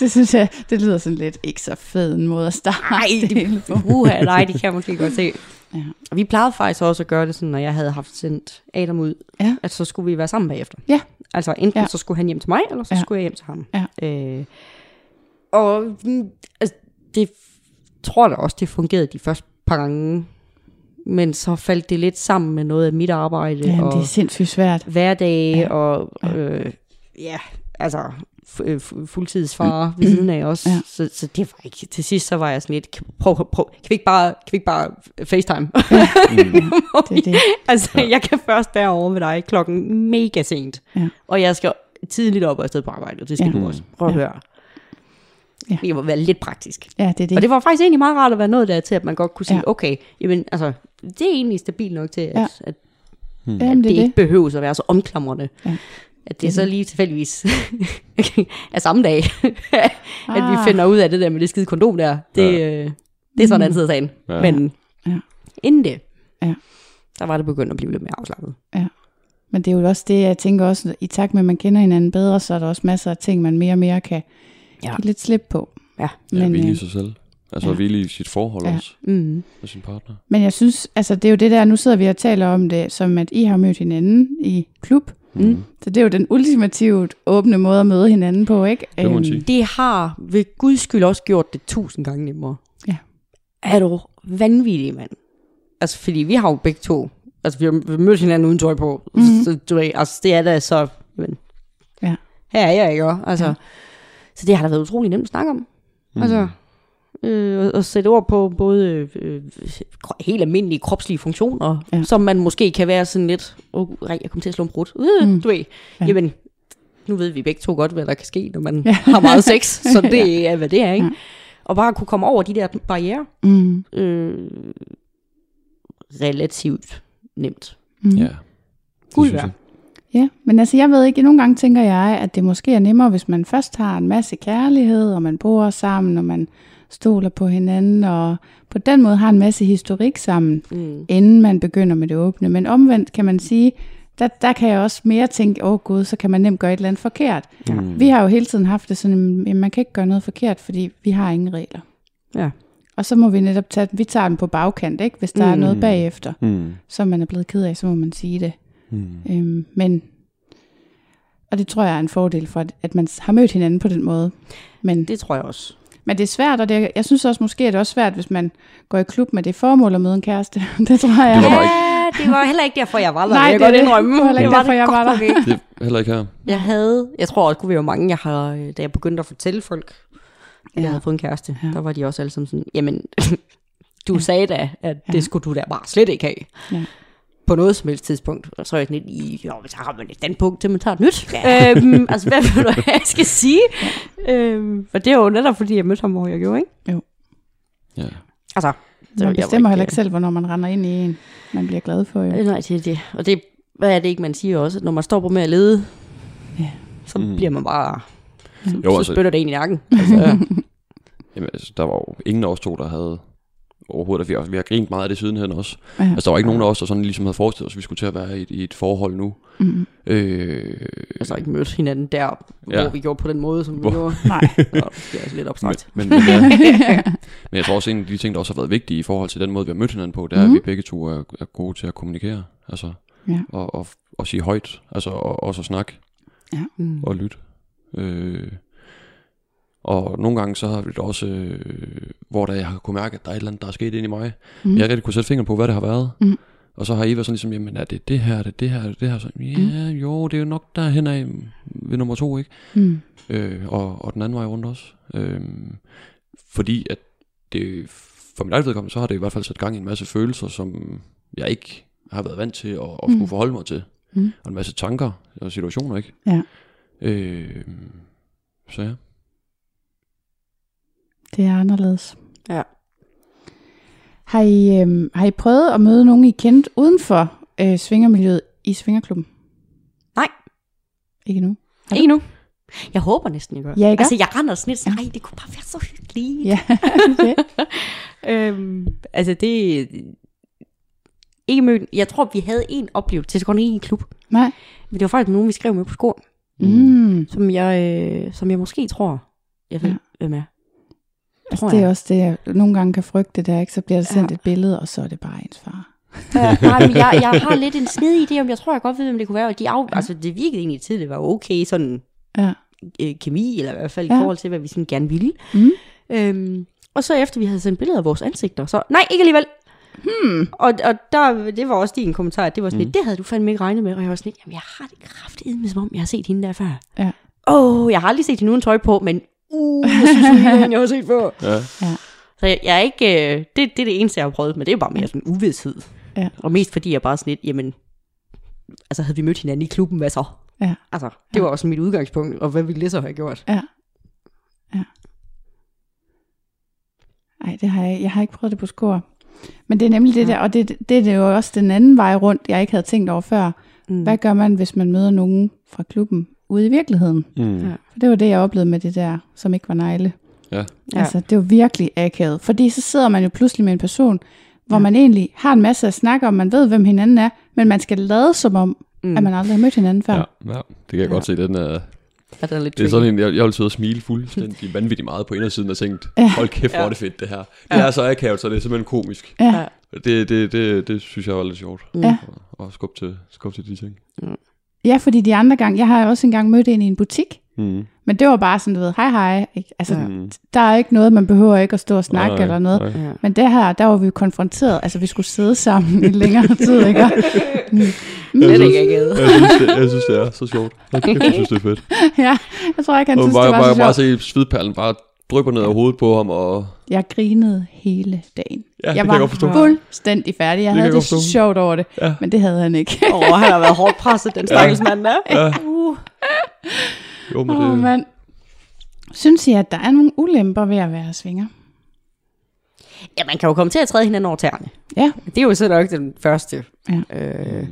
det synes jeg, det lyder sådan lidt ikke så fed en måde at starte nej, det, uha, nej, det kan jeg måske godt se. Ja. Og vi plejede faktisk også at gøre det sådan, når jeg havde haft sendt Adam ud, Ja. at så skulle vi være sammen bagefter. Ja. Altså enten Ja. så skulle han hjem til mig, eller så Ja. ja. skulle jeg hjem til ham. Ja. Øh, og mm, altså, det tror jeg også, det fungerede de første par gange. Men så faldt det lidt sammen med noget af mit arbejde. Ja, og det er sindssygt svært. hverdag Ja. ja. og Ja. øh, ja, altså øh, fu- fuldtidsfar ved siden af også. Ja. Ja. Så, så det var ikke, til sidst så var jeg sådan lidt, kan, prøv, prøv, kan vi ikke bare, kan vi ikke bare facetime? Mm. Det er det. altså, ja. jeg kan først være over med dig klokken mega sent. Ja. Og jeg skal tidligt op og afsted på arbejde, og det skal Ja. ja. du også. Prøv at Ja. høre. Ja. Det må være lidt praktisk. Ja, det er det. Og det var faktisk egentlig meget rart at være nået der til, at man godt kunne sige, Ja. ja. okay, jamen, altså, det er egentlig stabilt nok til, at, Ja. ja. at Jamen, det, det det det. ikke behøves at være så omklamrende. Ja. At det er så lige tilfældigvis er samme dag, at Ah. vi finder ud af det der med det skide kondom der. Det, Ja. øh, det er sådan en Mm. anden side af sagen. Ja. Men Ja. inden det, Ja. der var det begyndt at blive lidt mere afslappet. Men det er jo også det, jeg tænker også, i takt med, at man kender hinanden bedre, så er der også masser af ting, man mere og mere kan Ja. give lidt slip på. Ja. Ja, Men, hvile i øh, sig selv. Altså ja. ja. hvile i sit forhold Ja. også Mm. med sin partner. men jeg synes, altså det er jo det der, nu sidder vi og taler om det, som at I har mødt hinanden i klub. Mm. Så det er jo den ultimativt åbne måde at møde hinanden på, ikke? Det må man Øhm, sige. Det har ved guds skyld også gjort det tusind gange nemmere. Ja. Er du vanvittig, mand? Altså, fordi vi har jo begge to, altså vi har, mødt hinanden uden tøj på, mm-hmm. så du ved, altså det er da så, men, Ja. her er jeg ikke, også? altså, Ja. så det har da været utrolig nemt at snakke om. Mm. Mm. Altså, øh, at- at sætte ord på både øh, øh, helt almindelige kropslige funktioner, Ja. ja. som man måske kan være sådan lidt, åh, oh, jeg kom til at slå en brud, øh, Mm. du ved, Ja. ja. jamen, nu ved vi begge to godt, hvad der kan ske, når man Ja. ja. har meget sex, så det er, hvad det er, ikke? Ja. Ja. Og bare kunne komme over de der barriere, Mm, øh, relativt nemt. mm. Ja. Guld værd. Ja, men altså jeg ved ikke, nogle gange tænker jeg, at det måske er nemmere, hvis man først har en masse kærlighed, og man bor sammen, og man stoler på hinanden, og på den måde har en masse historik sammen, Mm. inden man begynder med det åbne. Men omvendt kan man sige, der, der kan jeg også mere tænke, åh oh gud, så kan man nemt gøre et eller andet forkert. Mm. Vi har jo hele tiden haft det sådan, at man kan ikke gøre noget forkert, fordi vi har ingen regler. Ja. Og så må vi netop tage, vi tager den på bagkant, ikke? hvis der mm. er Mm. noget bagefter, Mm. som man er blevet ked af, så må man sige det. Mm. Øhm, men, og det tror jeg er en fordel for, at, at man har mødt hinanden på den måde. Men Det tror jeg også. Men det er svært, og det, jeg synes også måske, at det er også svært, hvis man går i klub med det formål at møde en kæreste. det tror jeg. Det var Ja, det var heller ikke derfor, jeg var der. Nej, jeg det er godt det. indrømme. Det var heller ikke derfor, jeg var der. Det er heller ikke her. Jeg havde, jeg tror også, kunne vi jo mange, jeg har, øh, da jeg begyndte at fortælle folk, at Ja. jeg havde fået en kæreste, Ja. ja. der var de også alle sammen sådan, jamen, du ja. sagde da, at Ja. det skulle du da bare slet ikke have. Ja. På noget som helst tidspunkt. Og så er jeg sådan lidt, i, jo, men så har man et standpunkt til, man tager et nyt. Ja. Øhm, altså, hvad vil du have, jeg skal sige? Øhm, for det er jo netop, fordi jeg mødte ham, hvor jeg gjorde, ikke? Ja. Altså, så Man bestemmer var heller ikke selv, hvornår man render ind i en, man bliver glad for. Jo. Øh, nej, det er det. Og det, hvad er det ikke, man siger også? At når man stopper med at lede, Ja. så Mm. bliver man bare... Så, Jo, jo, så altså- spytter det ind i nakken. Altså, Jamen, altså, der var jo ingen af os to, der havde overhovedet, vi har, vi har grint meget af det sidenhen også. Ja. Altså, der var ikke nogen af os, der sådan ligesom havde forestillet os, at vi skulle til at være i et, i et forhold nu. Mm. Øh, altså ikke mødt hinanden der, Ja. ja. hvor vi gjorde på den måde, som Hvor- vi gjorde. Nej. Nå, det er altså lidt abstrakt. men, men, ja, men jeg tror også, en af de ting, der også har været vigtige i forhold til den måde, vi har mødt hinanden på, det er, Mhm. at vi begge to er, er gode til at kommunikere. Altså, Ja. og, og, og sige højt, altså og, også at snakke Mm. og lytte. Øh, og nogle gange så har vi det også, øh, hvor der, jeg har kunne mærke, at der er et eller andet, der er sket ind i mig. Mm. Mm. Jeg har rigtig kunne sætte fingeren på, hvad det har været. Mm. Og så har Eva sådan ligesom, jamen er det det her, er det det her, er det det her? Så, ja, Mm. jo, det er jo nok derhen af ved nummer to, ikke? Mm. Øh, og, og den anden vej rundt også. Øh, fordi at det, for mit eget vedkommende, så har det i hvert fald sat gang i en masse følelser, som jeg ikke har været vant til at, at Mm. skulle forholde mig til. Mm. Og en masse tanker og situationer, ikke? Ja. Øh, så ja. Det er anderledes. Ja. Har I, øhm, har I prøvet at møde nogen, I kendt uden for øh, svingermiljøet i svingerklubben? Nej. Ikke nu? Ikke nu. Jeg håber næsten, jeg gør. Ja, ikke? Altså, jeg render sådan lidt sådan, ej, det kunne bare være så hyggeligt. Ja, det. øhm, altså, det... Ikke mødt. Jeg tror, vi havde en oplevelse gå ned i en klub. Nej. Men det var faktisk nogen, vi skrev med på skor, Mm. som jeg, øh, som jeg måske tror, jeg ved, ja. hvem er. Tror det er jeg. også det, jeg nogle gange kan frygte der, ikke? Så bliver der sendt Ja. et billede, og så er det bare ens far. Ja, nej, men jeg, jeg har lidt en snedig idé om, jeg tror, jeg godt ved, hvem det kunne være. De af, altså, det virkede egentlig til, det var okay sådan Ja. øh, kemi, eller i hvert fald Ja. i forhold til, hvad vi sådan gerne ville. Mm. Øhm, og så efter vi havde sendt billeder af vores ansigter, så nej, ikke alligevel. Hmm. Og, og der, det var også din kommentar, at det var sådan mm. det havde du fandme ikke regnet med. Og jeg var sådan lidt, jamen jeg har det kraftigt med, som om jeg har set hende der før. Ja. Åh, oh, jeg har aldrig set hende uden tøj på, men uh, jeg synes, hende, jeg har set før. Ja. Så jeg, jeg er ikke, øh, det, det er det eneste, jeg har prøvet, men det er jo bare mere sådan uvidshed. Ja. Og mest fordi jeg bare sådan lidt, jamen, altså havde vi mødt hinanden i klubben, hvad så? Ja. Altså, det var også mit udgangspunkt, og hvad ville det så have gjort? Ja. Ja. Nej, det har jeg, jeg har ikke prøvet det på skor. Men det er nemlig det Ja. der, og det, det, det er jo også den anden vej rundt, jeg ikke havde tænkt over før. Mm. Hvad gør man, hvis man møder nogen fra klubben ude i virkeligheden? Mm. Ja. For det var det, jeg oplevede med det der, som ikke var negle. Ja. Altså, det var virkelig akavet. Fordi så sidder man jo pludselig med en person, hvor Ja. man egentlig har en masse at snakke om, man ved, hvem hinanden er, men man skal lade som om, Mm. at man aldrig har mødt hinanden før. Ja, ja, det kan jeg Ja. godt se. Den er, Ja, den er lidt det er sådan en, jeg, jeg vil sidde og smile fuldstændig vanvittigt meget på indersiden og tænkt, Ja. hold kæft, hvor er Ja. det fedt det her. Det Ja. er så akavet, så det er simpelthen komisk. Ja. Det, det, det, det synes jeg var lidt sjovt. Mm. Ja. Og, og skubbe til, skub til de ting. Ja, fordi de andre gange, jeg har også engang mødt en i en butik, Mm. men det var bare sådan, du ved, hej hej. Ikke? Altså. Mm. der er ikke noget, man behøver ikke at stå og snakke Nej, eller noget. nej. Men det her, der var vi jo konfronteret, altså vi skulle sidde sammen i længere tid, ikke? Mm. Det er Jeg synes-. Jeg synes, det, jeg synes, det er så sjovt. Jeg synes, det er fedt. ja, jeg tror ikke, han Og synes, bare, det var bare, så bare sjovt. se svidperlen bare drypper ned over hovedet på ham, og Jeg grinede hele dagen. Ja, jeg var jeg godt fuldstændig færdig. Jeg Det havde jeg det sjovt over det, Ja. men det havde han ikke. Åh, oh, han har været hårdt presset, den stakkels mand der. Ja. Uh. jo, men Åh, oh, det, mand. Synes I, at der er nogle ulemper ved at være svinger? Ja, man kan jo komme til at træde hinanden over tæerne. Ja. Det er jo så nok den første. Ja. Øh,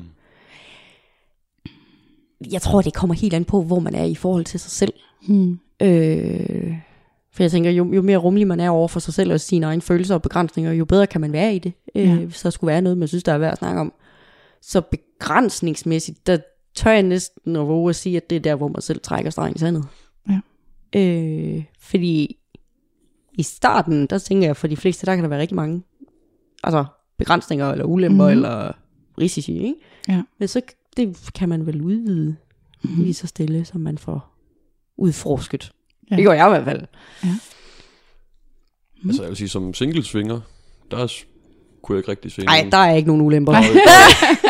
jeg tror, det kommer helt an på, hvor man er i forhold til sig selv. Hmm. Øh, for jeg tænker, jo, jo mere rummelig man er over for sig selv og sine egne følelser og begrænsninger, jo bedre kan man være i det. Øh, Ja. Hvis der skulle være noget, man synes, der er værd at snakke om. Så begrænsningsmæssigt, der tør jeg næsten at våge at sige, at det er der, hvor man selv trækker stregen i sandet. Ja. Øh, fordi i starten, der tænker jeg, for de fleste, der kan der være rigtig mange altså, begrænsninger, eller ulemper, mm. eller risici, ikke? Ja. Men så det kan man vel udvide Mhm. lige så stille, som man får udforsket. Ja. Ja. Det gør jeg i hvert fald. altså jeg vil sige, som singlesvinger, der s- kunne jeg ikke rigtig se Nej, nogen- der er ikke nogen ulemper. Der er, jo ikke,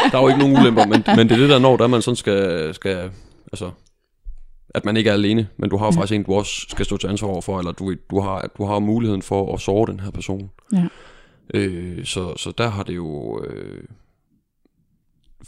der, der er jo ikke nogen ulemper, men, men det er det der når, der man sådan skal, skal altså, at man ikke er alene, men du har jo Ja. faktisk en, du også skal stå til ansvar over for, eller du, du, har, du har muligheden for at såre den her person. Ja. Øh, så, så der har det jo, øh,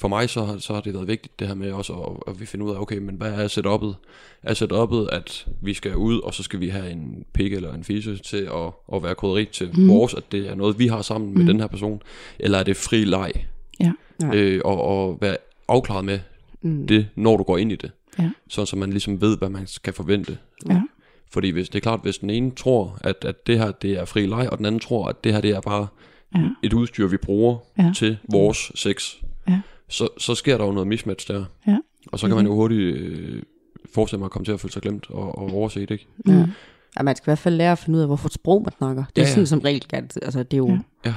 for mig så, har- så har det været vigtigt det her med også, at, at vi finder ud af, okay, men hvad er setup'et? Er setup'et, at vi skal ud, og så skal vi have en pik eller en fise til at, at være krydderi til mm. vores, at det er noget, vi har sammen med Mhm. den her person, eller er det fri leg? Ja. Ja. øh, og, og være afklaret med Mm. det, når du går ind i det. Ja. Sådan så man ligesom ved, hvad man skal forvente. Ja. Fordi hvis, det er klart, hvis den ene tror, at, at det her det er fri leg, og den anden tror, at det her det er bare Ja. et udstyr, vi bruger Ja. til vores sex, Ja. Så, så sker der jo noget mismatch der. Ja. Og så kan man jo hurtigt øh, forestille mig at komme til at føle sig glemt og, og overset, ikke? Mm. Ja. Ja, man skal i hvert fald lære at finde ud af, hvorfor sprog man snakker. Det er Ja, ja, ja. sådan som regel, at- altså det er jo... Ja. Ja.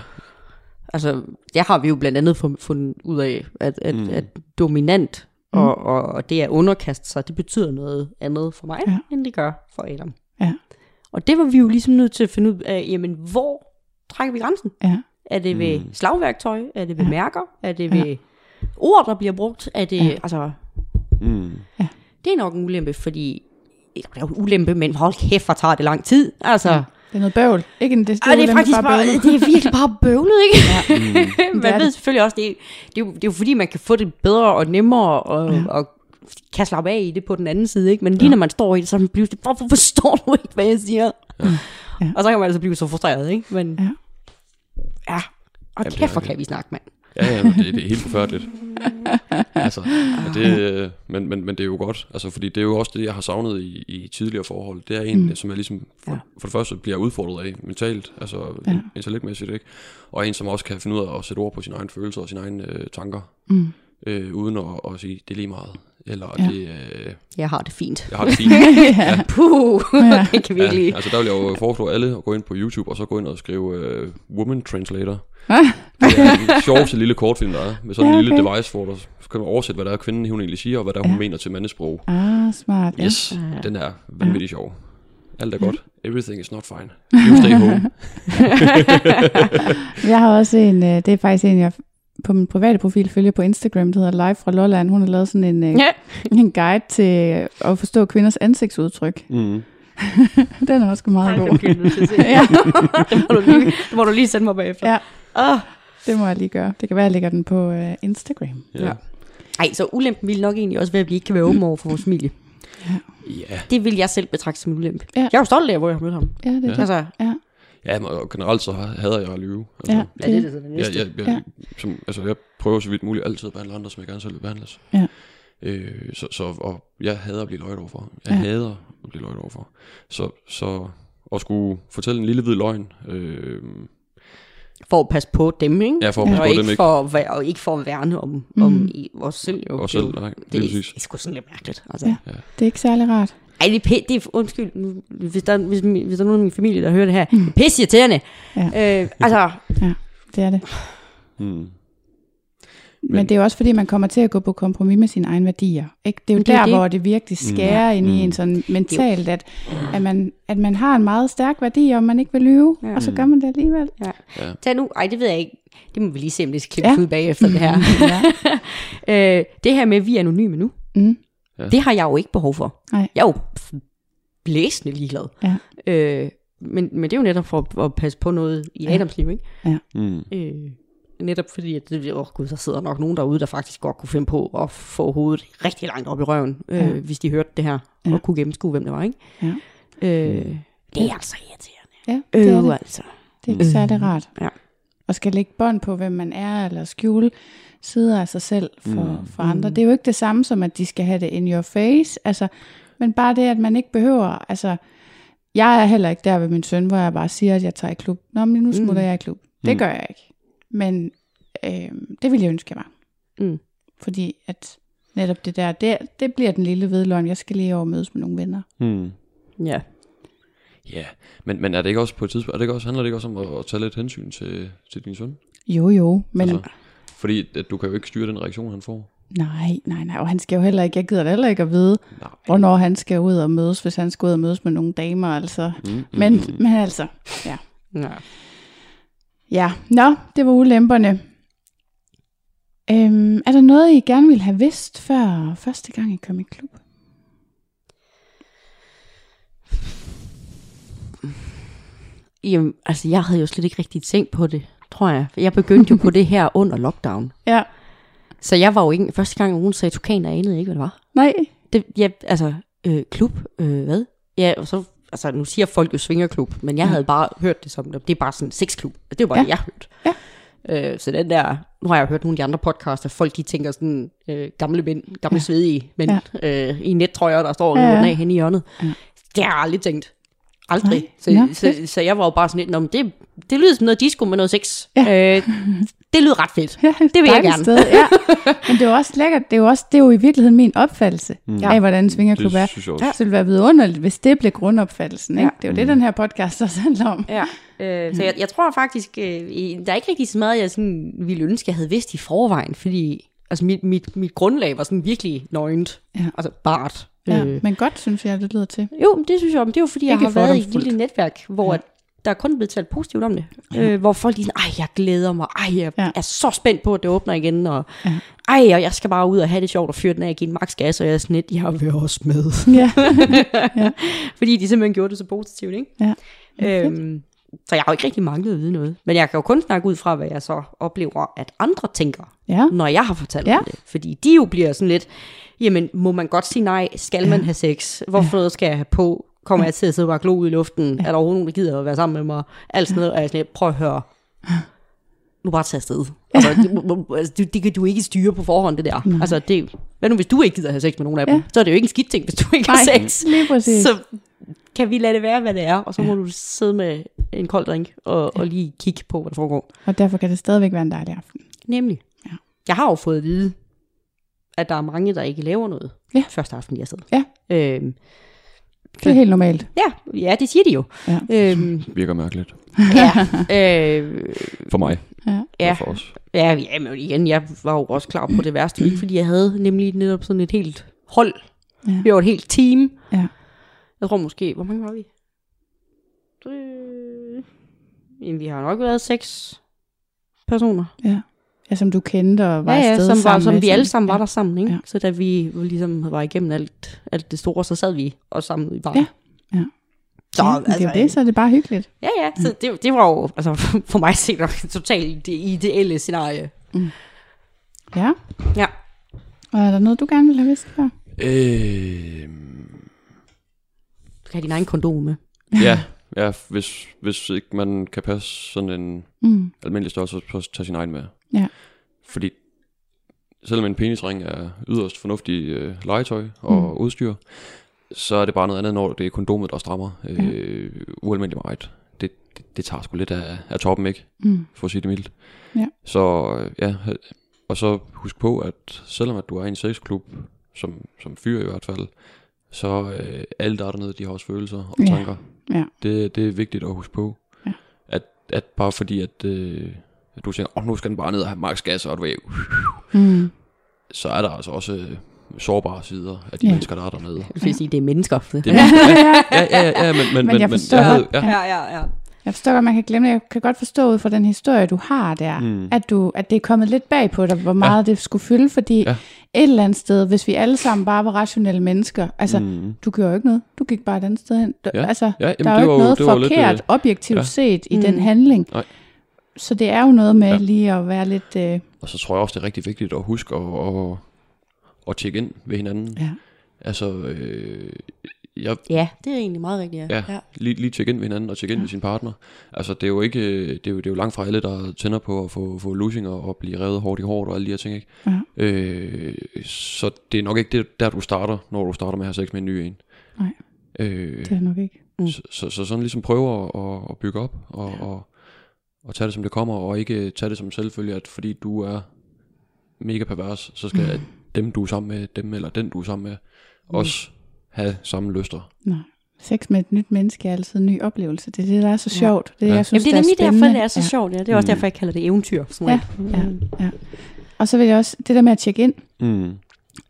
Altså, det har vi jo blandt andet fund- fundet ud af, at, at, Mm. mm. at dominant Mm. og, og, og det at underkaste sig, det betyder noget andet for mig, Ja. ja. end det gør for Adam. Ja. Og det var vi jo ligesom nødt til at finde ud af, jamen, hvor trækker vi grænsen? Ja. Er det ved Mm. slagværktøj? Er det ved Ja. mærker? Er det Ja. ved ord, der bliver brugt? Er det, Ja. ja. altså, Mm. det er nok en ulempe, fordi det er jo en ulempe, men hold kæft, hvor tager det lang tid. Altså, Ja. Det er noget bøvl. Ikke en det, Ej, det er faktisk bare, det er virkelig bare bøvlet, ikke? Ja. Mm. man Det ved det. selvfølgelig også, det er, det, er jo, det er jo fordi, man kan få det bedre og nemmere, og, Ja. ja. og kan slappe af i det på den anden side, ikke? Men lige Ja. når man står i det, så er man pludselig, hvorfor forstår du ikke, hvad jeg siger? Ja. Ja. Og så kan man altså blive så frustreret, ikke? Men Ja. ja, og det kæft, hvor det. kan vi snakke, mand. Ja, ja, men det, det er helt forfærdeligt. altså, men, det, men, men, men det er jo godt, altså, fordi det er jo også det, jeg har savnet i, i tidligere forhold. Det er en, Mm. som jeg ligesom, for, Ja. for det første bliver udfordret af mentalt, altså ja. intellektmæssigt, ikke? Og en, som også kan finde ud af at sætte ord på sine egne følelser og sine egne øh, tanker. Mm. Øh, uden at, at sige, det er lige meget. Eller Ja. ja. det, øh, Jeg har det fint. jeg har det fint. ja. Puh, Ja. det kan vi ikke ja, lide. altså der vil jeg jo foreslå alle at gå ind på YouTube, og så gå ind og skrive øh, Woman Translator. Ah, Det er den sjoveste lille kortfilm, der er. Med sådan Ja, en lille okay. device, hvor der så kan man oversætte, hvad der er, kvinden hun egentlig siger, og hvad der er, hun Ja. mener til mandesprog. Ah, smart. Ja. Yes, Ja. den er vanvittig sjov. Alt er godt. Everything is not fine. You stay home. Jeg har også en, øh, det er faktisk en, jeg på min private profil følger på Instagram, der hedder Live fra Lolland. Hun har lavet sådan en, øh, Ja. en guide til at forstå kvinders ansigtsudtryk. Mm. Den er også meget god. Skal jeg se. Ja, det, må du lige, det må du lige sende mig bagefter. Ja. Oh. det må jeg lige gøre. Det kan være, jeg lægger den på øh, Instagram. Ja. Ja. Ej, så ulempen ville nok egentlig også være, at vi ikke kan være åbne over for vores familie. ja. Det vil jeg selv betragte som ulempe. Ja. Jeg er jo stolt af, hvor jeg har mødt ham. Ja, det er Ja. det. Altså, Ja, men og generelt så hader jeg at lyve. Altså, Ja, ja, det er det, det Jeg, næste. jeg, jeg, Ja. ja. som, altså, jeg prøver så vidt muligt altid at behandle andre, som jeg gerne selv vil behandles. Ja. Øh, så, så, og jeg hader at blive løjet overfor. Jeg Ja. ja. hader at blive løjet overfor. Så, så at skulle fortælle en lille hvid løgn, øh, For at passe på dem, ikke? ja, for at Ja. passe og, på ikke dem, ikke? for at være, og ikke for at værne om, Mm. om i, os selv. Jo. Og Det er selv, nej, det, det er er, det er sgu sådan lidt mærkeligt. Altså. Ja. Ja. Det er ikke særlig rart. Ej, det er, pæ- det er undskyld, hvis, der, hvis, hvis der er nogen af min familie, der hører det her. Det er pisse irriterende. Ja. Øh, altså, Altså, Det er det. Hmm. Men, Men- det er jo også fordi, man kommer til at gå på kompromis med sine egne værdier. Ikke? Det er jo det er der, det. hvor det virkelig skærer mm. ind i Mm. en sådan mentalt, at, at, man, at man har en meget stærk værdi, og man ikke vil lyve, Ja. ja. og så gør man det alligevel. Ja. tag nu, ej, det ved jeg ikke. Det må vi lige se, om det skal klippes Ja. ja. ud bagefter det her. ja. øh, det her med, at vi er anonyme nu, Mm. Ja. det har jeg jo ikke behov for. Nej. Jeg er jo blæsende ligeglad. Ja. Øh, men, men det er jo netop for at, at passe på noget i Ja. Adams liv, ikke? Mm. Øh, netop fordi, at det, åh gud, der sidder nok nogen derude, der faktisk godt kunne finde på at få hovedet rigtig langt op i røven, øh, Ja. hvis de hørte det her, Ja. og kunne gennemskue, hvem det var, ikke? Ja. Øh, det er altså irriterende. ja, det er Øh, det. altså. Det er ikke særlig rart. Ja. Og skal lægge bånd på, hvem man er, eller skjule sider af sig selv for, Mm. for andre. Det er jo ikke det samme som, at de skal have det in your face. Altså, men bare det, at man ikke behøver... Altså, jeg er heller ikke der ved min søn, hvor jeg bare siger, at jeg tager i klub. Nå, men nu smutter Mm. jeg i klub. Det Mm. gør jeg ikke. Men øh, det ville jeg ønske, var. Mm. Fordi at netop det der, det, det bliver den lille vedløgn. Jeg skal lige over og mødes med nogle venner. Mm. Ja. Ja, men, men er det ikke også på et tidspunkt, er det ikke også, handler det ikke også om at, at tage lidt hensyn til, til din søn? Jo, jo, men Altså, fordi at du kan jo ikke styre den reaktion, han får. nej, nej, nej. Og han skal jo heller ikke, jeg gider da heller ikke at vide, Nej. hvornår han skal ud og mødes, hvis han skal ud og mødes med nogle damer, altså. Mm, mm, Men, mm. men altså, ja. ja. Ja, nå, det var ulemperne. Øhm, er der noget, I gerne ville have vidst, før første gang I kom i klub? Jamen, altså, jeg havde jo slet ikke rigtig tænkt på det, tror jeg. Jeg begyndte jo på det her under lockdown. Ja. Så jeg var jo ikke, første gang nogen sagde tukan, jeg anede ikke, hvad det var. Nej. Det, ja, altså, øh, klub, øh, hvad? Ja, og så, altså, nu siger folk jo svingerklub, men jeg Ja. havde bare hørt det som, det er bare sådan en sexklub. Det var bare Ja. det, jeg hørte. Ja. Øh, så den der, nu har jeg hørt nogle af de andre podcaster, folk de tænker sådan, øh, gamle mænd, gamle ja. svedige mænd, ja. øh, i nettrøjer, der står Ja, ja, af henne i hjørnet. Ja. Det har jeg aldrig tænkt. Aldrig. Nej. Så, Nå, så, så, jeg var jo bare sådan lidt, "Nå, men det, det lyder som noget disco med noget sex. Ja. Øh, det lyder ret fedt. Ja, Det vil jeg gerne. Sted, ja. Men det er jo også lækkert. Det er jo, også, det er jo i virkeligheden min opfattelse Mm. mm. af, hvordan en svingerklub er. Det synes jeg også. Så det ville være vidunderligt, hvis det blev grundopfattelsen. Ikke? Ja. Det er jo det, den her podcast også handler om. Ja, øh, så jeg, jeg tror faktisk, øh, i- der er ikke rigtig så meget, jeg sådan ville ønske, jeg havde vidst i forvejen, fordi altså mit, mit, mit grundlag var sådan virkelig nøgent, Ja. altså bart. Ja, Øh, men godt, synes jeg, det lyder til. jo, det synes jeg, men det er jo fordi, jeg har været i et lille netværk, hvor Ja. ja. der er kun blevet talt positivt om det. Øh, hvor folk lige ej, jeg glæder mig, ej, jeg Ja. ja. er så spændt på, at det åbner igen, og Ja. ej, og jeg skal bare ud og have det sjovt og fyre den af give en max gas, og jeg er sådan lidt, jeg vil også med. Ja. fordi de simpelthen gjorde det så positivt, ikke? ja. Øhm, så jeg har jo ikke rigtig manglet at vide noget. Men jeg kan jo kun snakke ud fra, hvad jeg så oplever, at andre tænker, ja. når jeg har fortalt Ja. ja. om det. Fordi de jo bliver sådan lidt, jamen må man godt sige nej? Skal man have sex? Hvorfor noget skal jeg have på? Kommer jeg til at sidde og bare glo ud i luften? Er der overhovedet nogen, der gider at være sammen med mig? Alt sådan noget. Og jeg sådan prøv at høre. Nu bare tage afsted. Altså, det, altså, det, det, kan du ikke styre på forhånd, det der. Altså, det, hvad nu, hvis du ikke gider have sex med nogen af dem? Ja. Så er det jo ikke en skidt ting, hvis du ikke Nej, har sex. lige præcis. Så kan vi lade det være, hvad det er, og så må du sidde med en kold drink og, og lige kigge på, hvad der foregår. Og derfor kan det stadigvæk være en dejlig aften. Nemlig. Ja. Jeg har jo fået at vide at der er mange, der ikke laver noget Ja. første aften, de har siddet. Ja. Øhm, Det er helt normalt. ja, ja, det siger de jo. Ja. Øhm, Virker mærkeligt. ja, øh, For mig. Ja. for os. ja, ja, men igen, jeg var jo også klar på det værste, ikke? fordi jeg havde nemlig netop sådan et helt hold. Ja. Vi var et helt team. Ja. Jeg tror måske, hvor mange var vi? Jamen, vi har nok været seks personer. Ja. Ja, som du kendte og var ja, ja, afsted som, var, sammen som med, vi alle sammen var ja. der sammen, ikke? Ja. Så da vi ligesom var igennem alt, alt det store, så sad vi også sammen i bar. Ja. Ja. Så, ja, altså, det er det, så er det bare hyggeligt. Ja, ja, så det, det var jo altså, for mig set nok totalt det ideelle scenarie. Ja. Ja. Og er der noget, du gerne vil have vidst før? Øh, Du skal have din egen kondom med. ja, ja hvis, hvis ikke man kan passe sådan en Mm. almindelig størrelse, så tage sin egen med. Ja. Fordi selvom en penisring er yderst fornuftig øh, legetøj og Mm. udstyr, så er det bare noget andet, når det er kondomet, der strammer øh, ualmindeligt meget. Det, det, det tager sgu lidt af, af toppen, ikke? Mm. For at sige det mildt. Ja. Så ja, og så husk på, at selvom at du er i en sexklub, som, som fyr i hvert fald, så øh, alle der er dernede, de har også følelser og Ja. tanker. Ja. Det, det er vigtigt at huske på. Ja. At, at bare fordi, at, øh, at du tænker, åh, oh, nu skal den bare ned og have max gas, og du ved, Mm. så er der altså også øh, sårbare sider af de Ja. mennesker, der er dernede. Det vil sige, det er mennesker. Det er, ja, ja, ja, ja, men, men, Men jeg forstår jeg havde, godt. ja, ja, ja, ja. Jeg forstår godt, man kan glemme det. Jeg kan godt forstå ud fra den historie, du har der, Mm. at, du, at det er kommet lidt bag på dig, hvor meget det skulle fylde, fordi Ja. et eller andet sted, hvis vi alle sammen bare var rationelle mennesker, altså, Mm. du gjorde jo ikke noget. Du gik bare et andet sted hen. Du, Ja. Altså, Ja, jamen, der er jo var ikke noget var jo lidt, forkert, øh, objektivt ja. set, i Mm. den handling. Nej. Så det er jo noget med Ja. lige at være lidt... Øh, Og så tror jeg også, det er rigtig vigtigt at huske at, at, at tjekke ind ved hinanden. ja. Altså, øh, jeg, Ja, det er egentlig meget rigtigt, ja. Ja, lige, lige tjekke ind ved hinanden og tjekke ind ja. med sin partner. Altså, det er jo ikke, det er jo, det er jo langt fra alle, der tænder på at få, få lusinger og blive revet hårdt i hårdt og alle de her ting, ikke? Ja. Øh, så det er nok ikke det, der, du starter, når du starter med at have sex med en ny en. Nej. Øh, Det er nok ikke. Mm. så, så, så sådan ligesom prøve at, at, at bygge op og, og, og tage det som det kommer, og ikke tage det som selvfølge, at fordi du er mega pervers, så skal Mm. dem, du er sammen med, dem eller den, du er sammen med, også have samme lyster. Nej. Sex med et nyt menneske er altid en ny oplevelse. Det er det, der er så sjovt. Det er, Ja. jeg synes, Jamen, det er nemlig spændende. derfor, det er så ja. sjovt. Ja. Det er også Mm. derfor, jeg kalder det eventyr. Som Ja, regel. ja, ja. Og så vil jeg også, det der med at tjekke ind. Mm.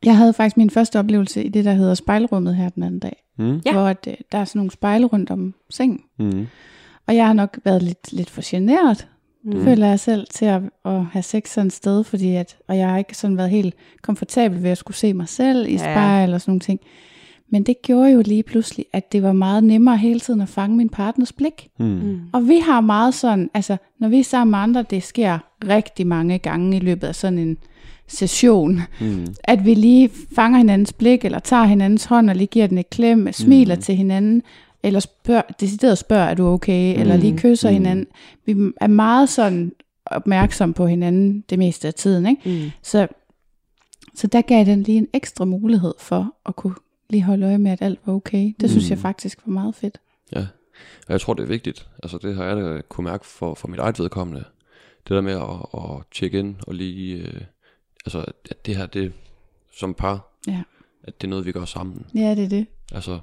Jeg havde faktisk min første oplevelse i det, der hedder spejlrummet her den anden dag. Mm. Hvor at, øh, der er sådan nogle spejle rundt om sengen. Mm. Og jeg har nok været lidt, lidt for generet, Mm. føler jeg selv, til at, at have sex sådan et sted. Fordi at, og jeg har ikke sådan været helt komfortabel ved at skulle se mig selv i Ja. spejl og sådan nogle ting. Men det gjorde jo lige pludselig, at det var meget nemmere hele tiden at fange min partners blik. Mm. Mm. Og vi har meget sådan, altså når vi er sammen med andre, det sker rigtig mange gange i løbet af sådan en session, Mm. at vi lige fanger hinandens blik, eller tager hinandens hånd, og lige giver den et klem, smiler Mm. til hinanden, eller spørg, decideret spørger, er du okay, eller lige kysser Mm. hinanden. Vi er meget sådan opmærksom på hinanden det meste af tiden, ikke? Mm. Så, så der gav den lige en ekstra mulighed for at kunne lige holde øje med, at alt var okay. Det synes Mm. jeg faktisk var meget fedt. Ja, og jeg tror, det er vigtigt. Altså, det har jeg da kunne mærke for, for mit eget vedkommende. Det der med at, at tjekke ind og lige... Øh, altså, at det her, det som par, Ja. at det er noget, vi gør sammen. Ja, det er det. Altså,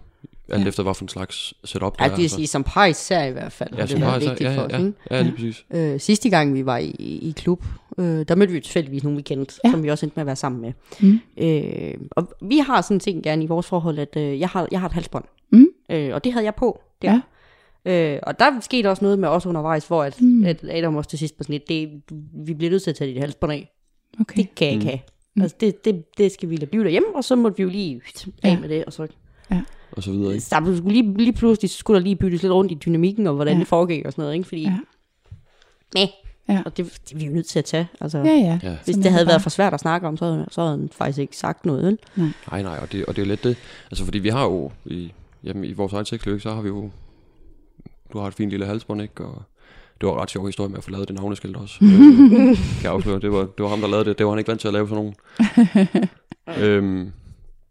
alt Ja. efter, hvad for en slags setup Ja, det det er. altså. sige, som par især i hvert fald. Ja, har det været især. vigtigt Ja, for ja, os, ja, ikke? ja, lige præcis. Øh, sidste gang vi var i, i klub, øh, der mødte vi tilfældigvis nogen, vi kendte, Ja. som vi også endte med at være sammen med. Mm. Øh, og vi har sådan en ting gerne i vores forhold, at øh, jeg, har, jeg har et halsbånd. Mm. Øh, og det havde jeg på der. Ja. Øh, og der skete også noget med os undervejs, hvor at, Mm. at Adam også til sidst på sådan et, det, vi bliver nødt til at tage dit halsbånd af. Okay. Det kan jeg ikke Mm. have. Altså, det, det, det skal vi lade blive derhjemme, og så måtte vi jo lige af Ja. med det, og så Og så videre, ikke? der skulle lige, lige pludselig så skulle der lige byttes lidt rundt i dynamikken, og hvordan Ja. ja. det foregik og sådan noget, ikke? Fordi, Ja. ja. Ja. og det, det er vi jo nødt til at tage. Altså, Ja, ja. Ja. Hvis Sådan det havde bare. været for svært at snakke om, så havde, så havde han faktisk ikke sagt noget, vel? Nej, nej, og det, og det er jo lidt det. Altså, fordi vi har jo i, jamen, i vores eget sexliv, ikke, så har vi jo... Du har et fint lille halsbånd, ikke? Og det var en ret sjov historie med at få lavet det navneskilt også. øh, kan jeg afsløre. Det var, det var ham, der lavede det. Det var han ikke vant til at lave sådan nogen. øhm,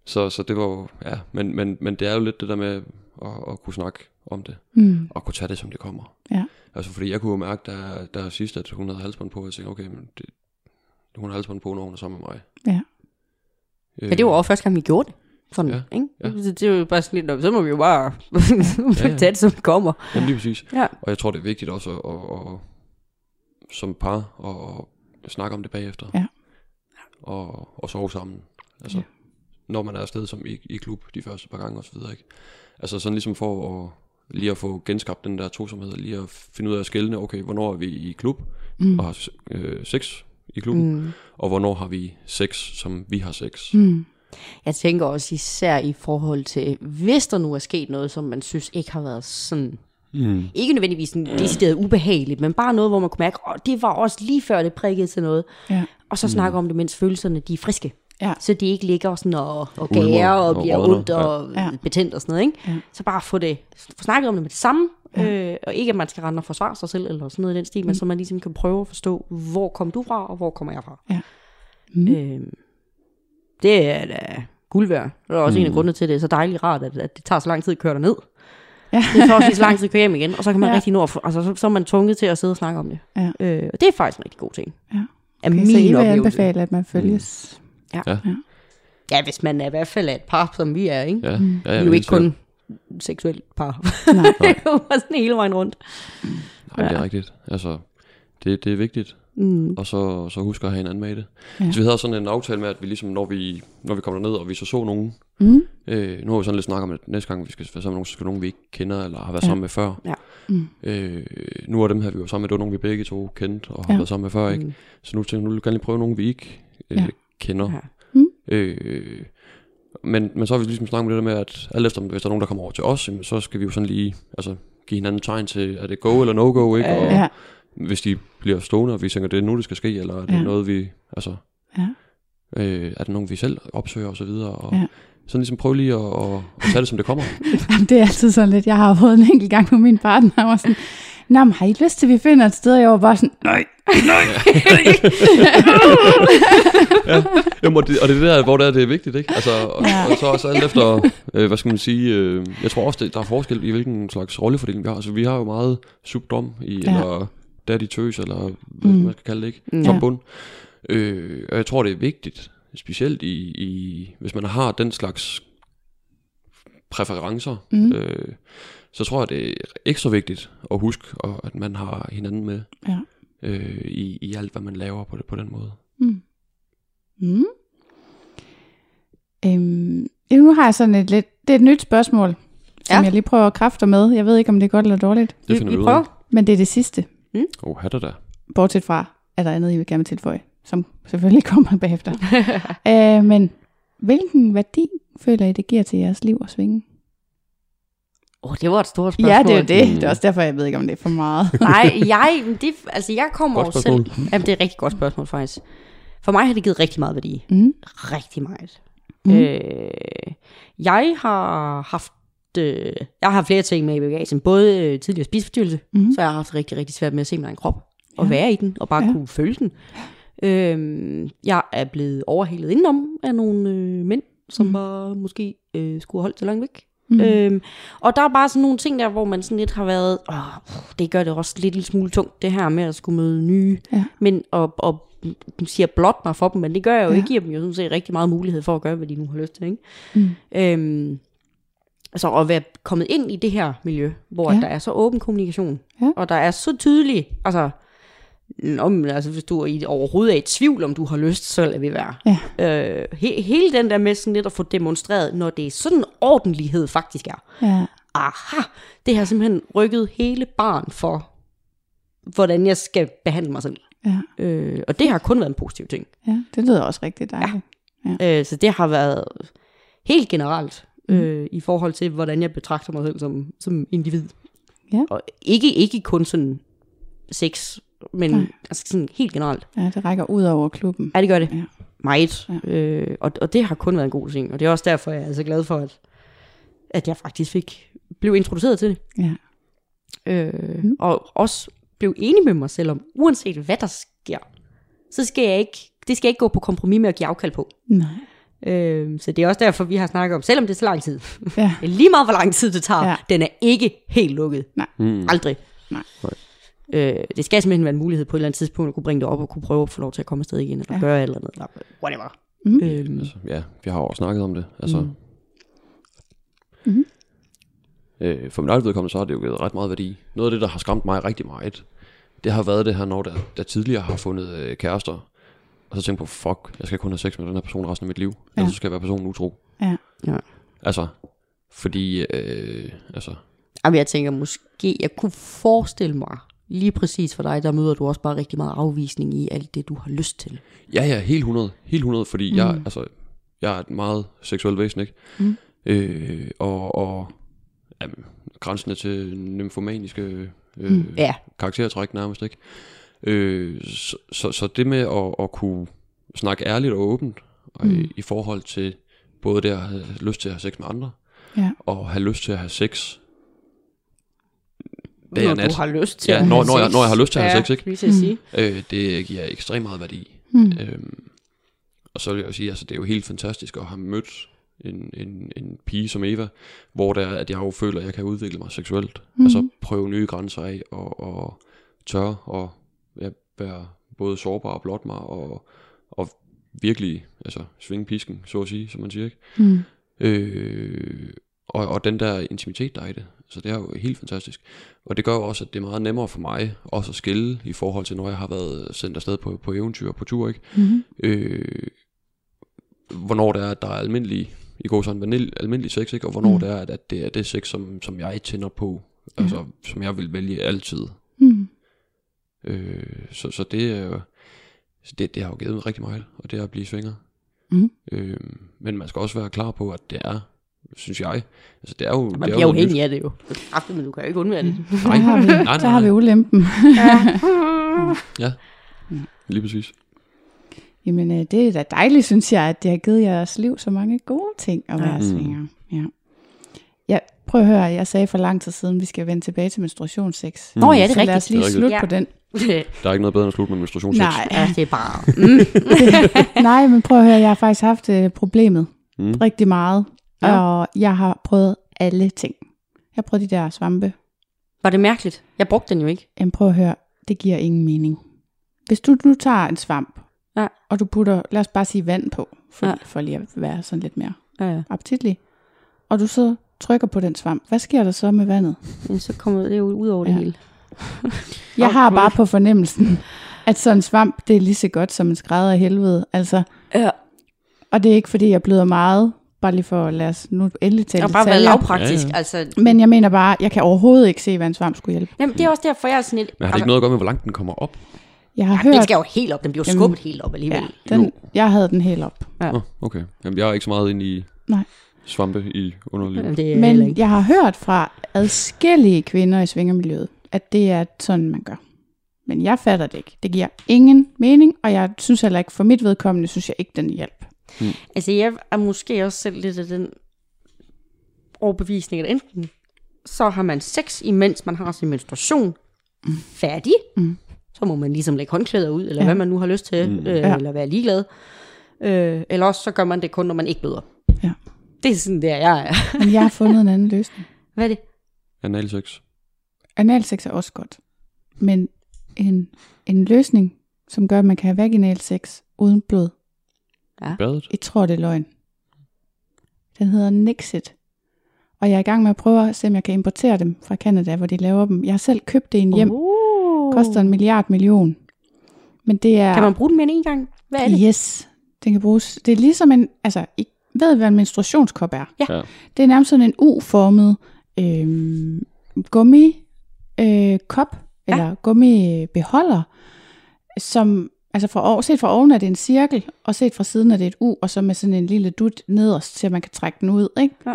så, så det var jo... Ja, men, men, men det er jo lidt det der med at, at kunne snakke om det. Mm. Og kunne tage det, som det kommer. Ja. Altså, fordi jeg kunne jo mærke, da, da sidst, at hun havde halsbånd på, og jeg tænkte, okay, men det, hun har halsbånd på, når hun er sammen med mig. Ja. Øh, Men det var også første gang, vi gjorde det. Sådan, Ja, ikke? ja. Så det er jo bare sådan lidt, "Nå, så må vi jo bare Ja, ja. tage det, som det kommer. Jamen lige præcis. Ja. Og jeg tror, det er vigtigt også at, at, at som par og snakke om det bagefter. Ja. Og, og sove sammen. Altså, Ja. Når man er afsted som i, i klub de første par gange og så videre, ikke? Altså sådan ligesom for at lige at få genskabt den der tosomhed, lige at finde ud af at skælne, okay, hvornår er vi i klub Mm. og har øh, sex i klubben, Mm. og hvornår har vi sex, som vi har sex. Mm. Jeg tænker også især i forhold til, hvis der nu er sket noget, som man synes ikke har været sådan, Mm. ikke nødvendigvis sådan decideret ubehageligt, men bare noget, hvor man kunne mærke, åh, det var også lige før det prikkede til noget. Ja. Og så snakke om det, mens følelserne de er friske. Ja. Så de ikke ligger sådan og, og gærer og, og bliver ondt og ja. betændt og sådan noget. Ikke? Ja. Så bare få det få snakket om det med det samme. Ja. Øh, og ikke, at man skal rende og forsvare sig selv eller sådan noget i den stil, mm. men så man ligesom kan prøve at forstå, hvor kom du fra, og hvor kommer jeg fra. Ja. Mm. Øh, det er da guld værd. Det er også mm. en af grundene til, at det er så dejligt rart, at, at det tager så lang tid at køre derned. Ja. Det tager også lige så lang tid at køre hjem igen, og så kan man Ja. rigtig nå at altså, så, så er man tvunget til at sidde og snakke om det. Ja. Øh, og det er faktisk en rigtig god ting. Ja. Okay, min så I vil oplevelse. anbefale, at man følges. Ja, hvis man er i hvert fald er et par, som vi er, ikke? Ja, ja, Vi ja, er jo ikke kun seksuelt par. Nej. det er jo sådan hele vejen rundt. Nej, det er rigtigt. Altså, det, det er vigtigt. Mm. Og så, så husk at have hinanden med i det. Ja. Ja. Så vi havde sådan en aftale med, at vi ligesom, når vi, når vi kommer ned og vi så så nogen, Mm. øh, nu har vi sådan lidt snakket om, at næste gang vi skal være sammen med nogen, så skal nogen, vi ikke kender, eller har været Ja. sammen med før. Ja. Mm. Øh, nu er dem her, vi var sammen med, det var nogen, vi begge to kendte, og har Ja. været sammen med før, ikke? Mm. Så nu tænker jeg, nu vil jeg gerne lige prøve nogen, vi ikke øh, Ja. Kender. Ja. Mm. Øh, men, men så har vi ligesom snakket om det der med, at alt efter, hvis der er nogen, der kommer over til os, jamen, så skal vi jo sådan lige altså, give hinanden tegn til, er det go eller no go, ikke? Og Ja. hvis de bliver stående, og vi tænker, det er nu, det skal ske, eller er det Ja. noget, vi, altså, Ja. øh, er det nogen, vi selv opsøger, og så videre, og Ja. sådan ligesom prøve lige at, at, at tage det, som det kommer. Jamen, det er altid sådan lidt. Jeg har prøvet en enkelt gang med min partner, og sådan, Nå, men har I lyst til, at vi finder et sted? Og jeg var bare sådan, nej, Jamen, og, det, og det er det der, hvor det er, det er vigtigt, ikke? Altså, og, Ja. ja. og så også alt efter, øh, hvad skal man sige, øh, jeg tror også, det, der er forskel i, hvilken slags rollefordeling vi har. Altså, vi har jo meget subdom i, Ja. ja. eller daddy tøs, eller hvad Mm. man skal kalde det, ikke? Mm. Som Ja. bund. Øh, og jeg tror, det er vigtigt, specielt i, i hvis man har den slags præferencer, mm. øh, så tror jeg, det er ikke så vigtigt at huske, og at man har hinanden med Ja. øh, i, i alt, hvad man laver på, det, på den måde. Mm. Mm. Øhm, nu har jeg sådan et lidt, det er et nyt spørgsmål, som Ja. jeg lige prøver at kræfte med. Jeg ved ikke, om det er godt eller dårligt, Det finder vi vi ud prøver. af. men det er det sidste. Åh, oh, hatter da. Bortset fra, at der er andet, I vil gerne tilføje, som selvfølgelig kommer bagefter. øh, men hvilken værdi føler I, det giver til jeres liv at svinge? Åh, oh, det var et stort spørgsmål. Ja, det er det. Mm. Det er også derfor, jeg ved ikke, om det er for meget. Nej, jeg, men det, altså jeg kommer Godt jo selv... spørgsmål. Jamen, det er et rigtig godt spørgsmål, faktisk. For mig har det givet rigtig meget værdi. Mm. Rigtig meget. Mm. Mm. Øh, jeg har haft... Øh, jeg har haft flere ting med i bagagen. Både øh, tidligere spiseforstyrrelse, Mm. mm. så jeg har haft rigtig, rigtig svært med at se min egen krop. Og Ja. være i den, og bare Ja. kunne føle den. Øh, jeg er blevet overhalet indenom af nogle øh, mænd, som Mm. mm. var måske øh, skulle holdt sig langt væk. Mm. Øhm, og der er bare sådan nogle ting der, hvor man sådan lidt har været, åh, det gør det også lidt en smule tungt, det her med at skulle møde nye Ja. men og, og siger blot mig for dem, men det gør jeg jo Ja. ikke, giver dem jo sådan set rigtig meget mulighed for at gøre, hvad de nu har lyst til, ikke? Mm. Øhm, altså at være kommet ind i det her miljø, hvor ja. der er så åben kommunikation, Ja. og der er så tydelig, altså, Nå, men altså, hvis du er i, overhovedet er i tvivl, om du har lyst, så lader vi være. Ja. Øh, he, hele den der med sådan lidt at få demonstreret, når det er sådan ordentlighed faktisk er. Ja. Aha, det har simpelthen rykket hele barn for, hvordan jeg skal behandle mig selv. Ja. Øh, og det har kun været en positiv ting. ja, det lyder også rigtig dejligt. Øh, så det har været helt generelt øh, i forhold til, hvordan jeg betragter mig selv som, som individ. Ja. Og ikke, ikke kun sådan sex, men Nej. altså sådan helt generelt. Ja, det rækker ud over klubben. Ja, det gør det. Ja. Meget. Ja. Øh, og, og det har kun været en god ting. Og det er også derfor, jeg er så glad for, at, at jeg faktisk fik, blev introduceret til det. Ja. Øh, Mm. Og også blev enig med mig selv om, uanset hvad der sker, så skal jeg ikke, det skal jeg ikke gå på kompromis med at give afkald på. Nej. Øh, så det er også derfor, vi har snakket om, selvom det er så lang tid, Ja. lige meget, hvor lang tid det tager, Ja. den er ikke helt lukket. Mm. Aldrig. Nej. Nej. Øh, det skal simpelthen være en mulighed på et eller andet tidspunkt at kunne bringe det op og kunne prøve at få lov til at komme afsted igen, eller Ja. gøre et eller andet, eller whatever. Mm. Øhm, Altså, ja, vi har jo også snakket om det. Altså, Mm. Mhm. øh, for min eget vedkommende, så har det jo givet ret meget værdi. Noget af det, der har skræmt mig rigtig meget, det har været det her, når der, der tidligere har fundet øh, kærester, og så tænkt på, fuck, jeg skal kun have sex med den her person resten af mit liv. Ja. Ja. Ellers så skal jeg være personen utro. Ja. Ja. Altså, fordi, øh, altså, Jamen, jeg tænker måske, jeg kunne forestille mig, lige præcis for dig, der møder du også bare rigtig meget afvisning i alt det, du har lyst til. ja, ja, helt 100, helt 100, fordi mm. jeg, altså, jeg er et meget seksuel væsen, ikke? Mm. Øh, og, og jamen, grænsende til nymfomaniske øh, Mm. Ja, karaktertræk nærmest, ikke? Øh, så, så, så det med at, at kunne snakke ærligt og åbent og mm. i, i forhold til både det at have lyst til at have sex med andre, Ja. og have lyst til at have sex dag når og nat. du har lyst til Ja, at når- have når jeg- sex. når jeg har lyst til at have ja, sex, ikke? Lige sige. Øh, det giver ekstremt meget værdi. Mm. Øhm, og så vil jeg jo sige, altså det er jo helt fantastisk at have mødt en, en, en pige som Eva, hvor der er, at jeg jo føler, at jeg kan udvikle mig seksuelt. Mm. Altså prøve nye grænser af, og, og tør og ja, være både sårbar og blot mig, og, og virkelig altså, svinge pisken, så at sige, som man siger. Ikke? Mm. Øh, og, og den der intimitet, der er i det. Så det er jo helt fantastisk. Og det gør jo også, at det er meget nemmere for mig også at skille i forhold til, når jeg har været sendt afsted på, på eventyr på tur. Ikke? Mm. Øh, hvornår det er, at der er almindelig, i går sådan vanil, almindelig sex, ikke? og hvornår mm. Det er, at, at det er det sex, som, som jeg tænder på. Altså, som jeg vil vælge altid. Mm. Øh, så, så det er jo, det, det har jo givet mig rigtig meget, og det er at blive svinger. Mm. Øh, men man skal også være klar på, at det er, synes jeg, altså det er jo... Man det er bliver jo afhængig af det jo. Kræftet, men du kan jo ikke undvære det. Der har vi, nej, der har vi nej. ulempen. Ja, lige præcis. Jamen, øh, det er da dejligt, synes jeg, at det har givet jeres liv så mange gode ting at være Mm. svinger. Ja. ja, prøv at høre, jeg sagde for lang tid siden, at vi skal vende tilbage til menstruationssex. Nå ja, det er så lad os rigtigt. lige Det slutte rigtigt. på den. Der er ikke noget bedre end at slutte med menstruationssex. Nej, ja, det er bare... Mm. nej, men prøv at høre, jeg har faktisk haft øh, problemet Mm. rigtig meget, Ja. og jeg har prøvet alle ting. Jeg har prøvet de der svampe. Var det mærkeligt? Jeg brugte den jo ikke. Jamen prøv at høre, det giver ingen mening. Hvis du nu tager en svamp, Ja. og du putter, lad os bare sige vand på, for, Ja. for lige at være sådan lidt mere Ja, ja. appetitlig, og du så trykker på den svamp, hvad sker der så med vandet? Men så kommer det jo ud over det Ja. hele. Jeg har bare på fornemmelsen, at sådan en svamp, det er lige så godt som en skrædder af helvede. Altså, Ja. og det er ikke fordi, jeg bløder meget, bare lige for at lade os nu endelig tale Det har bare været detaljer. lavpraktisk. Ja, ja. Altså, Men jeg mener bare, jeg kan overhovedet ikke se, hvad en svamp skulle hjælpe. jamen, det er også derfor, jeg er sådan lidt... Men har det ikke noget at gøre med, hvor langt den kommer op? Jeg har Den hørt, skal jo helt op. Den bliver jo Jamen, skubbet helt op alligevel. ja, den, jeg havde den helt op. Ja. Nå, okay. Jamen, jeg er ikke så meget inde i Nej. svampe i underlivet. Ja. Er Men jeg har hørt fra adskillige kvinder i svingermiljøet, at det er sådan, man gør. Men jeg fatter det ikke. Det giver ingen mening, og jeg synes heller ikke, for mit vedkommende, synes jeg ikke, den hjælp. Altså, jeg er måske også selv lidt af den overbevisning, at enten så har man sex, imens man har sin menstruation færdig. Mm. Så må man ligesom lægge håndklæder ud, eller. Ja. hvad man nu har lyst til, Mm. øh, Ja. eller være ligeglad. Øh, eller også så gør man det kun, når man ikke bløder. Ja. Det er sådan, der jeg er. Men jeg har fundet en anden løsning. Hvad er det? Analsex. Analsex er også godt. Men en, en løsning, som gør, at man kan have vaginal sex uden blod, Badet. jeg tror, det er løgn. Den hedder Nixit. Og jeg er i gang med at prøve at se, om jeg kan importere dem fra Canada, hvor de laver dem. Jeg har selv købt det i en hjem. Uh. Koster en milliard million. Men det er... Kan man bruge den mere end en gang? Hvad er det? Yes, den kan bruges. Det er ligesom en, altså, I ved, hvad en menstruationskop er? Ja. Ja. Det er nærmest sådan en U-formet øh, gummi øh, kop, Ja. eller gummibeholder, som, altså fra, over- set fra oven er det en cirkel, og set fra siden er det et U, og så med sådan en lille dut nederst, til man kan trække den ud, ikke? Ja.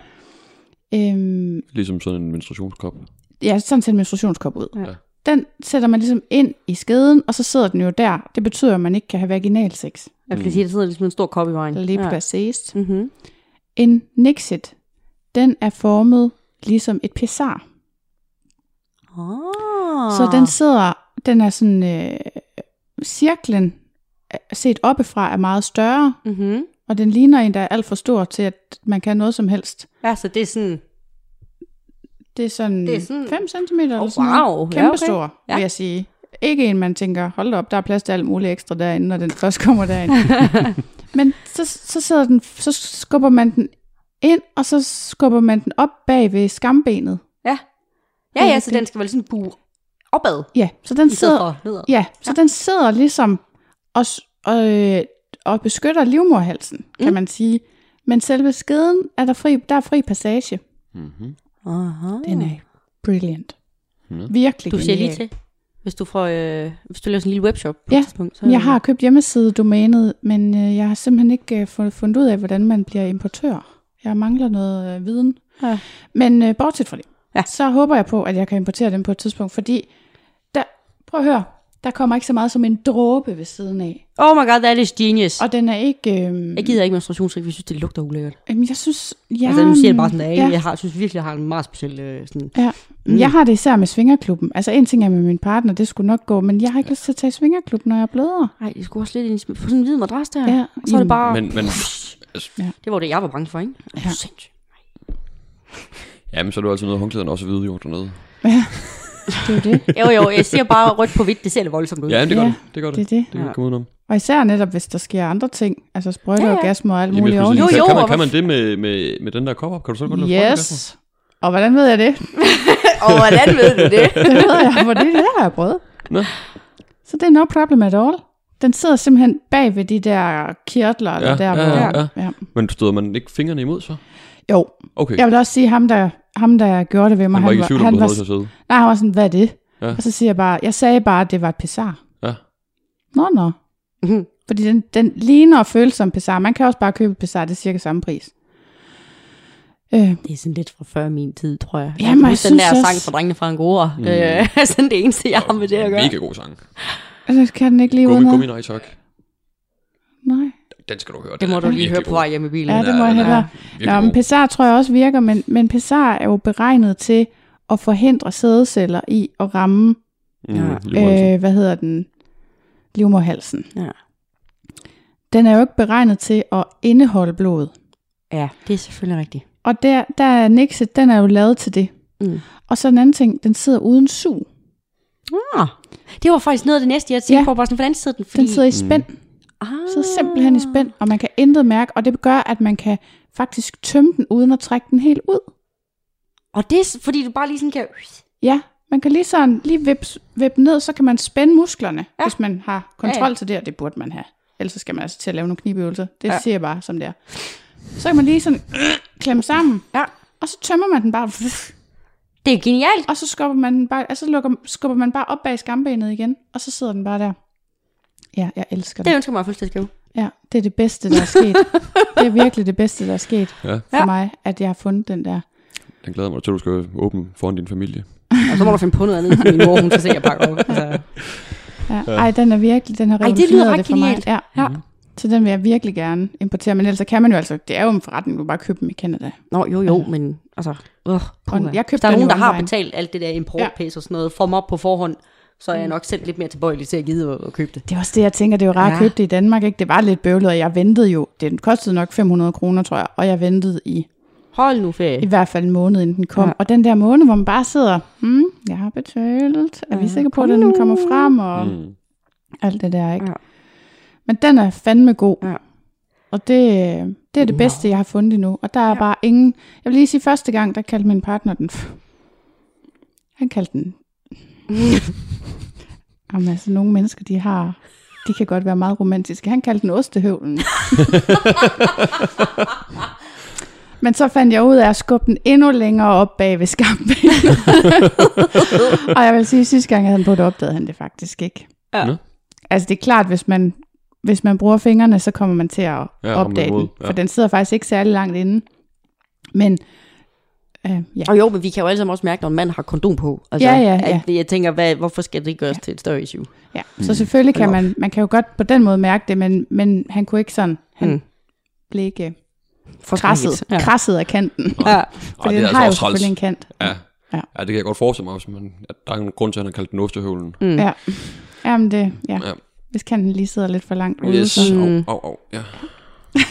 Øhm, Ligesom sådan en menstruationskop. ja, sådan ser en menstruationskop ud. Ja. Den sætter man ligesom ind i skeden, og så sidder den jo der. Det betyder, at man ikke kan have vaginalsex. Jeg kan sige, at der sidder ligesom en stor kop i vejen. Lige præcist. Mm-hmm. En Nixit, den er formet ligesom et pessar. Ah. Så den sidder, den er sådan, øh, cirklen set oppefra er meget større, Mm-hmm. og den ligner en, der er alt for stor til, at man kan noget som helst. Ja, så det er sådan... Det er sådan, Det er sådan- 5 cm eller Oh, sådan noget. wow. Ja, Kæmpe okay. stor, Ja. vil jeg sige. Ikke en, man tænker, hold op, der er plads til alt muligt ekstra derinde, når den først kommer derind. men så, så, sidder den, så skubber man den ind, og så skubber man den op bag ved skambenet. Ja. Ja, ja, så den skal vel sådan bue opad, Ja, så den sidder, for nedad. ja, så den sidder ligesom og, og, øh, og beskytter livmorhalsen, kan Mm. man sige. Men selve skeden er der fri, der er fri passage. Mm-hmm. Aha. Den er brilliant. Ja. Virkelig Du ser lige til, hvis du, får, øh, hvis du laver sådan en lille webshop på Ja, et tidspunkt. Så, Jeg har købt hjemmesidedomænet, men øh, jeg har simpelthen ikke øh, fundet, fundet ud af, hvordan man bliver importør. Jeg mangler noget øh, viden. Ja. Men øh, bortset fra det, Ja. så håber jeg på, at jeg kan importere den på et tidspunkt, fordi prøv at høre, der kommer ikke så meget som en dråbe ved siden af. Oh my god, that is genius. Og den er ikke... Øh, Jeg gider ikke menstruationsrik, vi synes, det lugter ulækkert. Jamen, jeg synes... Ja, Ja, altså, nu siger jeg det bare sådan, at ja, jeg, jeg har, synes virkelig, jeg har en meget speciel øh, sådan... ja. Mm. Jeg har det især med svingerklubben. Altså, en ting er med min partner, det skulle nok gå, men jeg har ikke lyst til at tage i svingerklub, når jeg bløder. Nej, det skulle også lidt ind på sådan en hvid madras der. Ja, Og så er det bare... Men, men, altså, Det var det, jeg var bange for, ikke? Ja. Ja. Sindssygt. jamen, så er jo altid noget, håndklæderne også hvide jo dernede. Ja, det er jo det. Jo, jo, jeg siger bare rødt på hvidt, det ser lidt voldsomt ud. Ja, det gør Ja, det. Det gør det. Det er det. Det kan Ja. komme udenom. Og især netop, hvis der sker andre ting, altså sprøjte, Ja, ja, ja. orgasmer og alt Jamen, muligt sige, Jo, kan, jo, kan, man, og kan man det med, med, med den der kopper? Kan du så godt lave sprøjteorgasmer? Yes. Og hvordan ved jeg det? Og hvordan ved du det? Det ved jeg, for det, det har jeg prøvet. Nå. Så det er no problem at all. Den sidder simpelthen bag ved de der kirtler, eller Ja, der, ja, ja, ja. ja. Men støder man ikke fingrene imod så? Jo, Okay. jeg vil også sige, ham der, ham der gjorde det ved mig, Han var ikke i tvivl om, han var, havde sidde. nej, han var sådan, hvad er det? Ja. Og så siger jeg bare, jeg sagde bare, at det var et pessar. Ja. Nå, nå. Fordi den, den ligner og føles som pessar. Man kan også bare købe pessar, det er cirka samme pris. Øh, Det er sådan lidt fra før min tid, tror jeg. Jamen, jeg jeg huske den der synes sang også- fra Drengene fra Angora. Mm. Øh, sådan det eneste, jeg har med det at gøre. Mega god sang. altså, kan den ikke lige Gummi, uden gummi, nej tak. Nej. Den skal du høre. Det må du lige høre på vej hjem i bilen. Ja, det må jeg er hellere. Nå, men pessar tror jeg også virker, men, men pessar er jo beregnet til at forhindre sædceller i at ramme, Mm, Ja. øh, hvad hedder den, livmorhalsen. Ja. Den er jo ikke beregnet til at indeholde blod. ja, det er selvfølgelig rigtigt. Og der, der er Nixit, den er jo lavet til det. Mm. Og så en anden ting, den sidder uden sug. Ah, det var faktisk noget af det næste, jeg tænkte Ja. på. Bare sådan, hvordan sidder den? Fordi... Den sidder i spænd. Ah. sidder simpelthen i spænd, og man kan intet mærke, og det gør, at man kan faktisk tømme den, uden at trække den helt ud. Og det er, fordi du bare lige sådan kan... Ja, man kan lige sådan lige vippe, vippe ned, så kan man spænde musklerne, Ja. hvis man har kontrol Ja, ja, til det, og det burde man have. Ellers så skal man altså til at lave nogle knibøvelser. Det Ja. ja. siger jeg bare, som det er. Så kan man lige sådan øh, klemme sammen, Ja. og så tømmer man den bare, Det er genialt. og så skubber man den bare, altså lukker, skubber man bare op bag skambenet igen, og så sidder den bare der. Ja, jeg elsker Det det. ønsker mig fuldstændig at skrive. Ja, det er det bedste, der er sket. det er virkelig det bedste, der er sket Ja. for Ja. mig, at jeg har fundet den der. Den glæder mig til, at du skal åbne foran din familie. Og så må du finde på noget andet, så min mor, hun skal se, at jeg pakker op. Altså. Ja. Ej, den er virkelig, den har Ej, det lyder revolutioneret ret det for mig. Ja. Ja. Så den vil jeg virkelig gerne importere. Men ellers så kan man jo altså, det er jo en forretning, du bare købe dem i Canada. Nå, jo, jo, men altså... Øh, puha. jeg købte der er nogen, der har betalt alt det der Ja. importpæs og sådan noget, for mig på forhånd, så er jeg nok selv lidt mere tilbøjelig til at gide at, at købe det. Det er også det, jeg tænker, det er jo rart Ja. at købe det i Danmark. Ikke? Det var lidt bøvlet, og jeg ventede jo. Det kostede nok 500 kroner, tror jeg. Og jeg ventede i, Hold nu ferie. i hvert fald en måned, inden den kom. Ja. Og den der måned, hvor man bare sidder, hmm, jeg har betalt. Er vi Ja, sikre på, at den nu. kommer frem? Og mm. Mm. alt det der, ikke? Ja. Men den er fandme god. Ja. Og det, det er det bedste, jeg har fundet endnu. Og der er ja. bare ingen... Jeg vil lige sige, første gang, der kaldte min partner den... Han kaldte den... Jamen altså, nogle mennesker, de har... De kan godt være meget romantiske. Han kaldte den ostehøvlen. Men så fandt jeg ud af at skubbe den endnu længere op bag ved skambenet. og jeg vil sige, at sidste gang, jeg havde den på, det opdagede han det faktisk ikke. Ja. Altså det er klart, hvis man, hvis man bruger fingrene, så kommer man til at Ja, opdage den. ja. For den sidder faktisk ikke særlig langt inde. Men øh, ja. Og jo, men vi kan jo alle sammen også mærke, når en mand har kondom på. Altså, Ja, ja, ja. At jeg tænker, hvad, hvorfor skal det gøres ja. til et større issue? ja. Så selvfølgelig kan man, man kan jo godt på den måde mærke det, men, men han kunne ikke sådan, han Mm. mm. blev ikke For krasset, Ja. ja. krasset af kanten. Ja. Ej, Fordi det er den har jo altså også træls. selvfølgelig en kant. Ja. Ja. ja, det kan jeg godt forestille mig, også, men at der er en grund til, at han har kaldt den ostehøvlen. Mm. Ja. Jamen det, ja. Ja. Hvis kanten lige sidder lidt for langt ude. Yes, Så. Mm. au, au, au, ja.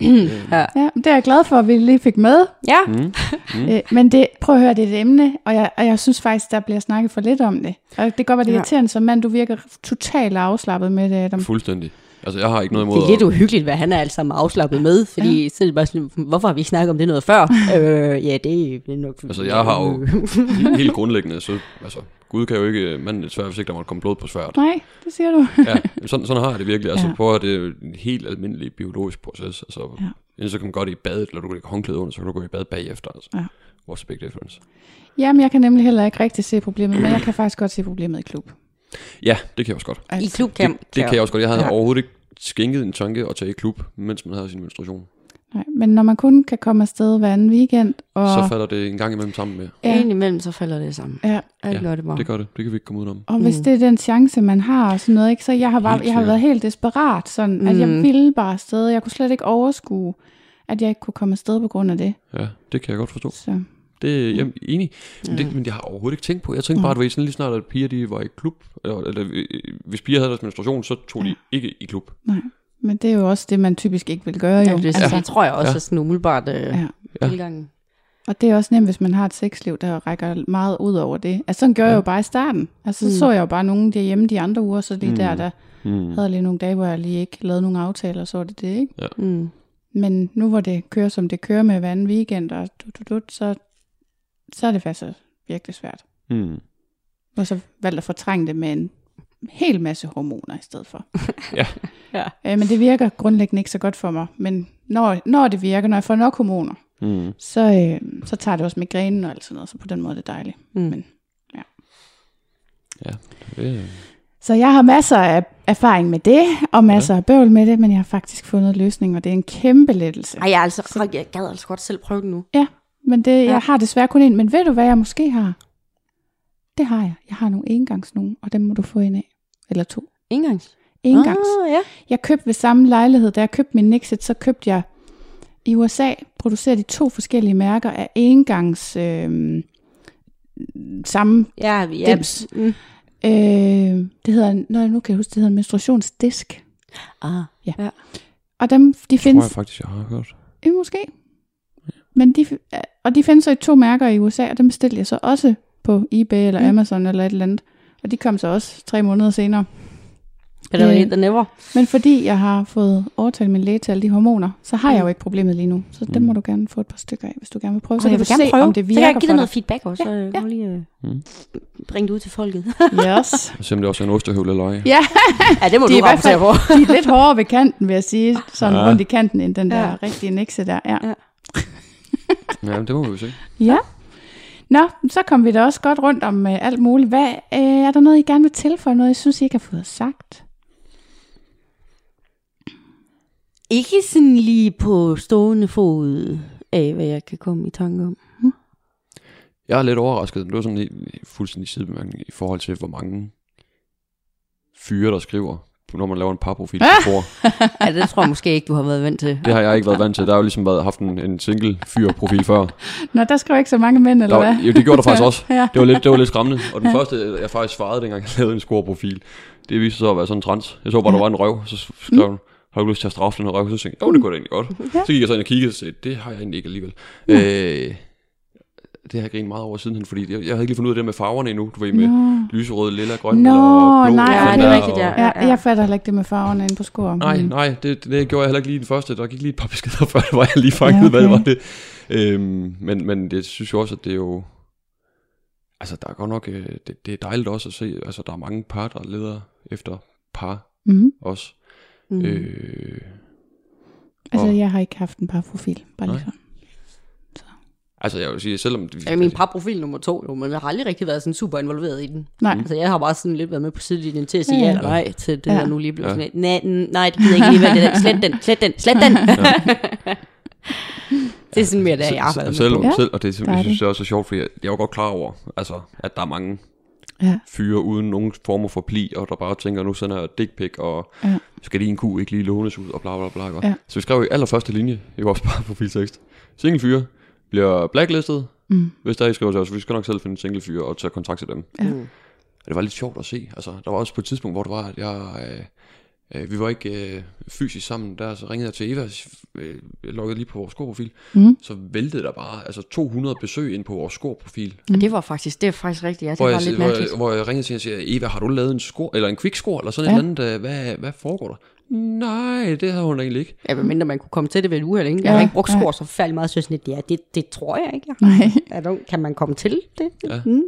Ja, det er jeg glad for, at vi lige fik med. ja. Mm. Mm. Øh, men det, prøv at høre, det er et emne, og jeg, og jeg synes faktisk, der bliver snakket for lidt om det. Og det kan godt være, det er Ja. irriterende som mand, du virker totalt afslappet med det, Adam. Fuldstændig. Altså, jeg har ikke noget imod... Det er lidt at- uhyggeligt, hvad han er alt sammen afslappet med, fordi ja. så er det bare sådan, hvorfor har vi ikke snakket om det noget før? øh, ja, det er nok... Altså, jeg har jo helt grundlæggende, så altså, Gud kan jo ikke manden et svær, hvis ikke der måtte komme blod på svært. Nej, det siger du. Ja, sådan, sådan har jeg det virkelig. Altså, Ja. prøv at det er jo en helt almindelig biologisk proces. Altså, Ja. så kan man det i badet, eller du kan lægge håndklæde under, så kan du gå i bad bagefter. Altså. Ja. What's the big difference? Jamen, jeg kan nemlig heller ikke rigtig se problemet, men jeg kan faktisk godt se problemet i klub. Ja, det kan jeg også godt. I klubcamp. Det, det kan jeg også godt. Jeg havde ja. overhovedet ikke skænket en tanke at tage i klub, mens man havde sin menstruation. Nej, men når man kun kan komme afsted hver anden weekend, og, Så falder det en gang imellem sammen med. Ja. ja, Indimellem så falder det sammen. ja, Alt Ja, det bare. Det gør det. Det kan vi ikke komme ud om. og hvis Mm. det er den chance, man har og sådan noget, ikke, så jeg har, bare, jeg har været helt desperat, sådan, at jeg Mm. ville bare afsted. Jeg kunne slet ikke overskue, at jeg ikke kunne komme afsted på grund af det. Ja, det kan jeg godt forstå. Så, Det er jeg er enig. Men, det, men det har jeg overhovedet ikke tænkt på. Jeg tænkte bare, at det var sådan lige snart, at piger de var i klub. Eller, eller øh, hvis piger havde deres menstruation, så tog de ikke i klub. nej. Men det er jo også det, man typisk ikke vil gøre, jo. Ja, det, altså, det tror jeg også Ja. er sådan umiddelbart øh, ja. Ja. tilgangen. Og det er også nemt, hvis man har et sexliv, der rækker meget ud over det. Altså sådan gør ja. jeg jo bare i starten. Altså så Mm. så jeg jo bare nogen derhjemme de andre uger, så lige Mm. der, der Hmm. havde jeg lige nogle dage, hvor jeg lige ikke lavede nogen aftaler, så var det det, ikke? Mm. Men nu hvor det kører, som det kører med hver anden weekend, og du, du, du, så, så er det faktisk virkelig svært. Hmm. Og så valgt at fortrænge det med en hel masse hormoner i stedet for. Ja. Ja. Øh, men det virker grundlæggende ikke så godt for mig. Men når, når det virker, når jeg får nok hormoner, Hmm. så, øh, så tager det også migrænen og alt sådan noget, så på den måde er det dejligt. Mm. Men, Det, Så jeg har masser af erfaring med det, og masser af bøvl med det, men jeg har faktisk fundet en løsning, og det er en kæmpe lettelse. Ej, jeg, er altså, jeg gad altså godt selv prøve det nu. Men det, Ja. jeg har desværre kun en. Men ved du, hvad jeg måske har? Det har jeg. Jeg har nogle engangs nogen, og dem må du få en af. Eller to. Engangs. Engangs. Ah, ja. Jeg købte ved samme lejlighed, da jeg købte min Nixit, så købte jeg i USA, producerer de to forskellige mærker af engangs øh, samme Ja, ja. Dims. Mm. Øh, det hedder, når jeg nu kan jeg huske, det hedder en menstruationsdisk. Ah. Og dem, de tror findes, jeg faktisk, jeg har hørt. øh, måske. Men de, og de findes så i to mærker i USA, og dem bestilte jeg så også på eBay eller Mm. Amazon eller et eller andet. Og de kom så også tre måneder senere. Better Øh. late than never. Men fordi jeg har fået overtalt min læge til alle de hormoner, så har jeg jo ikke problemet lige nu. Så dem Mm. må du gerne få et par stykker af, hvis du gerne vil prøve. Så kan jeg vil gerne se, prøve. om det så virker kan jeg give dig noget feedback også, så Ja, må lige øh, Mm. bringe det ud til folket. Yes. Og se om det også er en ostehøvle eller ej. ja, ja, det må De du er rapportere på. de er lidt hårdere ved kanten, vil jeg sige. Sådan Ja. rundt i kanten, end den der Ja. rigtige nekse der. Ja. Ja. Ja, det må vi jo se. Ja. Nå, så kom vi da også godt rundt om øh, alt muligt. Hvad, øh, er der noget, I gerne vil tilføje? Noget, I synes, I ikke har fået sagt? Ikke sådan lige på stående fod af, hvad jeg kan komme i tanke om. Jeg er lidt overrasket. Det var sådan en fuldstændig sidebemærkning i forhold til, hvor mange fyre, der skriver, når man laver en parprofil på Tor. Ja, det tror jeg måske ikke, du har været vant til. Det har jeg ikke været vant til. Der har jo ligesom været, haft en, en single fyr-profil før. Nå, der skrev ikke så mange mænd, eller Der, var- hvad? jo, det gjorde der faktisk også. Ja. Det var lidt, det var lidt skræmmende. Og den første, jeg faktisk svarede, dengang jeg lavede en score-profil, det viste sig så at være sådan en trans. Jeg så bare, der var en røv, så skrev hun, har du lyst til at straffe den her røv? Så tænkte jeg, jo, det kunne da egentlig godt. Ja. Så gik jeg så ind og kiggede, og sagde, det har jeg egentlig ikke alligevel. Øh, det har jeg grinet meget over sidenhen, fordi jeg, jeg havde ikke lige fundet ud af det med farverne endnu. Du ved, med Nå. lyserød, lilla, grøn Nå, eller blå. nej, ja, sådan det er rigtigt, ja. og- Ja, jeg fatter heller ikke det med farverne inde på skor. Nej, Mm. nej, det, det gjorde jeg heller ikke lige den første. Der gik lige et par beskeder før, hvor jeg lige fangede, Ja, okay. hvad det var det. Øhm, men, men det synes jeg også, at det er jo... Altså, der er godt nok... øh, Det, det er dejligt også at se, altså, der er mange par, der leder efter par Mm. også. Mm. Øh, Altså, Og- jeg har ikke haft en par profil. Bare lige Nej. Så. altså, jeg vil sige, selvom... Ja, min parprofil nummer to, jo, men jeg har aldrig rigtig været sådan super involveret i den. Nej. Altså, jeg har bare sådan lidt været med på sidelinjen til at sige Ja, ja, ja. eller nej til det Ja. ja. der nu lige blev Ja. ja. sådan, nej, nej, det gider jeg ikke lige være det. Slet den, slet den, slet den. det er sådan mere, der jeg har været med selv, på. Ja, selv, og det, jeg synes det også er sjovt, fordi jeg, jeg er jo godt klar over, altså, at der er mange Ja. fyre uden nogen former for pli, og der bare tænker, nu sender jeg dick pic, og Ja. skal lige en ku ikke lige lånes ud, og bla bla bla. Ja. Ja. Så vi skrev i allerførste linje i vores profiltekst. Single fyre bliver blacklistet, Mm. hvis der I skriver til os, vi skal nok selv finde single fyre og tage kontakt til dem. Ja. Mm. Og det var lidt sjovt at se. Altså, der var også på et tidspunkt, hvor det var, at jeg... Øh, øh, vi var ikke øh, fysisk sammen der, så ringede jeg til Eva, øh, jeg loggede lige på vores skorprofil, Mm. så væltede der bare altså 200 besøg ind på vores skorprofil. Og det var faktisk, det er faktisk rigtigt, ja, det Hvor var jeg, lidt hvor, mærkeligt. jeg, hvor jeg ringede til hende og siger, Eva, har du lavet en skor, eller en quick score, eller sådan Ja. et eller andet, øh, hvad, hvad foregår der? Nej, det havde hun egentlig ikke. Ja, mindre man kunne komme til det ved et uheld, ikke? Jeg Ja, har ikke brugt skor så færdig meget, så jeg sådan lidt, ja, det, det tror jeg ikke. Jeg. Nej. Er der, kan man komme til det? Ja. Mm.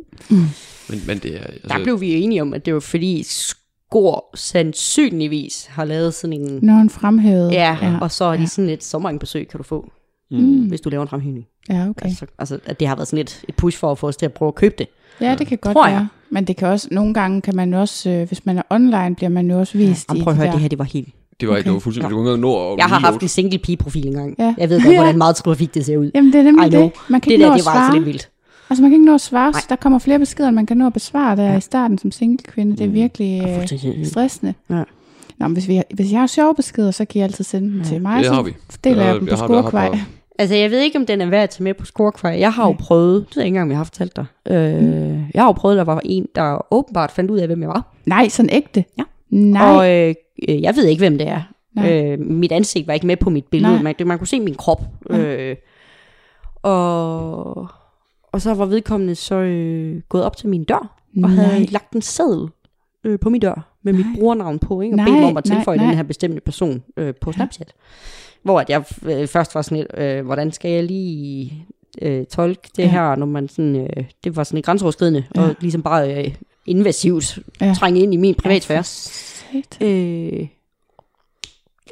Men, men det er... Altså, Der blev vi enige om, at det var fordi skor sandsynligvis har lavet sådan en... Når hun fremhævede. Ja, ja. og så er de ja. sådan lidt, så mange besøg kan du få, Mm. hvis du laver en fremhævning. Ja, okay. Altså, altså, at det har været sådan lidt et push for at få os til at prøve at købe det. Ja, det kan godt Tror jeg. være. Men det kan også, nogle gange kan man også, øh, hvis man er online, bliver man jo også vist Jamen, i prøv at de høre, der. det her, det var helt... det var, okay. det var fuldstændig... Du kunne nå at Jeg har haft en single pige-profil engang. Ja. Jeg ved godt, Ja. hvordan meget trafik det ser ud. Jamen, det er nemlig det. Man kan Det ikke der, nå at det var altså svare. lidt vildt. Altså, man kan ikke nå at svare. Nej. Der kommer flere beskeder, end man kan nå at besvare der i starten som single kvinde. Det er virkelig øh, stressende. Ja. Nå, men hvis, vi, hvis jeg har sjove beskeder, så kan I altid sende dem til mig. Det så har vi. deler jeg Jeg- dem på skurkvej. Altså, jeg ved ikke, om den er værd at tage med på scorekvej. Jeg har jo prøvet, det ved jeg ikke engang, om jeg har fortalt dig. Øh, Jeg har jo prøvet, at der var en, der åbenbart fandt ud af, hvem jeg var. Nej, sådan ægte? Ja. Nej. Og øh, øh, jeg ved ikke, hvem det er. Nej. Øh, mit ansigt var ikke med på mit billede. Nej. Man, man kunne se min krop. Øh, og, og så var vedkommende så øh, gået op til min dør, og Nej. havde lagt en seddel øh, på min dør, med mit Nej. brugernavn på, ikke? og Nej, bedt mig om at nej, tilføje nej. den her bestemte person øh, på Snapchat. Hvor at jeg øh, først var sådan lidt, øh, hvordan skal jeg lige øh, tolke det Ja. her, når man sådan, øh, det var sådan et grænseoverskridende, Ja. og ligesom bare øh, invasivt Ja. trænge ind i min privatsfære. Sat. Øh,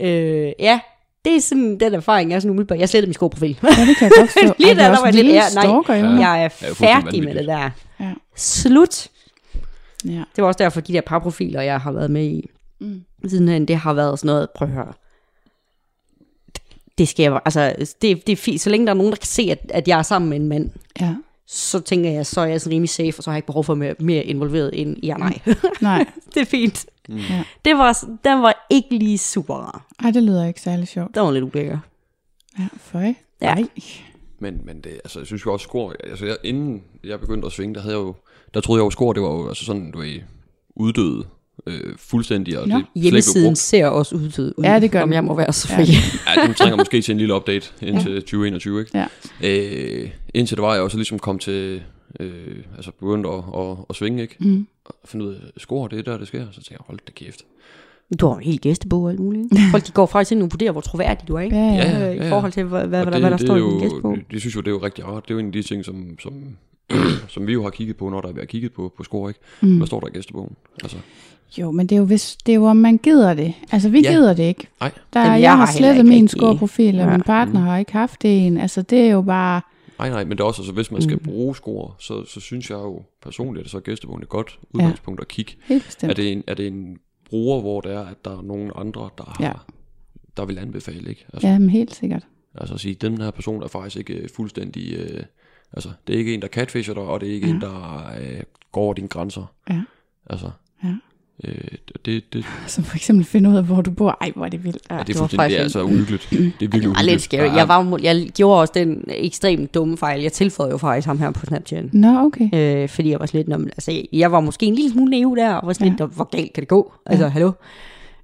øh, ja, det er sådan den erfaring, jeg er sådan umiddelbart. Jeg slettede min skoprofil. Ja, det kan jeg godt forstå. Lige der, er der var lidt, ja, nej. Ja. jeg er færdig med det der. Ja. Slut. Ja. Det var også derfor, de der parprofiler, jeg har været med i, Mm. sidenhen, det har været sådan noget, prøv at høre. Det skal jeg, altså, det, det er fint. Så længe der er nogen, der kan se, at, at jeg er sammen med en mand, ja. så tænker jeg, så er jeg sådan rimelig safe, og så har jeg ikke behov for at være mere involveret end ja nej. Nej. det er fint. Ja. Det var, den var ikke lige super rar. Ej, det lyder ikke særlig sjovt. Den var lidt ulækker. Ja, føj. Ja. Ej. Men, men det, altså, jeg synes jo også, skor, altså, jeg, inden jeg begyndte at svinge, der havde jeg jo, der troede jeg jo, skor, det var jo altså sådan, du er uddøde øh, fuldstændig, og Nå. det Hjemmesiden ser også ud, ud, Ja, det gør om den. jeg må være så Ja. fri. Ja, den trænger måske til en lille update indtil 2021, ikke? Ja. Øh, indtil det var, jeg også ligesom kom til, øh, altså begyndte at, at, at svinge, ikke? Mm. Og finde ud af, skor, det er der, det sker. Så tænkte jeg, hold da kæft. Du har jo en helt gæstebog og alt muligt. Folk de går faktisk ind og vurderer, hvor troværdig du er, ikke? Ja, ja. Ja, Øh, ja, I ja. forhold til, hvad, hvad, Og hvad, hvad der det står i din gæstebog. det, det, synes jo, det er jo rigtig rart. Det er jo en af de ting, som, som, som vi jo har kigget på, når der er været kigget på, på score, ikke? Mm. Hvad står der i gæstebogen? Altså, Jo, men det er jo, hvis, det er jo, om man gider det. Altså, vi Ja. gider det ikke. nej, Der, Jamen, jeg, jeg har slettet ikke min scoreprofil, og Ja. min partner har ikke haft en. Altså, det er jo bare... nej, nej, men det er også, altså, hvis man skal Mm. bruge score, så, så synes jeg jo personligt, at så er gæstebogen et godt udgangspunkt at kigge. Helt Er bestemt. det, en, er det en bruger, hvor det er, at der er nogen andre, der har, Ja. der vil anbefale, ikke? Altså, Ja, men helt sikkert. altså at sige, den her person er faktisk ikke fuldstændig, øh, altså det er ikke en, der catfisher dig, og det er ikke Ja. en, der øh, går over dine grænser. Ja. Altså, Ja. øh, det, det, Som for eksempel finde ud af, hvor du bor. Ej, hvor er det vildt. ja, det, er det var fuldstændig, det er faktisk altså uhyggeligt. Det er virkelig det var lidt er- Jeg, var, jeg gjorde også den ekstremt dumme fejl. Jeg tilføjede jo faktisk ham her på Snapchat. Nå, okay. Øh, fordi jeg var sådan lidt, "Nå, men, altså, jeg- var måske en lille smule naiv der, og var sådan Ja. lidt, hvor galt kan det gå? Altså, hallo?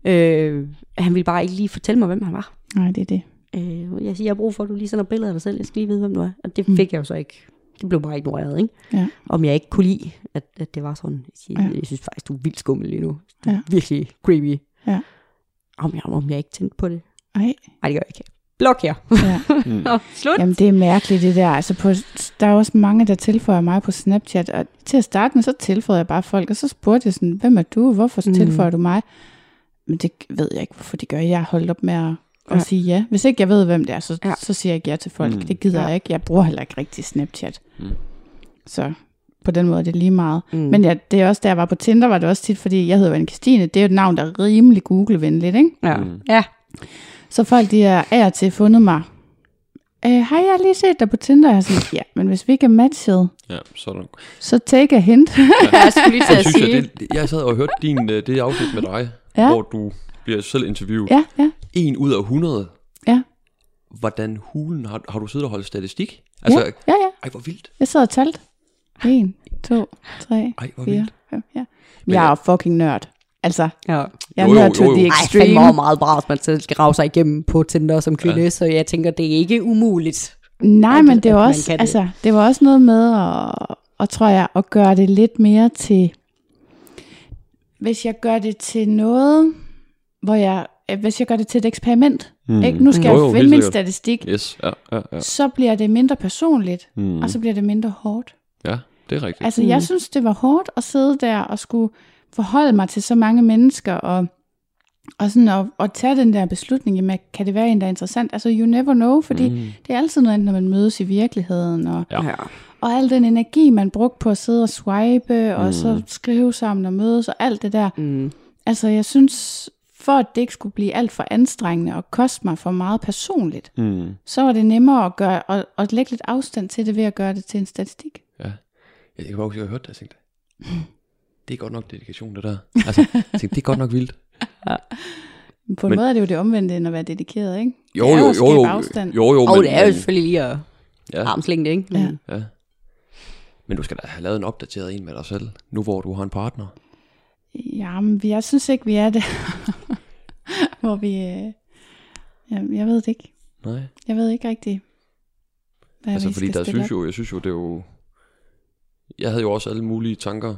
Øh, han ville bare ikke lige fortælle mig, hvem han var. Nej, det er det. Øh, jeg siger, jeg har brug for, at du lige sender billeder af dig selv. Jeg skal lige vide, hvem du er. Og det Mm. fik jeg jo så ikke. Det blev bare ignoreret, ikke? Ja. Om jeg ikke kunne lide, at, at det var sådan. Jeg, siger, Ja. jeg synes faktisk, du er vildt skummel lige nu. Du er Ja. virkelig creepy. Ja. Om jeg, om jeg ikke tænkte på det. Ej, Nej, det gør jeg ikke. Blok her. ja. Mm. Nå, slut. Jamen, det er mærkeligt, det der. Altså, på, der er også mange, der tilføjer mig på Snapchat, og til at starte med, så tilføjer jeg bare folk, og så spurgte jeg sådan, hvem er du? Hvorfor Mm. tilføjer du mig? Men det ved jeg ikke, hvorfor de gør. Jeg har holdt op med at, at Ja. sige ja. Hvis ikke jeg ved, hvem det er, så, Ja. så siger jeg ikke ja til folk. Mm. Det gider Ja. jeg ikke. Jeg bruger heller ikke rigtig Snapchat. Mm. Så på den måde er det lige meget. Mm. Men ja, det er også, da jeg var på Tinder, var det også tit, fordi jeg hedder Anne Christine. Det er jo et navn, der er rimelig Google-venligt, ikke? ja. Mm. ja. Så folk, de er af og til fundet mig. Øh, har jeg lige set dig på Tinder? Jeg er sådan, ja, men hvis vi ikke er matchet, Ja, sådan. så take a hint. jeg skulle lige til Jeg at synes, sige. jeg, det, jeg sad og hørte din, øh, det afsnit med dig, Ja. hvor du bliver selv interviewet. ja, ja, En ud af 100. ja, Hvordan hulen har, har du siddet og holdt statistik? Altså, ja, ja, ja. ej, hvor vildt. Jeg sad og talte. 1, 2, 3, Ej, hvor 4, vildt. 5, ja. Men Jeg er fucking nørd. Altså, Ja. jeg er nørd to the Ej, Ej, fandme extreme. over meget bra, hvis man selv skal rave sig igennem på Tinder som kvinde, ja. så jeg tænker, det er ikke umuligt. Nej, at- men det at var også, det. altså, det var også noget med at, og tror jeg, at gøre det lidt mere til, hvis jeg gør det til noget, hvor jeg øh, hvis jeg gør det til et eksperiment, Mm. mm. ikke? nu skal Jo, jeg finde min statistik, Yes, ja, ja, ja. så bliver det mindre personligt, Mm. mm. og så bliver det mindre hårdt. Ja, det er rigtigt. Altså, Mm. jeg synes, det var hårdt at sidde der og skulle forholde mig til så mange mennesker, og, og sådan at, at tage den der beslutning, jamen, kan det være en, der er interessant? Altså, you never know, fordi mm. det er altid noget andet, når man mødes i virkeligheden, og, Ja. og al den energi, man brugte på at sidde og swipe, og Mm. så skrive sammen og mødes, og alt det der. Mm. Altså, jeg synes, for at det ikke skulle blive alt for anstrengende og koste mig for meget personligt, Mm. så var det nemmere at, gøre, at, at lægge lidt afstand til det ved at gøre det til en statistik. Ja. Jeg kan bare huske, at jeg hørte det, jeg tænkte, det er godt nok dedikation, det der. Altså, jeg tænkte, det er godt nok vildt. På en Men- måde er det jo det omvendte end at være dedikeret, ikke? Jo, Det er jo, jo jo, skabe jo, afstand. jo, jo, Og men, det er jo men, selvfølgelig lige at ja, armslængde, ikke? Ja. Men- ja. Men du skal da have lavet en opdateret en med dig selv, nu hvor du har en partner. Jamen, vi- jeg synes ikke, vi er der, hvor vi... Øh, jamen, jeg ved det ikke. Nej. Jeg ved ikke rigtigt, hvad Altså, fordi der synes jo, jeg synes jo, det er jo... Jeg havde jo også alle mulige tanker,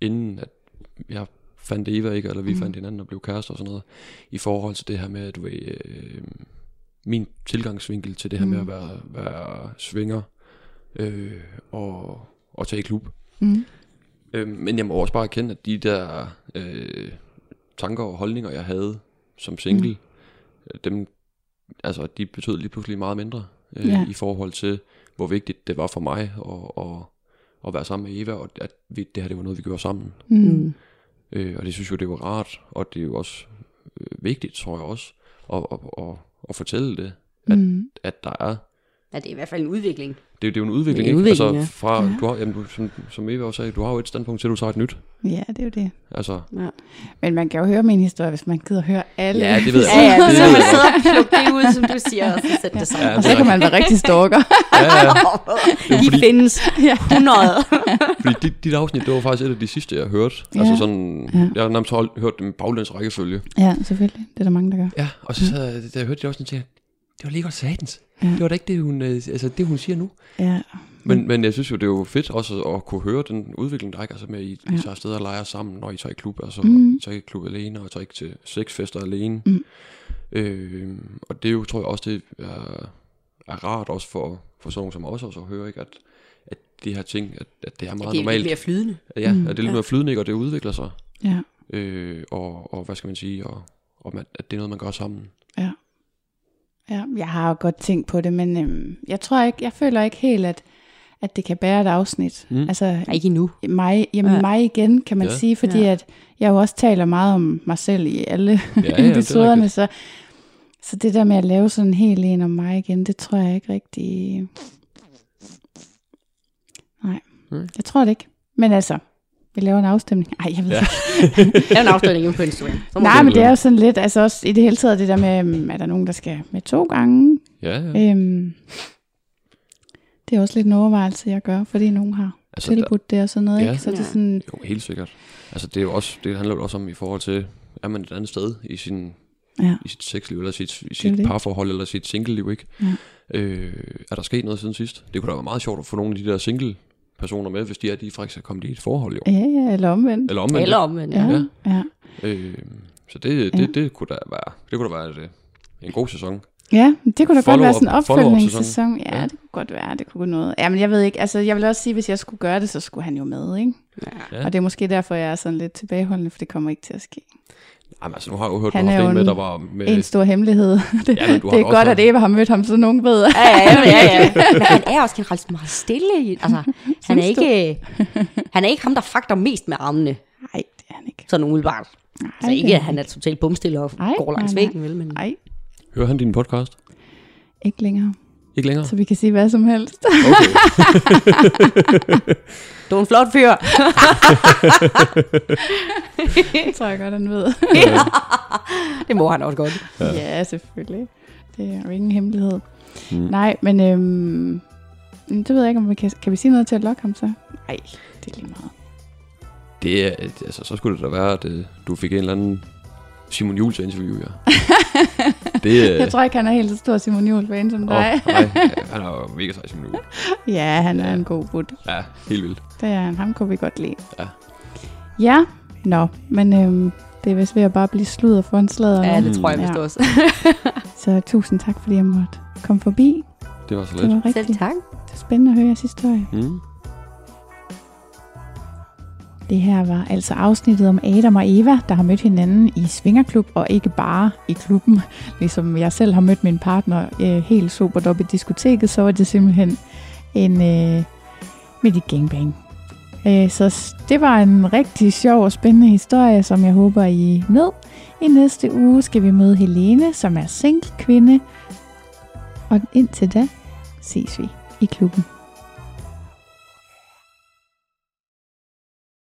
inden at jeg fandt Eva, ikke? Eller vi Mm. fandt hinanden og blev kærester og sådan noget. I forhold til det her med, at du ved, øh, min tilgangsvinkel til det her mm. med at Mm. være, være svinger øh, og, og tage i klub. Mm. Øh, men jeg må også bare erkende, at de der øh, tanker og holdninger, jeg havde som single, mm. dem, altså, de betød lige pludselig meget mindre øh, Ja. i forhold til, hvor vigtigt det var for mig at, at, at være sammen med Eva, og at vi, det her det var noget, vi gjorde sammen. Mm. Mm. Øh, og det synes jeg, det var rart, og det er jo også øh, vigtigt, tror jeg også, at, at, at, at fortælle det, at, Mm. at der er Ja, det er i hvert fald en udvikling. det, er- det er jo en udvikling, en ikke? udvikling, altså, fra, Ja. du har, jamen, du, som, som Eva også sagde, du har jo et standpunkt til, at du tager et nyt. Ja, det er jo det. Altså, Ja, Men man kan jo høre min historie, hvis man gider høre alle. Ja, det ved jeg ja, ja Det så man sidder og plukker det ud, som du siger, og så sætter det sammen. Ja, Og så kan man være rigtig stalker. ja, ja. De fordi- findes 100. Fordi dit, dit afsnit, det var faktisk et af de sidste, jeg hørte. Ja. Altså sådan, Ja. jeg har nærmest hørt dem baglæns rækkefølge. ja, selvfølgelig. Det er der mange, der gør. Ja, og så, sad, jeg- da jeg hørte det også, så tænkte det var lige godt satans. Ja. Det var da ikke det, hun, øh, altså, det, hun siger nu. Ja. Men, men jeg synes jo, det er jo fedt også at kunne høre den udvikling, der er, altså med, at I, I Ja. tager afsted og leger sammen, når I tager i klub. Altså, mm. I tager ikke i klub alene, og I tager ikke til sexfester alene. Mm. Øh, og det er jo, tror jeg også, det er, er rart også for, for sådan nogen som os også at høre, ikke? At, at de her ting, at, at det er meget Det er lidt normalt. mere flydende. Ja, Mm. at det er lidt mere flydende, ikke? og det udvikler sig. Ja. Øh, og, og hvad skal man sige, og, og man, at det er noget, man gør sammen. Ja, jeg har jo godt tænkt på det, men øhm, jeg tror ikke, jeg føler ikke helt, at, at det kan bære et afsnit. Mm. Altså Nej, ikke endnu. mig, jamen Ja. mig igen, kan man Ja. sige, fordi Ja. at jeg jo også taler meget om mig selv i alle Ja, ja, det er episoderne, rigtigt. så, så det der med at lave sådan en hel en om mig igen, det tror jeg ikke rigtig... Nej, Mm. jeg tror det ikke. Men altså, vi laver en afstemning. Ej, jeg ved Ja. ikke. Det er en afstemning på Instagram. Nej, men det er jo sådan lidt, altså også i det hele taget det der med, øhm, er der nogen, der skal med to gange? Ja, ja. Øhm, det er også lidt en overvejelse, jeg gør, fordi nogen har Altså, der, tilbudt det og sådan noget, Ja. ikke? Så det er Ja. sådan, jo, helt sikkert. Altså, det, er jo også, det handler jo også om i forhold til, er man et andet sted i, sin, ja. i sit sexliv, eller sit, i sit det. parforhold, eller sit single-liv, ikke? Ja. Øh, er der sket noget siden sidst? Det kunne da være meget sjovt at få nogle af de der single-personer med, hvis de er, de faktisk er kommet i et forhold, jo. Ja, ja, eller omvendt. Eller omvendt. Eller omvendt. Ja, Ja. ja. ja. Øh, så det, det, Ja. det, kunne da være, det kunne da være et, en god sæson. Ja, det kunne da godt være sådan en opfølgningssæson. Ja, Ja. det kunne godt være, det kunne noget. Ja, men jeg ved ikke, altså jeg vil også sige, hvis jeg skulle gøre det, så skulle han jo med, ikke? Ja. Og det er måske derfor, jeg er sådan lidt tilbageholdende, for det kommer ikke til at ske. Jamen, altså, nu har jeg jo hørt, Han du har er jo en med, der var med... En stor hemmelighed. det, Ja, det er godt, haft- at Eva har mødt ham, så nogen ved. Ja, ja, ja, ja. Men han er også generelt meget stille. Altså, han er, ikke, han er ikke ham, der fakter mest med armene. Nej, det er han ikke. Sådan umiddelbart. Nej, Altså ikke, at han er totalt bumstille og Ej, går langs væggen, vel? Men Nej, Hører han din podcast? ikke længere. Ikke længere? Så vi kan sige hvad som helst. Okay. du er en flot fyr. det tror jeg godt, han ved. det må han også godt. Ja, ja selvfølgelig. Det er jo ingen hemmelighed. Mm. Nej, men øhm, det ved jeg ikke, om vi kan, kan vi sige noget til at lokke ham så? Nej, det er lige meget. Det er, altså, så skulle det da være, at øh, du fik en eller anden Simon Juhl til interview, ja. det, øh, Jeg tror ikke, han er helt så stor Simon Juhl fan som dig. nej, han er jo mega sej, Simon Juhl. ja, han er Ja. en god bud. Ja, helt vildt. Det er han. Ham kunne vi godt lide. Ja. Ja, nå, men øhm, Det er vist ved at bare blive sludder for en slader Ja, det tror jeg vist Ja. også. Så tusind tak, fordi jeg måtte komme forbi. Det var så Det lidt. var Selv rigtig tak. spændende at høre jeres historie. Mm. Det her var altså afsnittet om Adam og Eva, der har mødt hinanden i Svingerklub, og ikke bare i klubben. Ligesom jeg selv har mødt min partner øh, helt super op i diskoteket, så var det simpelthen en øh, midt i gangbang. Øh, så det var en rigtig sjov og spændende historie, som jeg håber, I nød. I næste uge skal vi møde Helene, som er single kvinde. Og indtil da ses vi i klubben.